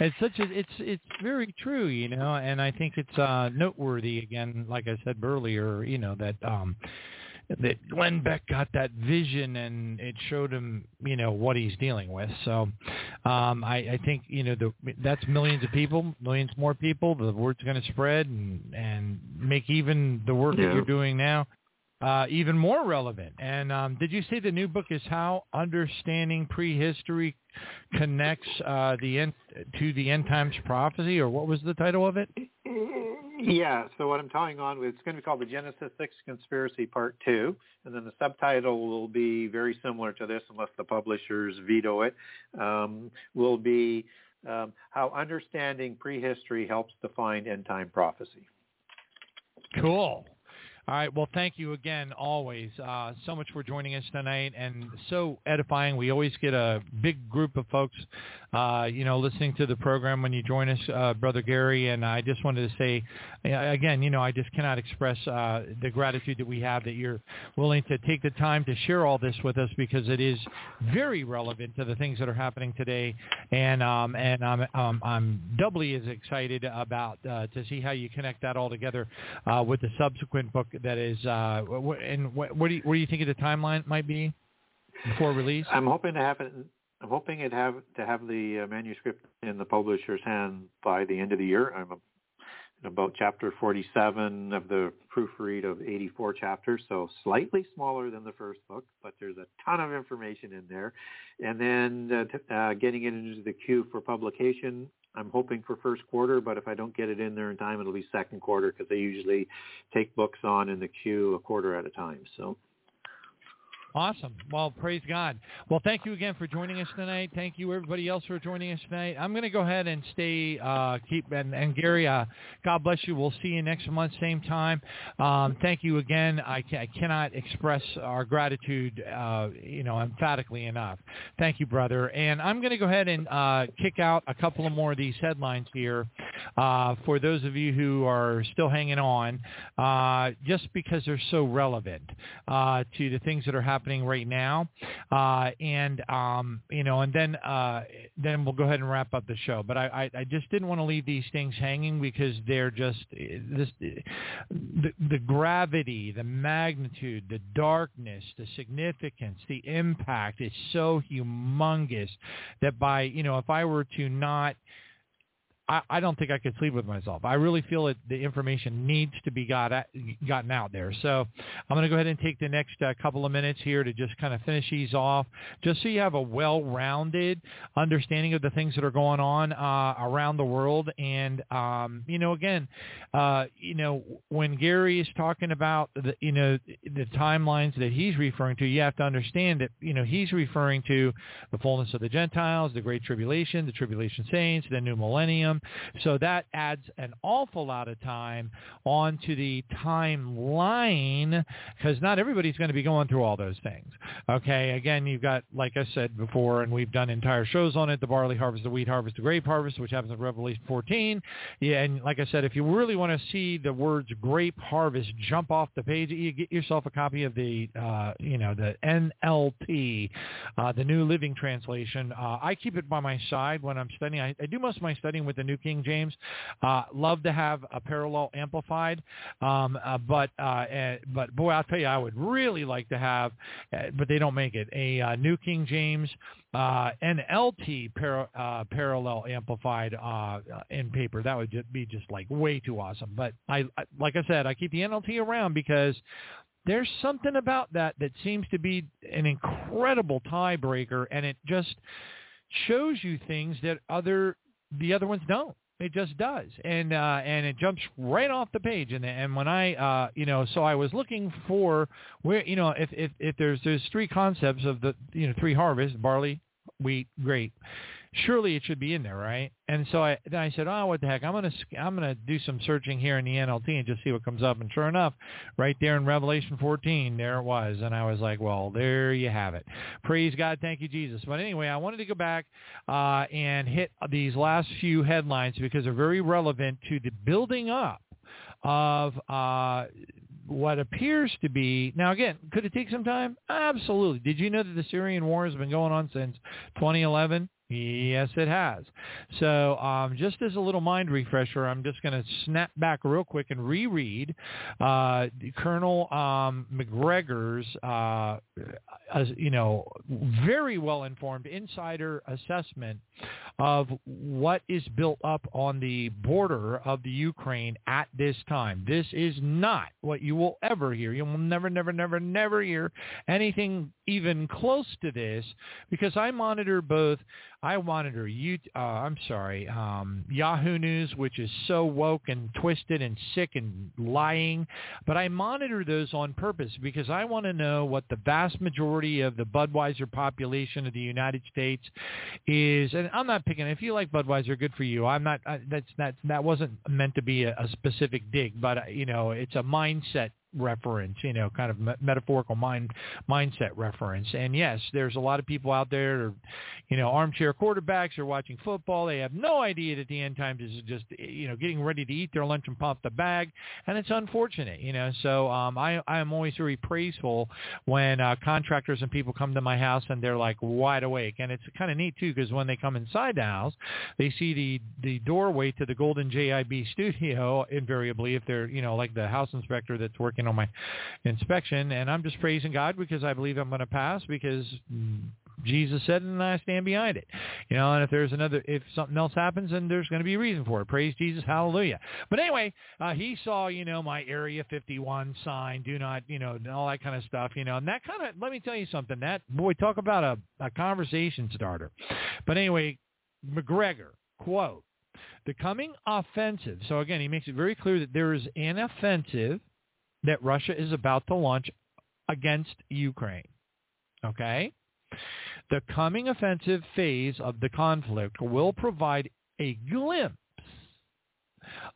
it's such a, it's it's very true, you know, and I think it's uh noteworthy again, like I said earlier, you know that um that Glenn Beck got that vision and it showed him, you know, what he's dealing with. So um, I, I think, you know, the, that's millions of people, millions more people. The word's going to spread and, and make even the work Yeah. that you're doing now uh, even more relevant. And um, did you say the new book is how understanding prehistory connects uh, the end to the end times prophecy, or what was the title of it? Yeah, so what I'm telling on, with, it's going to be called the Genesis 6 Conspiracy Part 2, and then the subtitle will be very similar to this unless the publishers veto it, um, will be um, How Understanding Prehistory Helps Define End Time Prophecy. Cool. All right. Well, thank you again, always, uh, so much for joining us tonight, and so edifying. We always get a big group of folks, uh, you know, listening to the program when you join us, uh, Brother Gary. And I just wanted to say, again, you know, I just cannot express uh, the gratitude that we have that you're willing to take the time to share all this with us because it is very relevant to the things that are happening today. And um, and I'm um, I'm doubly as excited about uh, to see how you connect that all together uh, with the subsequent book that is. Uh, and wh- what do you, what do you think of the timeline might be before release? I'm hoping to have it. I'm hoping it have to have the uh, manuscript in the publisher's hand by the end of the year. I'm about chapter 47 of the proofread of 84 chapters, so slightly smaller than the first book, but there's a ton of information in there. And then uh, t- uh, getting it into the queue for publication. I'm hoping for first quarter, but if I don't get it in there in time, it'll be second quarter because they usually take books on in the queue a quarter at a time. So Awesome. Well, praise God. Well, thank you again for joining us tonight. Thank you everybody else for joining us tonight. I'm going to go ahead and stay, uh, keep, and, and Gary, uh, God bless you. We'll see you next month, same time. Um, thank you again. I, ca- I cannot express our gratitude, uh, you know, emphatically enough. Thank you, brother. And I'm going to go ahead and uh, kick out a couple of more of these headlines here uh, for those of you who are still hanging on, uh, just because they're so relevant to the things that are happening right now. Uh, and um, you know, and then uh, then we'll go ahead and wrap up the show. But I, I, I just didn't want to leave these things hanging because they're just this the, the gravity, the magnitude, the darkness, the significance, the impact is so humongous that by you know if I were to not I, I don't think I could sleep with myself. I really feel that the information needs to be got at, gotten out there. So I'm going to go ahead and take the next uh, couple of minutes here to just kind of finish these off, just so you have a well-rounded understanding of the things that are going on uh, around the world. And um, you know, again, uh, you know, when Gary is talking about the, you know, the timelines that he's referring to, you have to understand that you know he's referring to the fullness of the Gentiles, the Great Tribulation, the Tribulation Saints, the New Millennium. So that adds an awful lot of time onto the timeline because not everybody's going to be going through all those things. Okay, again, you've got, like I said before, and we've done entire shows on it, the barley harvest, the wheat harvest, the grape harvest, which happens in Revelation 14. Yeah, and like I said, if you really want to see the words grape harvest jump off the page, you get yourself a copy of the, uh, you know, the NLT, uh, the New Living Translation. Uh, I keep it by my side when I'm studying. I, I do most of my studying with the New King James. Uh, love to have a parallel amplified, um, uh, but uh, uh, but boy, I'll tell you, I would really like to have, uh, but they don't make it a uh, New King James uh, NLT par- uh, parallel amplified uh, in paper. That would just be just like way too awesome. But I, I like I said, I keep the NLT around because there's something about that that seems to be an incredible tiebreaker, and it just shows you things that other the other ones don't. It just does, and uh, and it jumps right off the page. And and when I, uh, you know, so I was looking for where, you know, if if if there's there's three concepts of the, you know, three harvests: barley, wheat, grape. Surely it should be in there, right? And so I then I said, oh, what the heck? I'm gonna I'm gonna do some searching here in the NLT and just see what comes up. And sure enough, right there in Revelation 14, there it was. And I was like, well, there you have it. Praise God, thank you, Jesus. But anyway, I wanted to go back uh, and hit these last few headlines because they're very relevant to the building up of uh, what appears to be now again could it take some time absolutely did you know that the syrian war has been going on since 2011 Yes, it has. So um, just as a little mind refresher, I'm just going to snap back real quick and reread uh, Colonel um, Macgregor's, uh, uh, you know, very well-informed insider assessment of what is built up on the border of the Ukraine at this time. This is not what you will ever hear. You will never, never, never, never hear anything even close to this because I monitor both I monitor you. Uh, I'm sorry, um, Yahoo News, which is so woke and twisted and sick and lying, but I monitor those on purpose because I want to know what the vast majority of the Budweiser population of the United States is. And I'm not picking. If you like Budweiser, good for you. I'm not. I, that's that. That wasn't meant to be a, a specific dig, but uh, you know, it's a mindset reference, you know, kind of me- metaphorical mind mindset reference. And yes, there's a lot of people out there, you know, armchair quarterbacks are watching football. They have no idea that the end times is just, you know, getting ready to eat their lunch and pop the bag, and it's unfortunate, you know. So um, I I am always very praiseful when uh, contractors and people come to my house and they're like wide awake, and it's kind of neat too because when they come inside the house, they see the the doorway to the Golden JIB studio invariably if they're you know like the house inspector that's working working on my inspection, and I'm just praising God because I believe I'm going to pass because Jesus said and I stand behind it. You know, and if there's another, if something else happens, then there's going to be a reason for it. Praise Jesus, hallelujah. But anyway, uh, he saw, you know, my Area 51 sign, do not, you know, all that kind of stuff, you know, and that kind of, let me tell you something, that, boy, talk about a, a conversation starter. But anyway, Macgregor, quote, the coming offensive. So again, he makes it very clear that there is an offensive that Russia is about to launch against Ukraine. Okay? The coming offensive phase of the conflict will provide a glimpse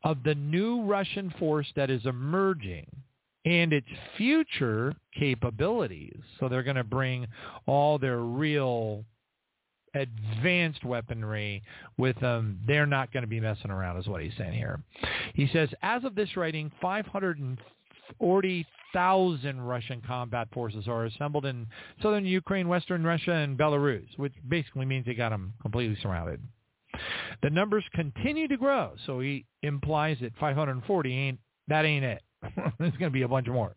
of the new Russian force that is emerging and its future capabilities. So they're going to bring all their real advanced weaponry with them. They're not going to be messing around is what he's saying here. He says, as of this writing, 500 40,000 Russian combat forces are assembled in southern Ukraine, western Russia, and Belarus, which basically means they got them completely surrounded. The numbers continue to grow, so he implies that 540 ain't that ain't it. There's going to be a bunch more.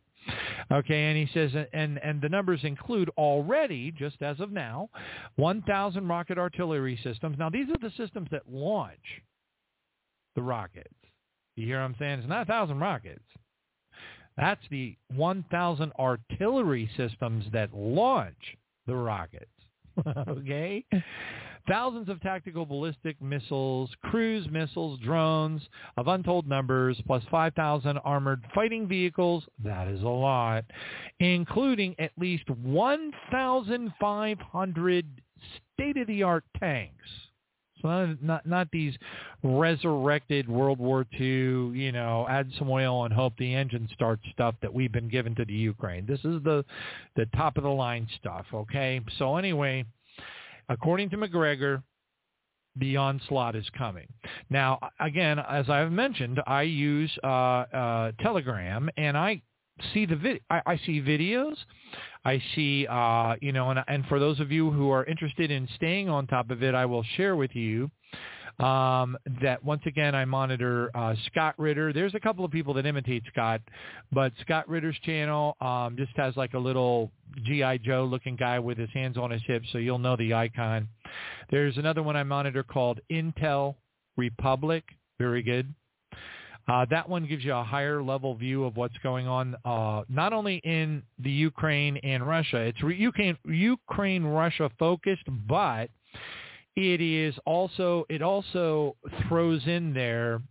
Okay, and he says, and and the numbers include already, just as of now, 1,000 rocket artillery systems. Now these are the systems that launch the rockets. You hear what I'm saying? It's not a thousand rockets. That's the 1,000 artillery systems that launch the rockets. okay? Thousands of tactical ballistic missiles, cruise missiles, drones of untold numbers, plus 5,000 armored fighting vehicles. That is a lot. Including at least 1,500 state-of-the-art tanks so not, not not these resurrected World War II, you know, add some oil and hope the engine starts stuff that we've been given to the Ukraine. This is the the top of the line stuff, okay? So anyway, according to Macgregor, the onslaught is coming. Now, again, as I've mentioned, I use uh, uh, Telegram, and I see the vid- I, I see videos. I see, uh, you know, and, and for those of you who are interested in staying on top of it, I will share with you um, that once again I monitor uh, Scott Ritter. There's a couple of people that imitate Scott, but Scott Ritter's channel um, just has like a little GI Joe looking guy with his hands on his hips, so you'll know the icon. There's another one I monitor called Intel Republic. Very good. Uh, that one gives you a higher level view of what's going on, uh, not only in the Ukraine and Russia. It's re- Ukraine, Ukraine, Russia focused, but it is also it also throws in there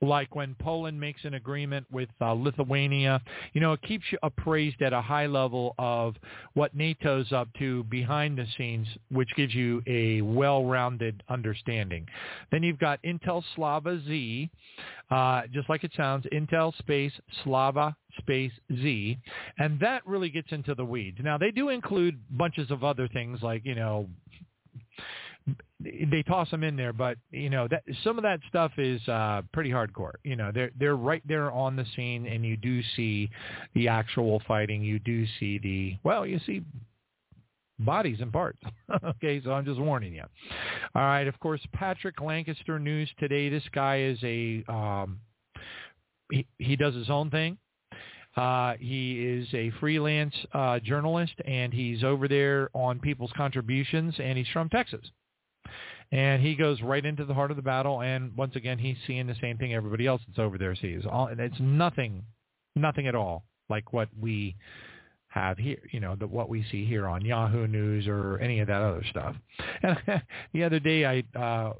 like when Poland makes an agreement with uh, Lithuania, you know, it keeps you appraised at a high level of what NATO's up to behind the scenes, which gives you a well-rounded understanding. Then you've got Intel Slava Z, uh, just like it sounds, Intel space Slava space Z, and that really gets into the weeds. Now they do include bunches of other things like, you know, they toss them in there, but you know that some of that stuff is uh, pretty hardcore. You know, they're they're right there on the scene, and you do see the actual fighting. You do see the well, you see bodies and parts. okay, so I'm just warning you. All right, of course, Patrick Lancaster news today. This guy is a um, he, he does his own thing. Uh, he is a freelance uh, journalist, and he's over there on people's contributions, and he's from Texas. And he goes right into the heart of the battle, and once again, he's seeing the same thing everybody else that's over there sees. All, and it's nothing, nothing at all like what we have here, you know, the, what we see here on Yahoo News or any of that other stuff. And the other day, I uh,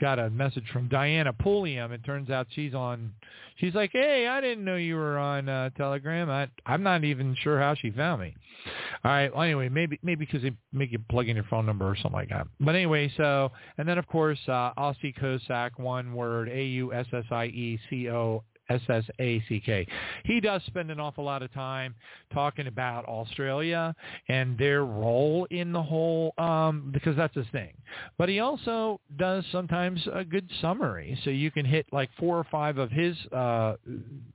got a message from Diana Pulliam. It turns out she's on. She's like, "Hey, I didn't know you were on uh, Telegram. I, I'm not even sure how she found me." All right. Well, anyway, maybe maybe because they make you plug in your phone number or something like that. But anyway, so and then of course, uh, Aussie Cossack, one word, A U S S I E C O S-S-A-C-K. He does spend an awful lot of time talking about Australia and their role in the whole, um, because that's his thing. But he also does sometimes a good summary, so you can hit like four or five of his uh,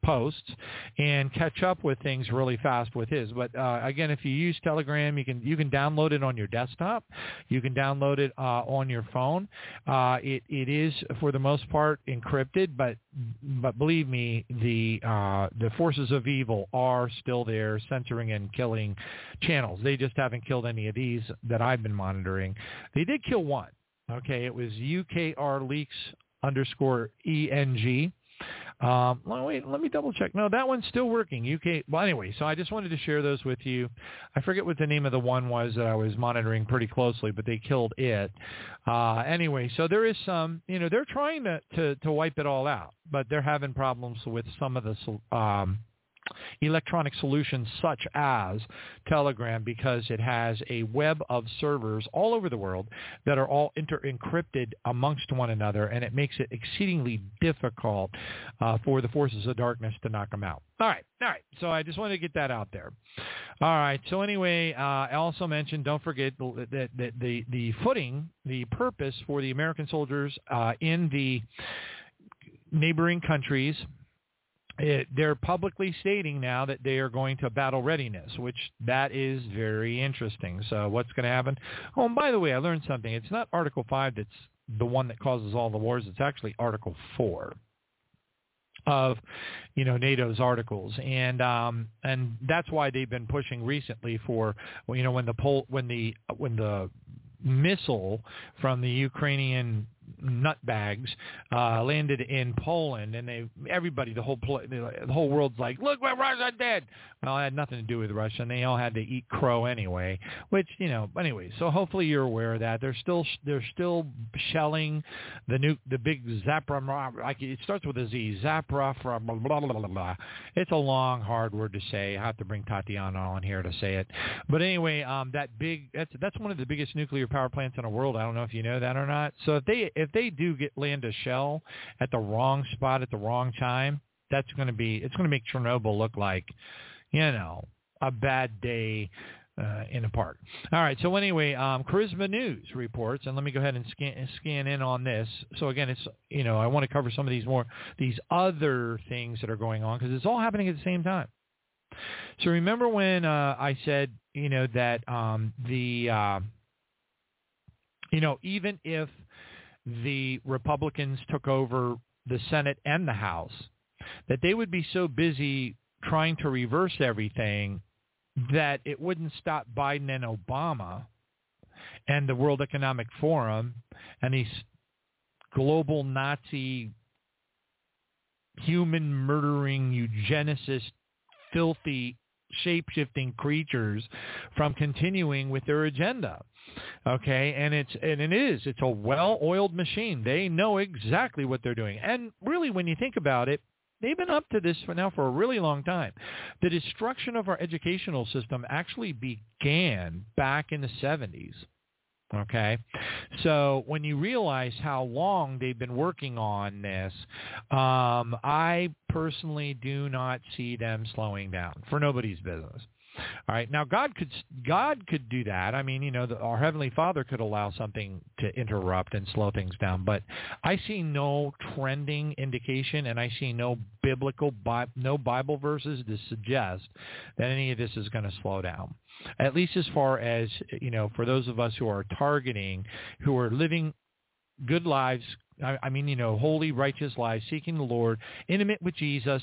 posts and catch up with things really fast with his. But uh, again, if you use Telegram, you can you can download it on your desktop, you can download it uh, on your phone. Uh, it it is for the most part encrypted, but but believe me the uh, the forces of evil are still there, censoring and killing channels. They just haven't killed any of these that I've been monitoring. They did kill one. Okay, it was UKR leaks underscore ENG. Um, wait, let me double check. No, that one's still working. UK. Well, anyway, so I just wanted to share those with you. I forget what the name of the one was that I was monitoring pretty closely, but they killed it. Uh, anyway, so there is some. You know, they're trying to to, to wipe it all out, but they're having problems with some of the um, electronic solutions such as Telegram because it has a web of servers all over the world that are all inter-encrypted amongst one another, and it makes it exceedingly difficult uh, for the forces of darkness to knock them out. All right, all right. So I just wanted to get that out there. All right. So anyway, uh, I also mentioned, don't forget that the, the, the footing, the purpose for the American soldiers uh, in the neighboring countries it, they're publicly stating now that they are going to battle readiness, which that is very interesting. So what's going to happen? Oh, and by the way, I learned something. It's not Article 5 that's the one that causes all the wars. It's actually Article 4 of you know NATO's articles and um and that's why they've been pushing recently for you know when the pol- when the when the missile from the Ukrainian nutbags uh, landed in Poland, and they everybody, the whole the whole world's like, look what Russia did. Well, it had nothing to do with Russia, and they all had to eat crow anyway. Which you know, anyway. So hopefully you're aware of that. They're still they're still shelling the new the big Zapra. Like it starts with a Z. Zapra. Blah, blah, blah, blah. It's a long, hard word to say. I have to bring Tatiana on here to say it. But anyway, um, that big that's that's one of the biggest nuclear power plants in the world. I don't know if you know that or not. So if they if they do get land a shell at the wrong spot at the wrong time, that's going to be it's going to make Chernobyl look like, you know, a bad day uh, in a park. All right. So anyway, um, Charisma News reports, and let me go ahead and scan, scan in on this. So again, it's you know I want to cover some of these more these other things that are going on because it's all happening at the same time. So remember when uh, I said you know that um, the uh, you know even if the Republicans took over the Senate and the House, that they would be so busy trying to reverse everything that it wouldn't stop Biden and Obama and the World Economic Forum and these global Nazi human murdering eugenicist filthy shape-shifting creatures from continuing with their agenda. Okay, and it's and it is it's a well-oiled machine. They know exactly what they're doing. And really when you think about it, they've been up to this for now for a really long time. The destruction of our educational system actually began back in the 70s. Okay, so when you realize how long they've been working on this, um, I personally do not see them slowing down for nobody's business. All right. Now God could God could do that. I mean, you know, the, our heavenly Father could allow something to interrupt and slow things down, but I see no trending indication and I see no biblical no Bible verses to suggest that any of this is going to slow down. At least as far as, you know, for those of us who are targeting who are living good lives, I mean, you know, holy, righteous lives, seeking the Lord, intimate with Jesus,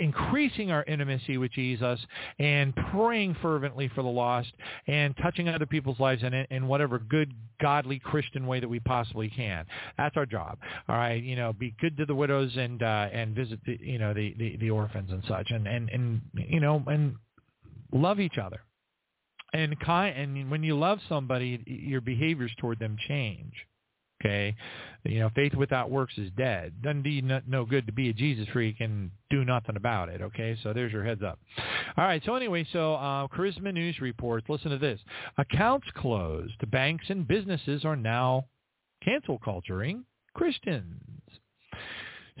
increasing our intimacy with Jesus, and praying fervently for the lost, and touching other people's lives in, in whatever good, godly, Christian way that we possibly can. That's our job. All right, you know, be good to the widows and uh, and visit the you know the, the the orphans and such, and and and you know and love each other. And kind, and when you love somebody, your behaviors toward them change. Okay, you know, faith without works is dead. Doesn't do no good to be a Jesus freak and do nothing about it. Okay, so there's your heads up. All right, so anyway, so uh, Charisma News reports. Listen to this: accounts closed. Banks and businesses are now cancel culturing Christians.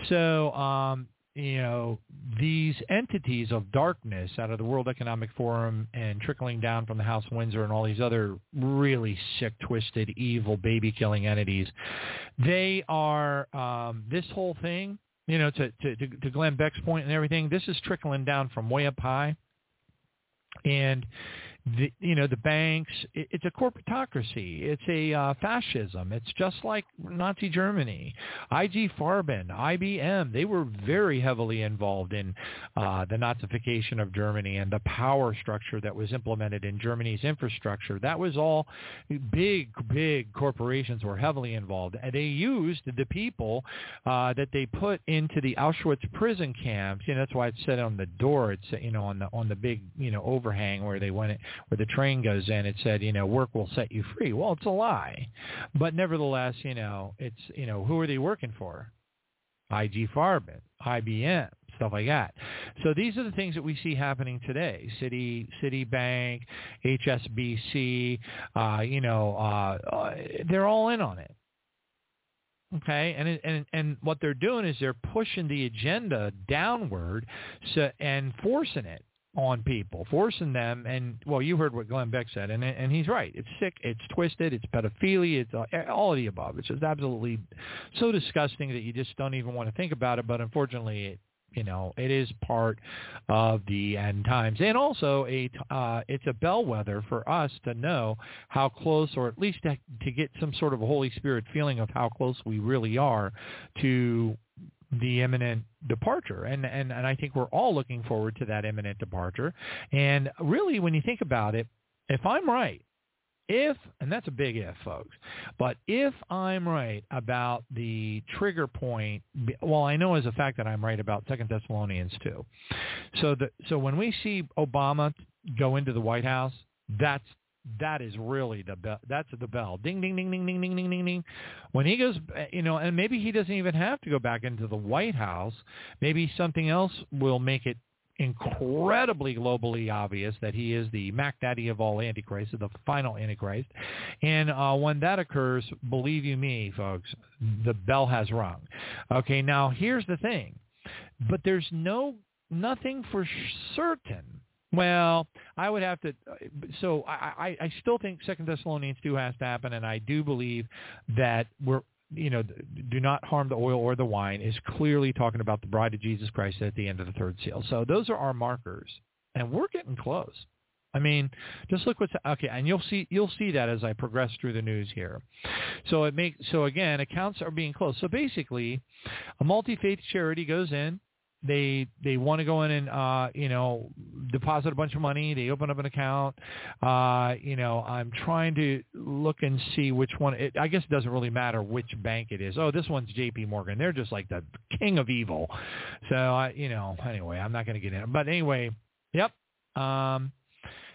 So um, you know, these entities of darkness out of the World Economic Forum and trickling down from the House of Windsor and all these other really sick, twisted, evil, baby-killing entities, they are um, this whole thing, you know, to, to, to Glenn Beck's point and everything, this is trickling down from way up high. And the, you know, the banks, it, it's a corporatocracy. It's a uh, fascism. It's just like Nazi Germany. IG Farben, IBM, they were very heavily involved in uh, the Nazification of Germany and the power structure that was implemented in Germany's infrastructure. That was all big, big corporations were heavily involved. And they used the people uh, that they put into the Auschwitz prison camps. You know, that's why it's said on the door. It's, you know, on the, on the big, you know, overhang where they went where the train goes in, it said, you know, work will set you free. Well, it's a lie. But nevertheless, you know, it's, you know, who are they working for? IG Farben, IBM, stuff like that. So these are the things that we see happening today. City, Citibank, HSBC, uh, you know, uh, uh, they're all in on it. Okay, and and and what they're doing is they're pushing the agenda downward, so, and forcing it on people, forcing them. And well, you heard what Glenn Beck said, and and he's right. It's sick. It's twisted. It's pedophilia. It's uh, all of the above. It's just absolutely so disgusting that you just don't even want to think about it. But unfortunately, it you know it is part of the end times and also a uh, it's a bellwether for us to know how close or at least to, to get some sort of a holy spirit feeling of how close we really are to the imminent departure. And, and, and I think we're all looking forward to that imminent departure. And really, when you think about it, if I'm right, if, and that's a big if, folks, but if I'm right about the trigger point, well, I know as a fact that I'm right about Second Thessalonians too. So, the, so when we see Obama go into the White House, that's that is really the bell. That's the bell. Ding, ding, ding, ding, ding, ding, ding, ding, ding. When he goes, you know, and maybe he doesn't even have to go back into the White House. Maybe something else will make it incredibly globally obvious that he is the Mac Daddy of all Antichrist, the final Antichrist. And uh, when that occurs, believe you me, folks, the bell has rung. Okay, now here's the thing. But there's no nothing for certain well, I would have to. So I, I, I still think Second Thessalonians two has to happen, and I do believe that we're you know, do not harm the oil or the wine is clearly talking about the bride of Jesus Christ at the end of the third seal. So those are our markers, and we're getting close. I mean, just look what's okay, and you'll see you'll see that as I progress through the news here. So it makes so again, accounts are being closed. So basically, a multi-faith charity goes in, they they want to go in and uh you know deposit a bunch of money. They open up an account. Uh you know i'm trying to look and see which one it, i guess it doesn't really matter which bank it is. Oh this one's jp morgan. They're just like the king of evil. So i you know anyway i'm not going to get in. But anyway yep um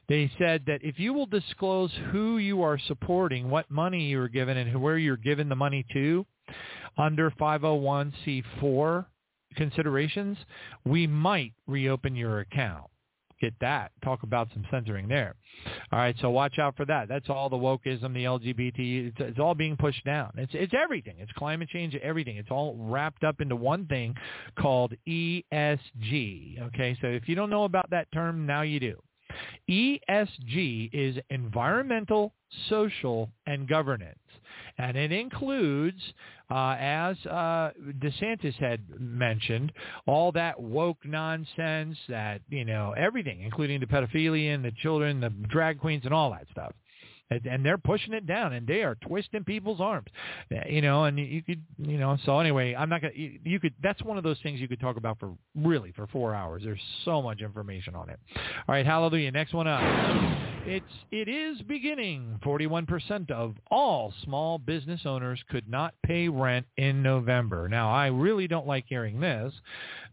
they said that if you will disclose who you are supporting what money you are given and where you're giving the money to under 501c4 considerations, we might reopen your account. Get that. Talk about some censoring there. All right, so watch out for that. That's all the wokeism, the LGBT. It's, it's all being pushed down. It's it's everything. It's climate change, everything. It's all wrapped up into one thing called ESG. Okay, so if you don't know about that term, now you do. ESG is environmental, social, and governance. And it includes, uh, as uh, DeSantis had mentioned, all that woke nonsense, that, you know, everything, including the pedophilia and the children, the drag queens, and all that stuff and they're pushing it down and they are twisting people's arms. Uh, you know and you could you know so anyway i'm not gonna you, you could that's one of those things you could talk about for really for four hours. There's so much information on it. All right hallelujah. Next one up. It's it is beginning. 41% of all small business owners could not pay rent in november. Now i really don't like hearing this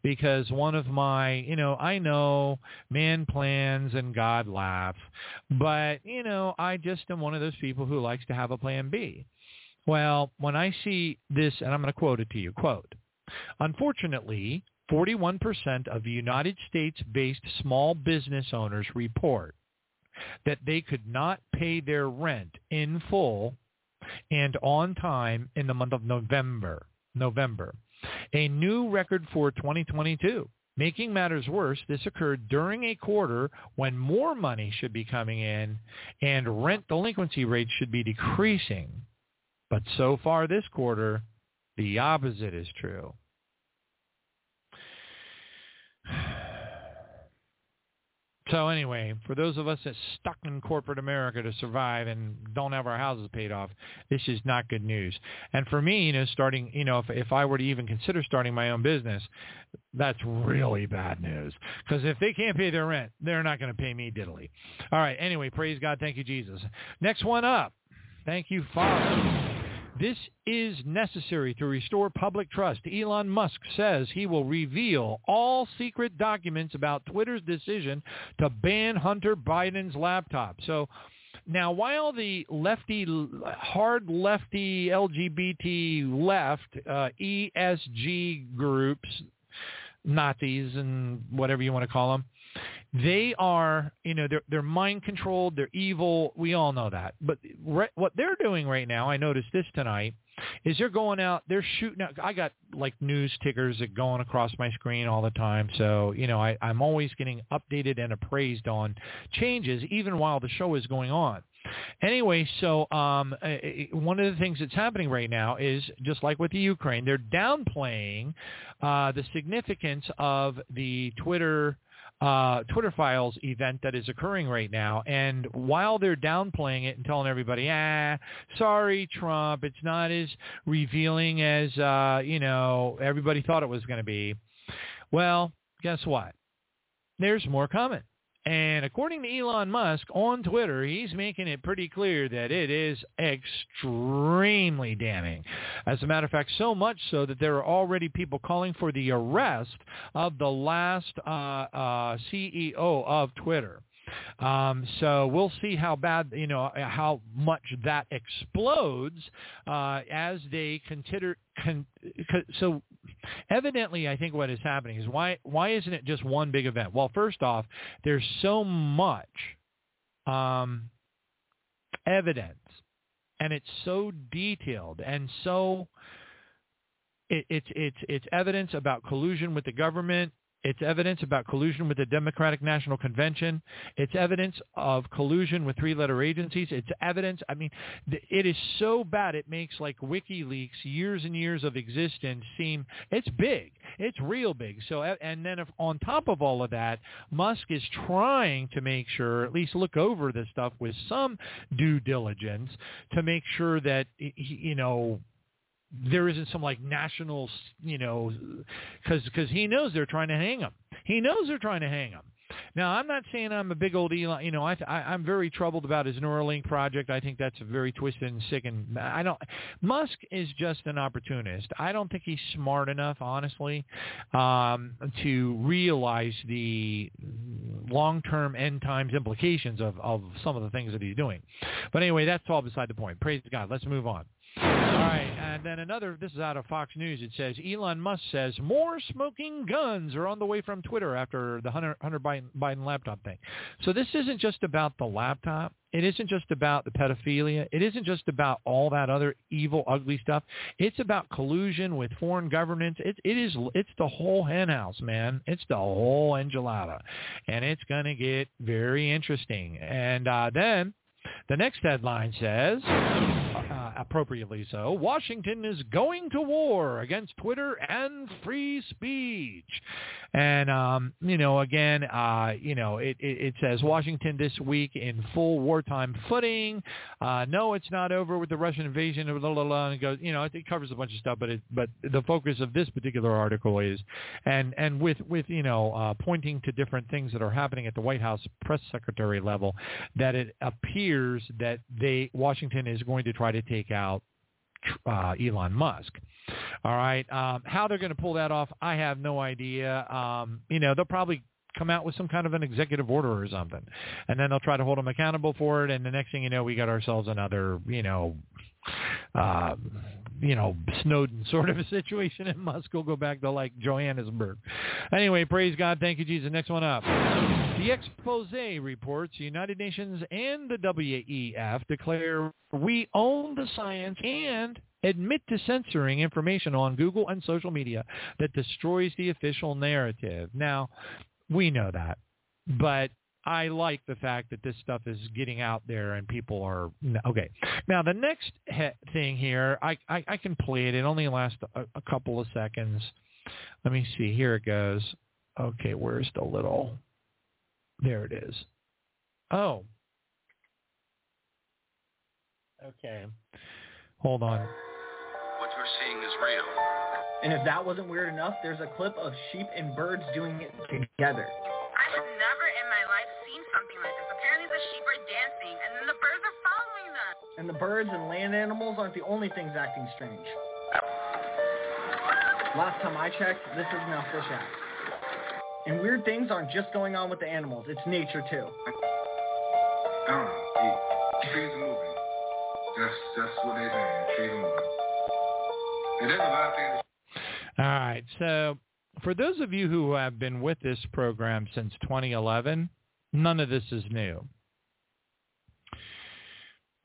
because one of my you know i know man plans and god laughs but you know i just am one of those people who likes to have a plan B. Well, when I see this, and I'm going to quote it to you, quote, unfortunately, 41% of United States-based small business owners report that they could not pay their rent in full and on time in the month of November. November, a new record for 2022. Making matters worse, this occurred during a quarter when more money should be coming in and rent delinquency rates should be decreasing. But so far this quarter, the opposite is true. So anyway, for those of us that stuck in corporate America to survive and don't have our houses paid off, this is not good news. And for me, you know, starting, you know, if if I were to even consider starting my own business, that's really bad news. Because if they can't pay their rent, they're not going to pay me diddly. All right. Anyway, praise God. Thank you, Jesus. Next one up. Thank you, Father. This is necessary to restore public trust. Elon Musk says he will reveal all secret documents about Twitter's decision to ban Hunter Biden's laptop. So now, while the lefty, hard lefty LGBT left uh, ESG groups, Nazis and whatever you want to call them, they are, you know, they're they're mind controlled, they're evil. We all know that. But re- what they're doing right now, I noticed this tonight, is they're going out, they're shooting out. I got like news tickers that going across my screen all the time, so you know, I, I'm always getting updated and appraised on changes, even while the show is going on. Anyway, so um, one of the things that's happening right now is just like with the Ukraine, they're downplaying uh, the significance of the Twitter uh, Twitter Files event that is occurring right now. And while they're downplaying it and telling everybody, ah, sorry, Trump, it's not as revealing as, uh, you know, everybody thought it was going to be. Well, guess what? There's more coming. And according to Elon Musk on Twitter, he's making it pretty clear that it is extremely damning. As a matter of fact, so much so that there are already people calling for the arrest of the last uh, uh, CEO of Twitter. Um, so we'll see how bad, you know, how much that explodes uh, as they consider. Con, so evidently, I think what is happening is why why isn't it just one big event? Well, first off, there's so much um, evidence, and it's so detailed and so. It, it's it's it's evidence about collusion with the government it's evidence about collusion with the Democratic National Convention. It's evidence of collusion with three-letter agencies. It's evidence. I mean, it is so bad it makes like WikiLeaks years and years of existence seem it's big. It's real big. So and then if, on top of all of that, Musk is trying to make sure, at least look over this stuff with some due diligence to make sure that you know there isn't some like national, you know, because because he knows they're trying to hang him. He knows they're trying to hang him. Now, I'm not saying I'm a big old Elon. You know, I, I I'm very troubled about his Neuralink project. I think that's a very twisted and sick. And I don't. Musk is just an opportunist. I don't think he's smart enough, honestly, um, to realize the long-term end times implications of of some of the things that he's doing. But anyway, that's all beside the point. Praise God. Let's move on. All right, and then another. This is out of Fox News. It says Elon Musk says more smoking guns are on the way from Twitter after the Hunter, Hunter Biden, Biden laptop thing. So this isn't just about the laptop. It isn't just about the pedophilia. It isn't just about all that other evil, ugly stuff. It's about collusion with foreign governments. It, it is. It's the whole henhouse, man. It's the whole enchilada, and it's going to get very interesting. And uh, then the next headline says, uh, appropriately so, Washington is going to war against Twitter and free speech. And, um, you know, again, uh, you know, it, it, it says Washington this week in full wartime footing. Uh, no, it's not over with the Russian invasion. Blah, blah, blah, and it goes, you know, it, covers a bunch of stuff, but it, but the focus of this particular article is, and, and with, with, you know, uh, pointing to different things that are happening at the White House press secretary level, that it appears that they, Washington is going to try to take out uh, Elon Musk. All right, um, how they're going to pull that off, I have no idea. Um, you know, they'll probably come out with some kind of an executive order or something, and then they'll try to hold them accountable for it. And the next thing you know, we got ourselves another, you know, uh, you know, Snowden sort of a situation, and Musk will go back to like Johannesburg. Anyway, praise God. Thank you, Jesus. Next one up. The expose reports United Nations and the WEF declare we own the science and admit to censoring information on Google and social media that destroys the official narrative. Now, we know that, but I like the fact that this stuff is getting out there and people are okay. Now the next he- thing here, I, I I can play it. It only lasts a, a couple of seconds. Let me see. Here it goes. Okay, where's the little? There it is. Oh. Okay. Hold on. What we're seeing is real. And if that wasn't weird enough, there's a clip of sheep and birds doing it together. And the birds and land animals aren't the only things acting strange. Last time I checked, this is an fish act. And weird things aren't just going on with the animals, it's nature too. The trees are moving. That's that's what they're saying. Trees are moving. And there's a lot of things. All right. So for those of you who have been with this program since 2011, none of this is new.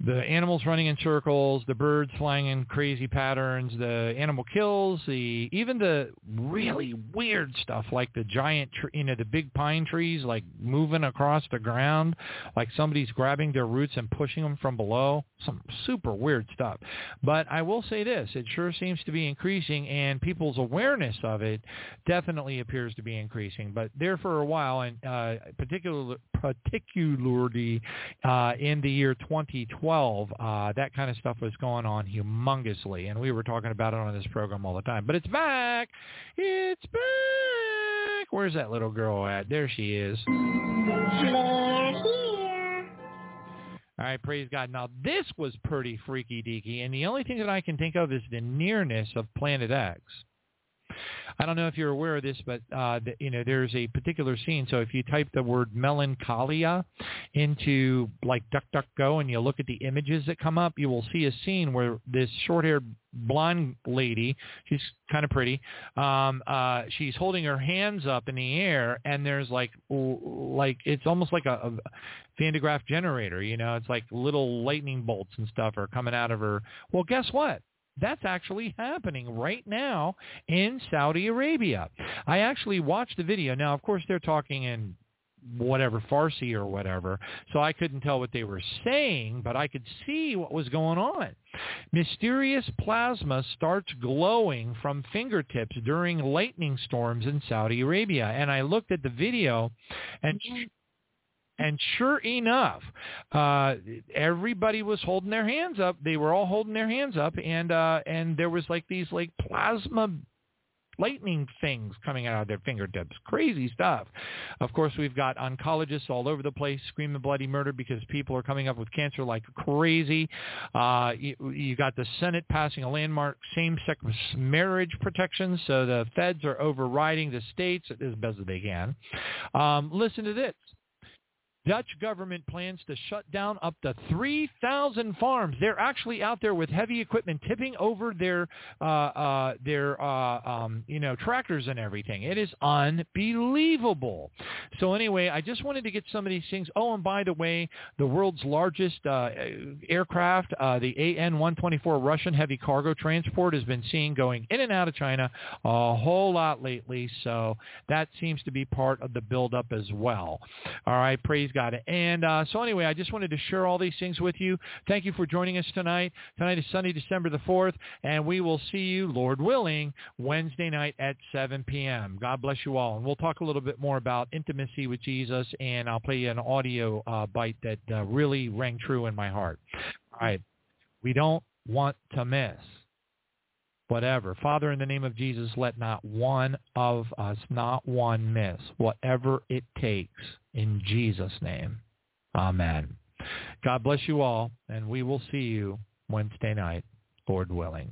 The animals running in circles, the birds flying in crazy patterns, the animal kills, the even the really weird stuff like the giant, you know, the big pine trees like moving across the ground, like somebody's grabbing their roots and pushing them from below. Some super weird stuff. But I will say this: it sure seems to be increasing, and people's awareness of it definitely appears to be increasing. But there for a while, and uh, particularly particularly uh, in the year 2012, uh, that kind of stuff was going on humongously, and we were talking about it on this program all the time. But it's back. It's back. Where's that little girl at? There she is. All right, praise God. Now this was pretty freaky deaky, and the only thing that I can think of is the nearness of Planet X. I don't know if you're aware of this, but uh, the, you know there's a particular scene. So if you type the word melancholia into like DuckDuckGo and you look at the images that come up, you will see a scene where this short-haired blonde lady, she's kind of pretty, um, uh, she's holding her hands up in the air, and there's like like it's almost like a, a Van de Graaff generator. You know, it's like little lightning bolts and stuff are coming out of her. Well, guess what? That's actually happening right now in Saudi Arabia. I actually watched the video. Now, of course, they're talking in whatever Farsi or whatever, so I couldn't tell what they were saying, but I could see what was going on. Mysterious plasma starts glowing from fingertips during lightning storms in Saudi Arabia, and I looked at the video, and mm-hmm. And sure enough, uh, everybody was holding their hands up. They were all holding their hands up, and uh, and there was like these like plasma lightning things coming out of their fingertips. Crazy stuff. Of course, we've got oncologists all over the place screaming bloody murder because people are coming up with cancer like crazy. Uh, you, you got the Senate passing a landmark same-sex marriage protection, so the feds are overriding the states as best as they can. Um, listen to this. Dutch government plans to shut down up to 3,000 farms. They're actually out there with heavy equipment tipping over their uh, uh, their uh, um, you know tractors and everything. It is unbelievable. So anyway, I just wanted to get some of these things. Oh, and by the way, the world's largest uh, aircraft, uh, the AN-124 Russian heavy cargo transport, has been seen going in and out of China a whole lot lately. So that seems to be part of the buildup as well. All right, praise God. And uh, so anyway, I just wanted to share all these things with you. Thank you for joining us tonight. Tonight is Sunday, December the 4th, and we will see you, Lord willing, Wednesday night at 7 p.m. God bless you all. And we'll talk a little bit more about intimacy with Jesus, and I'll play you an audio uh, bite that uh, really rang true in my heart. All right. We don't want to miss whatever. Father, in the name of Jesus, let not one of us, not one miss, whatever it takes. In Jesus' name, amen. God bless you all, and we will see you Wednesday night, Lord willing.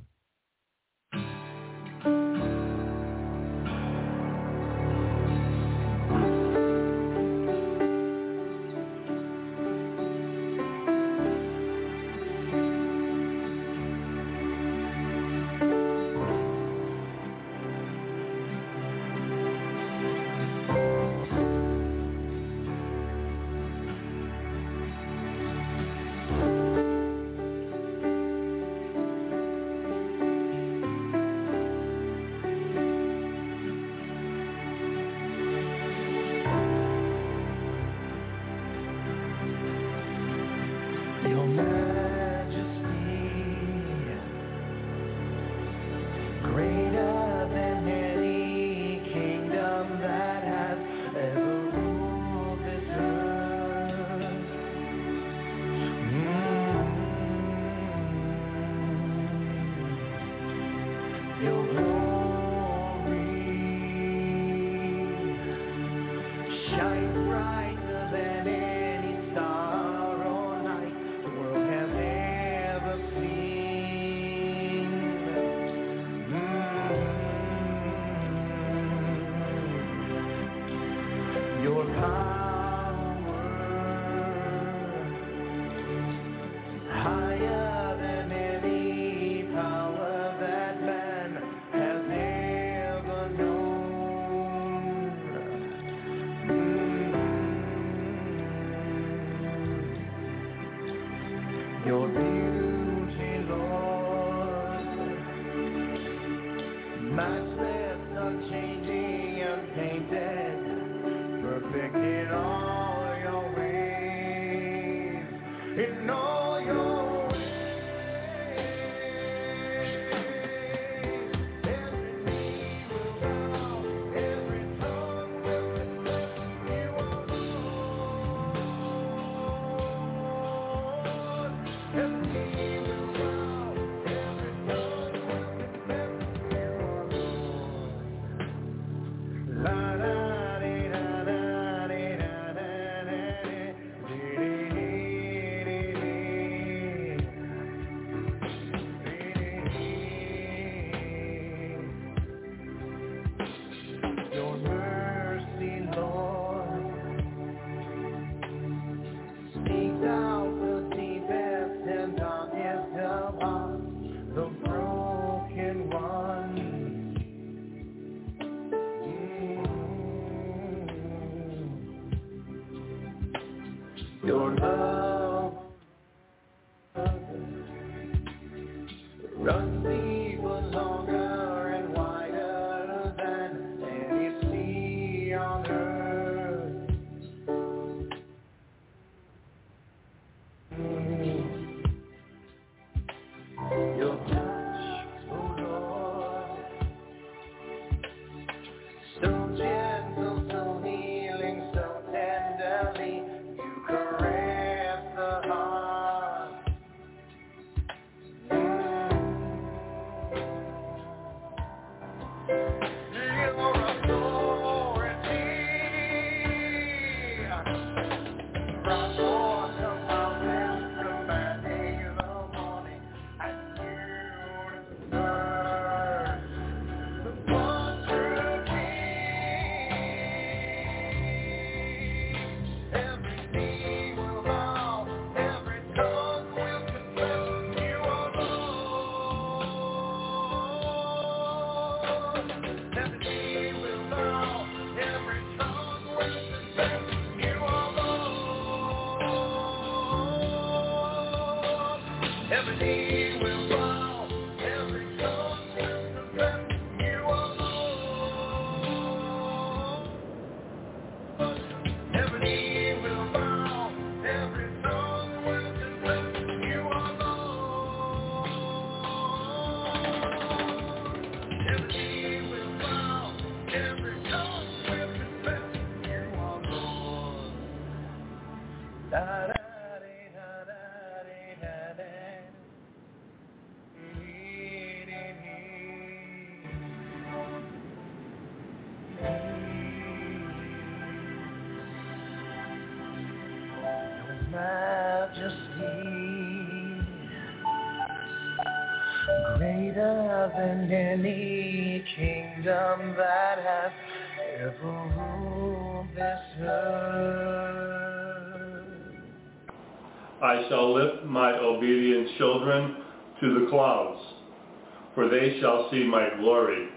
They shall see my glory